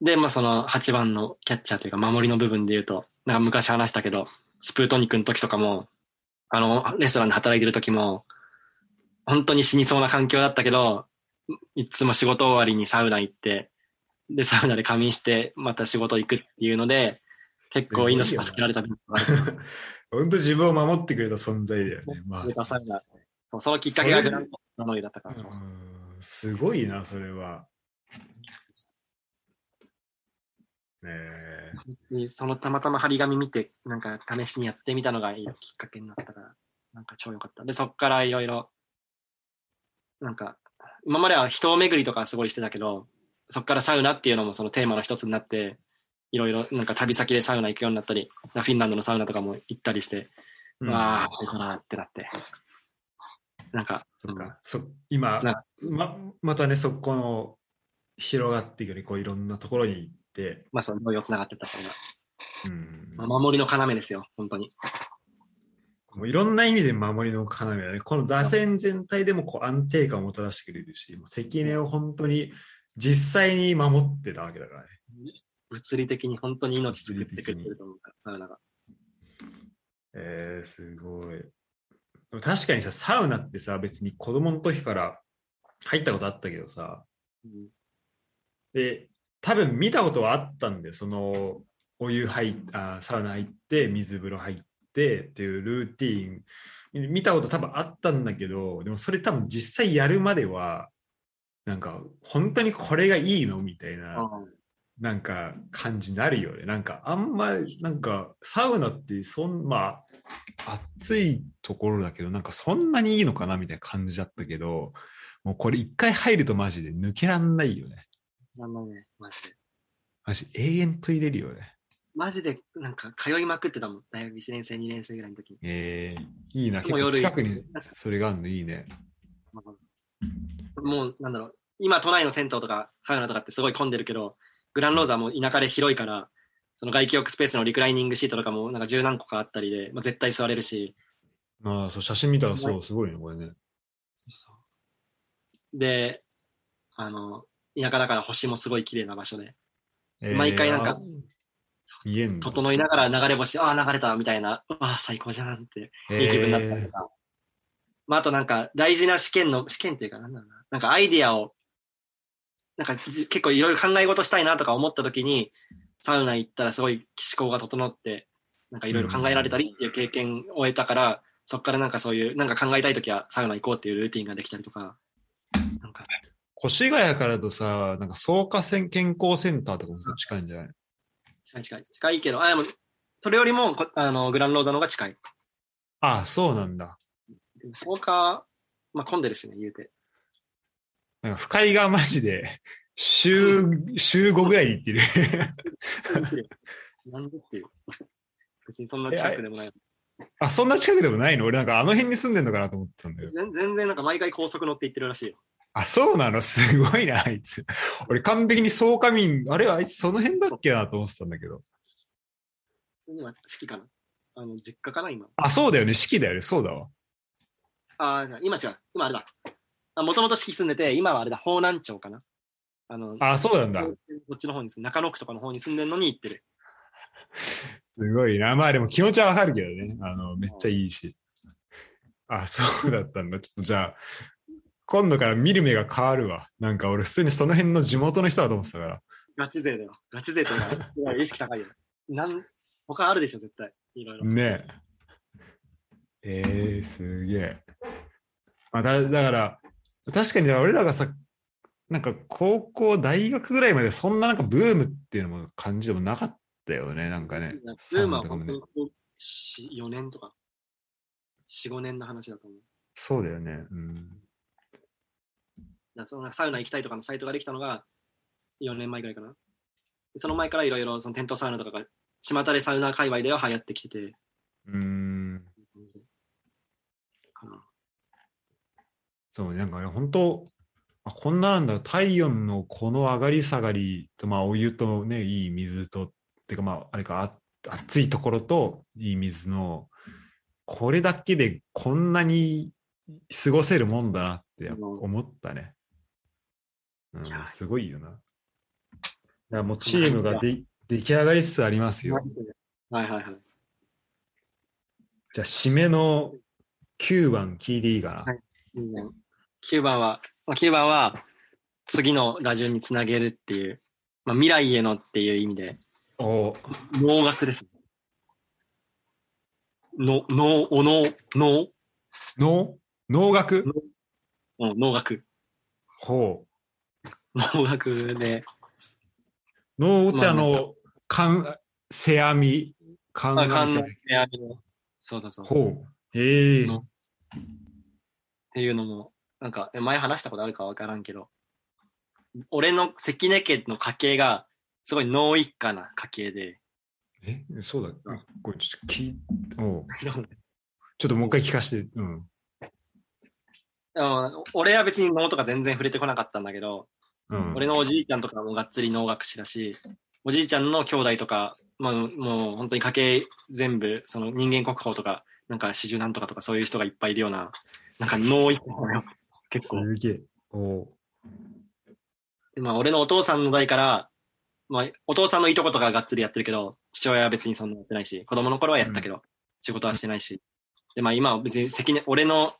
で、まあその8番のキャッチャーというか守りの部分で言うと、なんか昔話したけど、スプートニックの時とかも、あの、レストランで働いてる時も、本当に死にそうな環境だったけど、いつも仕事終わりにサウナ行って、で、サウナで仮眠して、また仕事行くっていうので、結構命助けられた。<laughs> 本当自分を守ってくれた存在だよね。まあ、サウナそうそのきっかけがグランドなのだったから、すごいな、それは。ねえ。にそのたまたま張り紙見て、なんか試しにやってみたのがいいきっかけになったから、なんか超良かった。で、そっからいろいろ、なんか、今までは人を巡りとかすごいしてたけど、そっからサウナっていうのもそのテーマの一つになって、いろいろなんか旅先でサウナ行くようになったり、フィンランドのサウナとかも行ったりして、うんわあ、これかなってなって。なんか、そっか。そ今な、ま、またね、そこの、広がっていくように、こういろんなところにまあ、その、よつながってった、それが。うん。まあ守りの要ですよ、本当に。もういろんな意味で守りの要だね。この打線全体でもこう安定感をもたらしてくれるし、もう関根を本当に実際に守ってたわけだからね。物理的に本当に命作ってくれてると思うから、サウナが。えー、すごい。でも確かにさ、サウナってさ、別に子供の時から入ったことあったけどさ、うんで、多分見たことはあったんで、その、お湯入っあサウナ入って、水風呂入ってっていうルーティーン、見たこと多分あったんだけど、でもそれ多分実際やるまでは、なんか、本当にこれがいいの？みたいな、なんか感じになるよね。なんかあんま、なんかサウナってそん、まあ、暑いところだけど、なんかそんなにいいのかな？みたいな感じだったけど、もうこれ一回入るとマジで抜けらんないよね。あのね、マジで。マジ永遠と入れるよね。マジで、なんか、通いまくってたもん。大学1年生、2年生ぐらいの時に。えー、いいな。結構近くにそれがあるのいいね。もう、なんだろう。今、都内の銭湯とか、サウナとかってすごい混んでるけど、グランローザも田舎で広いから、その外気浴スペースのリクライニングシートとかも、なんか十何個かあったりで、まあ、絶対座れるし、ああ、そう、写真見たらそう、すごいね、これね。で、あの、田舎だから星もすごい綺麗な場所で、えー毎回なんか整いながら流れ星、ああ、流れたみたいな、ああ、最高じゃんって、いい気分になったりとか。まあ、あとなんか、大事な試験の、試験っていうか、なんだろうな。なんかアイディアを、なんかじ結構いろいろ考え事したいなとか思った時に、サウナ行ったらすごい思考が整って、なんかいろいろ考えられたりっていう経験を得たから、そっからなんかそういう、なんか考えたい時はサウナ行こうっていうルーティンができたりとか、越谷からだとさ、なんか草加線健康センターとかも近いんじゃない？近い近い。近いけど、あ、でも、それよりもこ、あの、グランローザの方が近い。ああ、そうなんだ。そうか、まあ混んでるしね、言うて。なんか深井がマジで、週、<laughs> 週5ぐらいに行ってる。<laughs> なんでっていう。別にそんな近くでもない。あ、そんな近くでもないの？俺なんかあの辺に住んでんのかなと思ってたんだよ。全全然なんか毎回高速乗って行ってるらしいよ。あ、そうなの？<laughs> すごいな、あいつ。俺完璧に草加民、あれあいつその辺だっけなと思ってたんだけど。普通には式かな？あの、実家かな、今？あ、そうだよね、四季だよね、そうだわ。ああ、今違う。今あれだ。もともと式住んでて、今はあれだ、方南町かな？あの、あ、そうなんだ。こっちの方に住ん中野区とかの方に住んでるのに行ってる。<laughs> すごいな。まあでも気持ちはわかるけどね。あの、めっちゃいいし。あ、そうだったんだ。ちょっとじゃあ、今度から見る目が変わるわ。なんか俺普通にその辺の地元の人だと思ってたから。ガチ勢だよ。ガチ勢というか、すごい意識高いよ。なん、他あるでしょ、絶対。いろいろ。ねえ。えー、すげえ。まあ、だだから、確かに俺らがさ、なんか高校、大学ぐらいまでそんななんかブームっていうのも感じでもなかったよね、なんかね。ブームは本当にここ4年とか、4、5年の話だと思う。そうだよね。うん。だからそのなんかサウナ行きたいとかのサイトができたのが4年前ぐらいかな。でその前からいろいろそのテントサウナとかが、巷でサウナ界隈では流行ってきてて、うーん。かな。そう、なんかね本当あこんななんだ、体温のこの上がり下がりと、まあお湯とね、いい水と、てかまあ、あれか、あ暑いところといい水の、これだけでこんなに過ごせるもんだなって思ったね。うんいや、すごいよな。だからもうチームがで出来上がりつつありますよ。はいはいはい。じゃあ、締めの9番聞いていいかな？はい9番は、まあ、9番は次の打順につなげるっていう、まあ、未来へのっていう意味で、お能楽です。の、能、お能、能、能？能楽？うん能楽。ほう。能楽で、能ってまああの、かん、せあみ、かんまあ、関せ連であるそうそうそう。っほう。へえ。のていうのも、なんか、前話したことあるかわからんけど、俺の関根家の家系が、すごい能一家な家系で、え、そうだ。これちょっと聞いおうちょっともう一回聞かせて。うん。あの俺は別に能とか全然触れてこなかったんだけど、うん。俺のおじいちゃんとかもがっつり能楽師だし、おじいちゃんの兄弟とか、まあ、もう本当に家系全部、その人間国宝とか、なんか四十なんとかとかそういう人がいっぱいいるような、なんか能一家なのよ結構。すげえ。おまあ、俺のお父さんの代から、まあ、お父さんのいとことかがっつりやってるけど、父親は別にそんなやってないし、子供の頃はやったけど、仕事はしてないし。で、まあ今は別に関根、俺の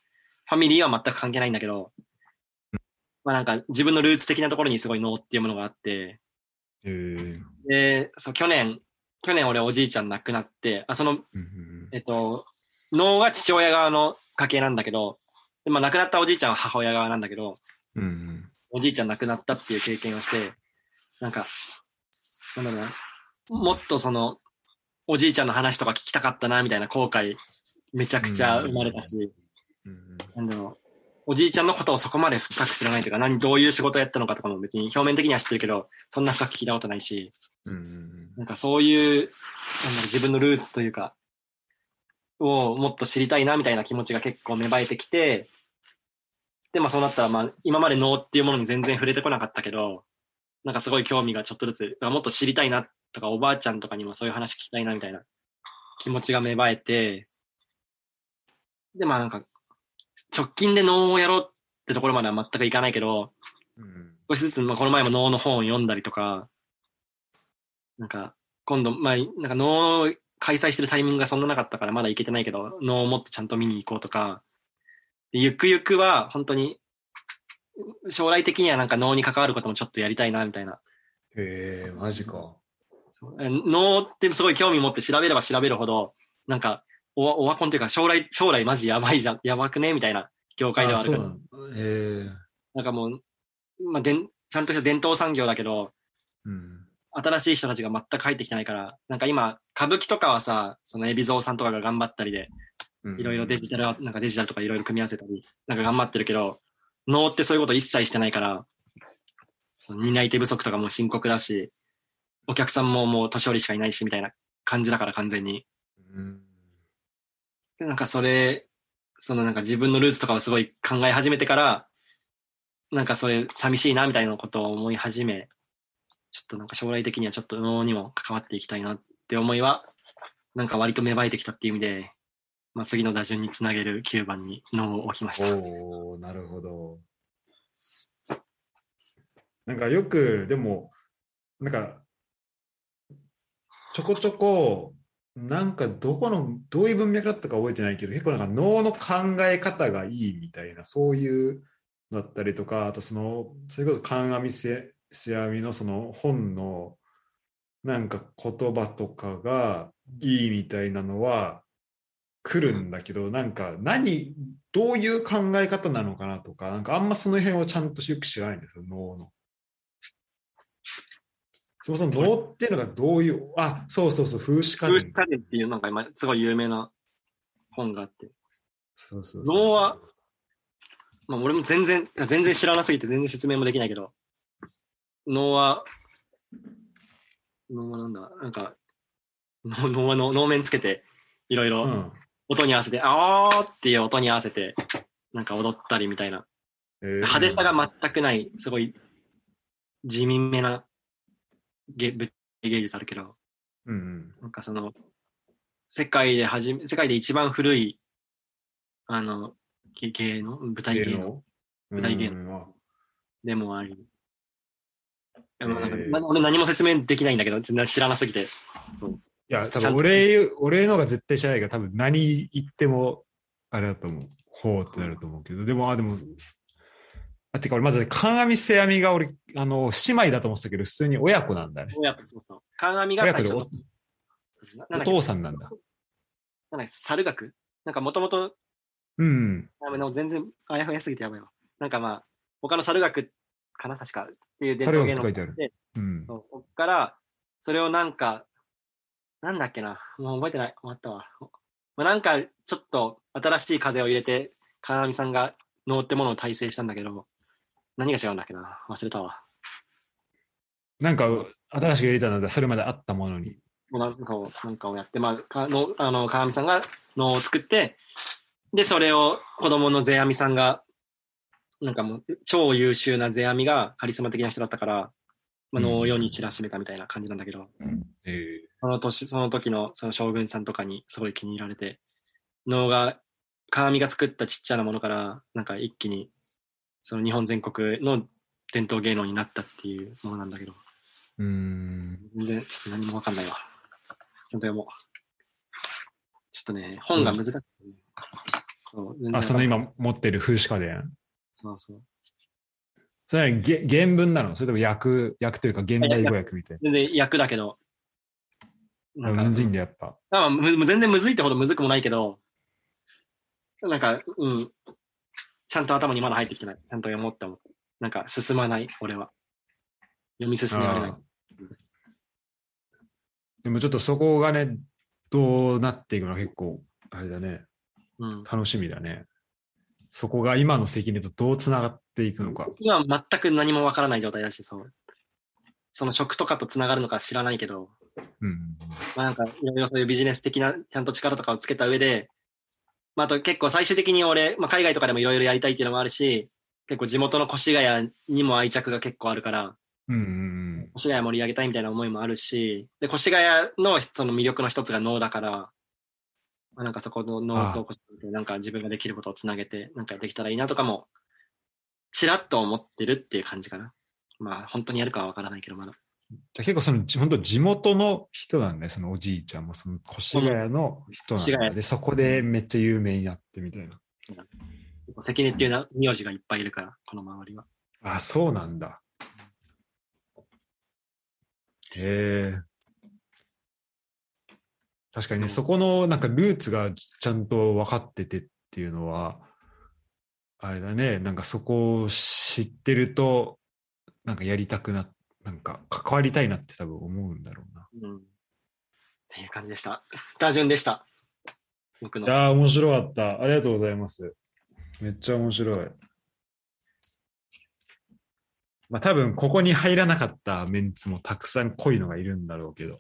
ファミリーは全く関係ないんだけど、まあなんか自分のルーツ的なところにすごい能っていうものがあって、へえ。で、そう、去年、去年俺おじいちゃん亡くなって、あ、その、うんうんえっと、能が父親側の家系なんだけど、でまあ亡くなったおじいちゃんは母親側なんだけど、うんうん。おじいちゃん亡くなったっていう経験をして、なんか、なんだろうな、もっとその、おじいちゃんの話とか聞きたかったな、みたいな後悔、めちゃくちゃ生まれたし、うんなんだろう、おじいちゃんのことをそこまで深く知らないというか、何、どういう仕事やったのかとかも別に表面的には知ってるけど、そんな深く聞いたことないし、なんかそういう、なんだろう自分のルーツというか、をもっと知りたいな、みたいな気持ちが結構芽生えてきて、で、まあそうなったら、まあ今まで脳っていうものに全然触れてこなかったけど、なんかすごい興味がちょっとずつ、もっと知りたいなとか、おばあちゃんとかにもそういう話聞きたいな、みたいな気持ちが芽生えて、で、まあなんか、直近で脳をやろうってところまでは全くいかないけど、うん。少しずつ、まあ、この前も能の本を読んだりとか、なんか、今度、まあ、なんか能を開催してるタイミングがそんななかったからまだ行けてないけど、能をもっとちゃんと見に行こうとか、ゆくゆくは本当に、将来的にはなんか能に関わることもちょっとやりたいな、みたいな。へえ、マジか。能ってすごい興味持って調べれば調べるほど、なんか、オワコンっていうか将来、将来マジやばいじゃん、やばくねみたいな業界ではあるから。なんだ。へえ。なんかもう、まあ、でんちゃんとした伝統産業だけど、うん。新しい人たちが全く入ってきてないから、なんか今、歌舞伎とかはさ、その海老蔵さんとかが頑張ったりで、うんいろいろデジタル、なんかデジタルとかいろいろ組み合わせたり、なんか頑張ってるけど、能ってそういうこと一切してないから、その担い手不足とかも深刻だし、お客さんももう年寄りしかいないし、みたいな感じだから完全に。うん。なんかそれ、そのなんか自分のルーツとかをすごい考え始めてから、なんかそれ寂しいなみたいなことを思い始め、ちょっとなんか将来的にはちょっと能にも関わっていきたいなって思いは、なんか割と芽生えてきたっていう意味で、まあ次の打順につなげる9番に能を置きました。おなるほど。なんかよく、でも、なんか、ちょこちょこ、なんかどこの、どういう文脈だったか覚えてないけど、結構なんか脳の考え方がいいみたいな、そういうだったりとか、あとその、それこそ観阿弥せせあみのその本の、なんか言葉とかがいいみたいなのは来るんだけど、なんか何、どういう考え方なのかなとか、なんかあんまその辺をちゃんとよく知らないんですよ、脳の。そもそも脳っていうのがどういう、あ、そうそうそう、風刺家風電。家電っていうなんか今すごい有名な本があって、そうそうそう脳は、まあ俺も全然、全然知らなすぎて全然説明もできないけど、脳は、脳はなんだ、なんか、脳脳はの脳面つけて、いろいうろん。音に合わせて、あーっていう音に合わせて、なんか踊ったりみたいな。えー派手さが全くない、すごい地味めな芸物理芸術あるけど、うんうん。なんかその、世界ではじめ、世界で一番古い、あの、芸芸能？舞台芸能？舞台芸能。あでもあり。いやまあなんかえ俺何も説明できないんだけど、全然知らなすぎて。そう。いや、多分俺、俺のが絶対知らないから、多分何言っても、あれだと思う。ほうってなると思うけど、でも、あ、でも、あ、てか俺まずね、観阿弥せあみが俺、あの、姉妹だと思ってたけど、普通に親子なんだね。親子、そうそう。観阿弥が親子でお最初の、お父さんなんだ。なんだっけ？猿学？なんかもともと、うん。全然あやふやすぎてやばいわ。なんかまあ、他の猿学かな？確かっていう伝統芸能。で、うん。そうこっから、それをなんか、なんだっけな、もう覚えてない、終わったわ。まあ、なんか、ちょっと新しい風を入れて、金網さんが能ってものを体制したんだけど、何が違うんだっけな、忘れたわ。なんか、新しく入れたので、それまであったものに。なんそうなんかをやって、まあ、かのあの金網さんが能を作って、で、それを子供の世阿弥さんが、なんかもう、超優秀な世阿弥がカリスマ的な人だったから、まあ、能を世に散らしめたみたいな感じなんだけど、えその年、その時のその将軍さんとかにすごい気に入られて、能が、鏡が作ったちっちゃなものから、なんか一気に、その日本全国の伝統芸能になったっていうものなんだけど、ー、うーん。全然ちょっと何もわかんないわ。ちゃんと読もう。ちょっとね、本が難しい、そう、全然あ、その今持ってる風刺家電。そうそう。それはげ原文なの？それとも訳、訳というか現代語訳みたい全然役だけど、な。なんかむずいんだ、やっぱ。まあ、む全然むずいってほどむずくもないけど、なんか、うん、ちゃんと頭にまだ入ってきてない。ちゃんと読もうって思って。なんか進まない、俺は。読み進められないあ。でもちょっとそこがね、どうなっていくのか結構、あれだね、うん。楽しみだね。そこが今の関根とどうつながっていくのか。今は全く何もわからない状態だし、そう。その職とかとつながるのか知らないけど、うん。まあなんか、いろいろそういうビジネス的な、ちゃんと力とかをつけた上で、まああと結構最終的に俺、まあ海外とかでもいろいろやりたいっていうのもあるし、結構地元の越谷にも愛着が結構あるから、うんうん越谷盛り上げたいみたいな思いもあるし、で、越谷のその魅力の一つが能だから、まあ、なんかそこの能と越谷でなんか自分ができることをつなげて、なんかできたらいいなとかも、ちらっと思ってるっていう感じかな。まあ、本当にやるかはわからないけど、まだ。じゃあ結構その、じ本当地元の人なんだよ、そのおじいちゃんも、その越谷の人なんだ。で、そこでめっちゃ有名になってみたいな。関根っていうな名字がいっぱいいるから、この周りは。あ、そうなんだ。へえ。確かにね、そこのなんかルーツがちゃんと分かっててっていうのは、あれだね、なんかそこを知ってると、なんかやりたくな、なんか関わりたいなって多分思うんだろうな。うん。っていう感じでした。打順でした。僕の。いやー、面白かった。ありがとうございます。めっちゃ面白い。まあ多分、ここに入らなかったメンツもたくさん濃いのがいるんだろうけど。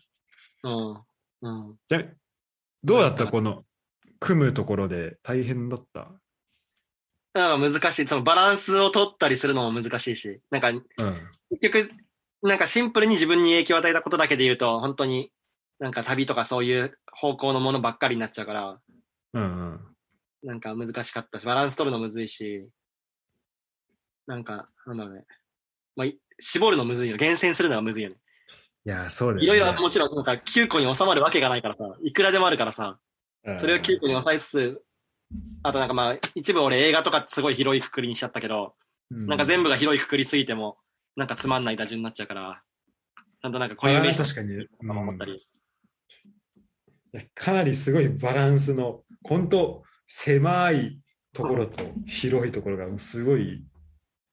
うん。うん。じゃあどうだった？この、組むところで大変だった？なんか難しい。そのバランスを取ったりするのも難しいし、なんかうん。結局、なんかシンプルに自分に影響を与えたことだけで言うと、本当になんか旅とかそういう方向のものばっかりになっちゃうから、うんうん。なんか難しかったし、バランス取るのむずいし、なんか、なんだろうね。まあ、い絞るのむずいよ。厳選するのがむずいよね。いやー、そうだよ、ね。いろいろもちろん、なんか9個に収まるわけがないからさ、いくらでもあるからさ、うんそれを9個に抑えつつ、あとなんかまあ、一部俺映画とかすごい広いくくりにしちゃったけど、なんか全部が広いくくりすぎても、なんかつまんない打順になっちゃうから、ちゃんとなんか固有名詞確かに、とかも思ったり。かなりすごいバランスの、本当狭いところと広いところがすごい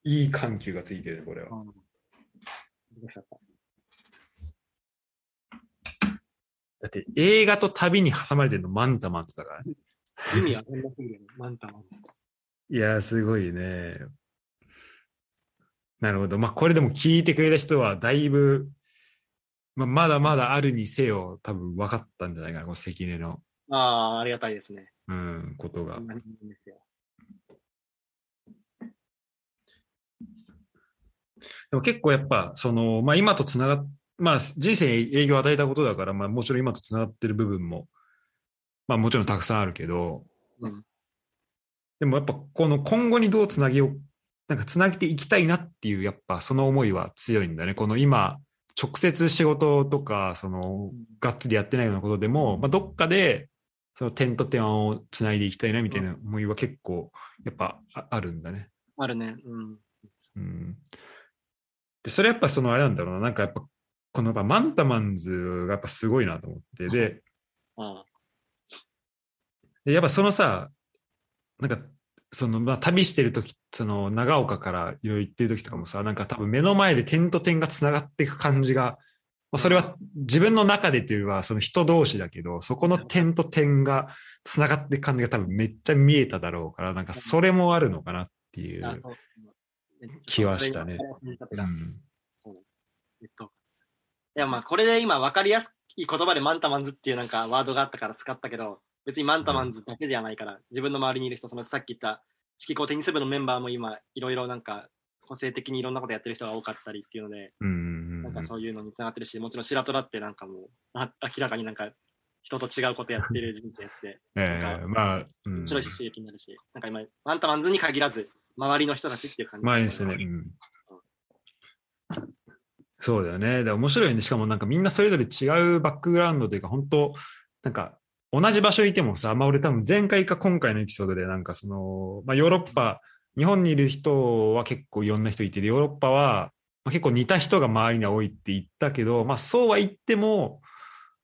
いい緩急がついてるね、これは。だって映画と旅に挟まれてるのマンタマンってだからね。意味わかんなすぎね、マンタマン。いや、すごいね。なるほど。まあ、これでも聞いてくれた人はだいぶ、まあ、まだまだあるにせよ、多分分かったんじゃないかな、この関根の、ああ、ありがたいですね。うん、ことが。何でも結構やっぱ、その、まあ今とつながっ、まあ人生に影響を与えたことだから、まあもちろん今とつながってる部分も、まあもちろんたくさんあるけど、うんでもやっぱこの今後にどうつなげよう、なんかつなげていきたいなっていう、やっぱその思いは強いんだね。この今、直接仕事とか、その、がっつりやってないようなことでも、まあどっかで、その点と点をつないでいきたいなみたいな思いは結構、やっぱああるんだね。あるね。うん。うんで、それやっぱそのあれなんだろうな、なんかやっぱ、このやっぱマンタマンズがやっぱすごいなと思って、で、<laughs> あでやっぱそのさ、なんか、その、まあ、旅してる時その、長岡からいろいろ行ってる時とかもさ、なんか多分目の前で点と点が繋がっていく感じが、まあ、それは自分の中でっていうのは、その人同士だけど、そこの点と点が繋がっていく感じが多分めっちゃ見えただろうから、なんかそれもあるのかなっていう。気はしたねうんそうえっと。いや、まあ、これで今分かりやすい言葉でマンタマンズっていうなんかワードがあったから使ったけど、別にマンタマンズだけではないから、自分の周りにいる人、そのさっき言った、指揮校テニス部のメンバーも今、いろいろなんか、個性的にいろんなことやってる人が多かったりっていうので、なんかそういうのにつながってるし、もちろん白虎ってなんかもう、あ明らかになんか、人と違うことやってる人生って、えまあ、うん面白いし刺激になるし、なんか今、マンタマンズに限らず、周りの人たちっていう感じ。まあいいですね。うん。そうだよね。で面白いよね。しかもなんかみんなそれぞれ違うバックグラウンドというか、本当なんか同じ場所いてもさ、まあ俺多分前回か今回のエピソードでなんかその、まあヨーロッパ、日本にいる人は結構いろんな人いて、ヨーロッパは、まあ、結構似た人が周りには多いって言ったけど、まあそうは言っても、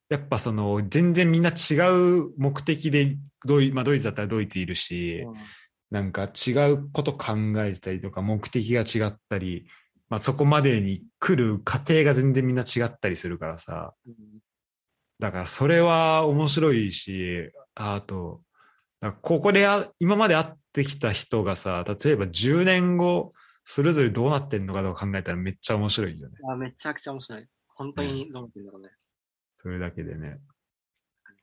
やっぱその全然みんな違う目的でドイ、まあドイツだったらドイツいるし、うんなんか違うこと考えてたりとか、目的が違ったり、まあそこまでに来る過程が全然みんな違ったりするからさ。うんだからそれは面白いし、あと、ここであ今まで会ってきた人がさ、例えば10年後、それぞれどうなってんのかとか考えたらめっちゃ面白いよね。あめちゃくちゃ面白い。本当にどうなってんだろうね。それだけでね。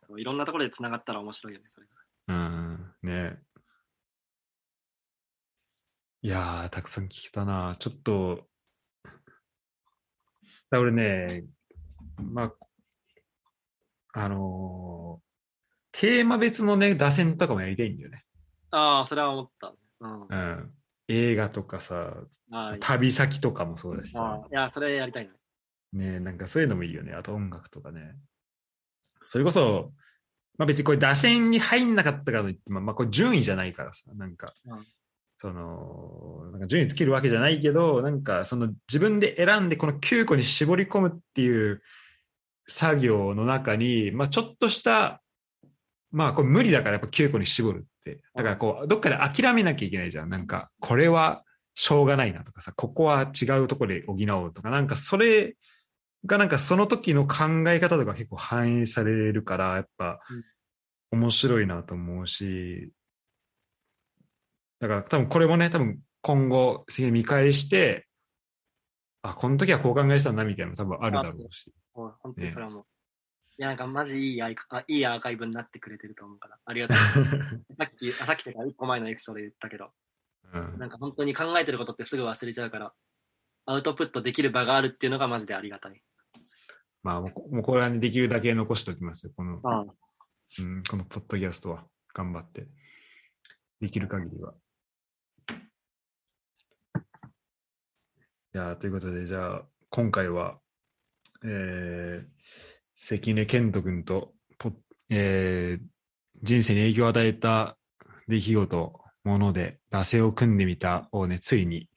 そういろんなところで繋がったら面白いよね、それが。うん、ねいやー、たくさん聞けたな。ちょっと、だ俺ね、まあ、あのーテーマ別のね、打線とかもやりたいんだよね。ああ、それは思った。うん。うん。映画とかさ、あ旅先とかもそうだしさあ、いや、それやりたいな。ねなんかそういうのもいいよね。あと音楽とかね。それこそ、まあ別にこれ打線に入んなかったからといって、まあ、まあこれ順位じゃないからさ、なんか、うんその、なんか順位つけるわけじゃないけど、なんかその自分で選んでこの9個に絞り込むっていう作業の中に、まあちょっとした、まあこれ無理だからやっぱ9個に絞るって。だからこう、どっかで諦めなきゃいけないじゃん。なんか、これはしょうがないなとかさ、ここは違うところで補おうとか、なんかそれがなんかその時の考え方とか結構反映されるから、やっぱ面白いなと思うし、だから多分これもね、多分今後、次見返して、あ、この時はこう考えてたんだみたいなの多分あるだろうし。もう本当にそれはもう。いや、なんかマジいいアいいアーカイブになってくれてると思うから、ありがとう。<laughs> さっき、あさっきとか一個前のエピソードで言ったけど、うんなんか本当に考えてることってすぐ忘れちゃうから、アウトプットできる場があるっていうのがマジでありがたい。まあもうこ、れはね、できるだけ残しておきますよ。この、あうん、このポッドキャストは頑張って。できる限りは。いやーということで、じゃあ、今回は、えー、関根健人君とポッ、えー、人生に影響を与えた出来事、もので、打線を組んでみたをね、ついに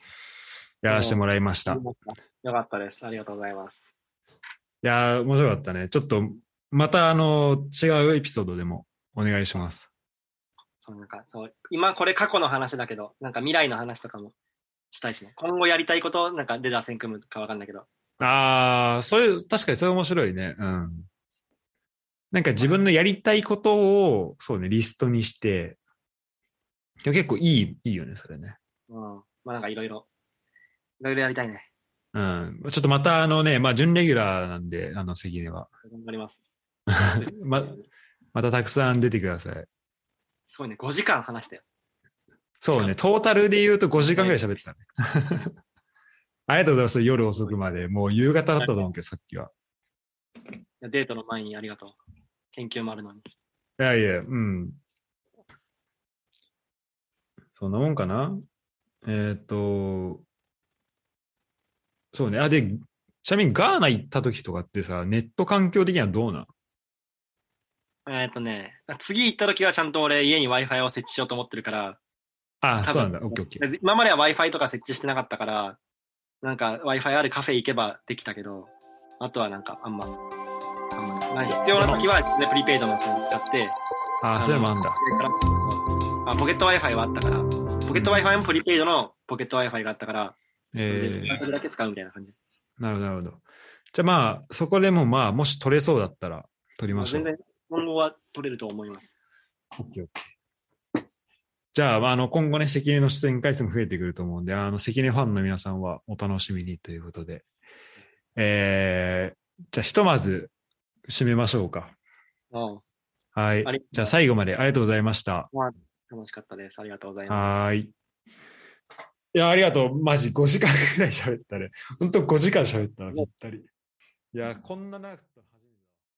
やらせてもらいました。いよかったです。ありがとうございます。やー面白かったね。ちょっと、また、あの、違うエピソードでもお願いします。そうなんかそう今これ過去の話だけど、なんか未来の話とかもしたいしね。今後やりたいこと、なんかレダー戦組むかわかんないけど、ああ、そういう、確かにそれ面白いね。うん。なんか自分のやりたいことを、そうね、リストにして、でも結構いい、いいよね、それね。うん。まあなんかいろいろ、いろいろやりたいね。うん。ちょっとまたあのね、まあ、準レギュラーなんで、あの、関根は。頑張ります。<laughs> ま、またたくさん出てください。すごいね、5時間話したよ。そうね、トータルで言うと5時間ぐらい喋ってたね。ありがとうございます。夜遅くまで。もう夕方だったと思うけど、さっきは。デートの前にありがとう。研究もあるのに。いやいや、うん。そんなもんかな？えっ、と、そうね。あ、で、ちなみにガーナ行った時とかってさ、ネット環境的にはどうなん？えっ、とね、次行った時はちゃんと俺家に Wi-Fi を設置しようと思ってるから、あ、多分そうなんだ。オッケーオッケー。今までは Wi-Fi とか設置してなかったから、なんか Wi-Fi あるカフェ行けばできたけど、あとはなんかあんま、あんまねまあ、必要な時は、ね、プリペイドのやつを使って、あ、それもあんだ。あポケット Wi-Fi はあったから、ポケット Wi-Fi もプリペイドのポケット Wi-Fi があったから、えそれだけ使うみたいな感じ。ー、なるほど、なるほど。じゃあまあ、そこでもまあ、もし取れそうだったら、取りましょう全。然、今後は取れると思います。オッケーオッケーじゃあ、まあ、あの、今後ね、関根の出演回数も増えてくると思うんで、あの、関根ファンの皆さんはお楽しみにということで、えー、じゃあ、ひとまず、締めましょうか。うんはい。じゃあ、最後までありがとうございました。楽しかったです。ありがとうございます。はーい。いや、ありがとう。マジ5時間ぐらい喋ったね。ほんと5時間喋ったな、ぴったり。いや、こんな長く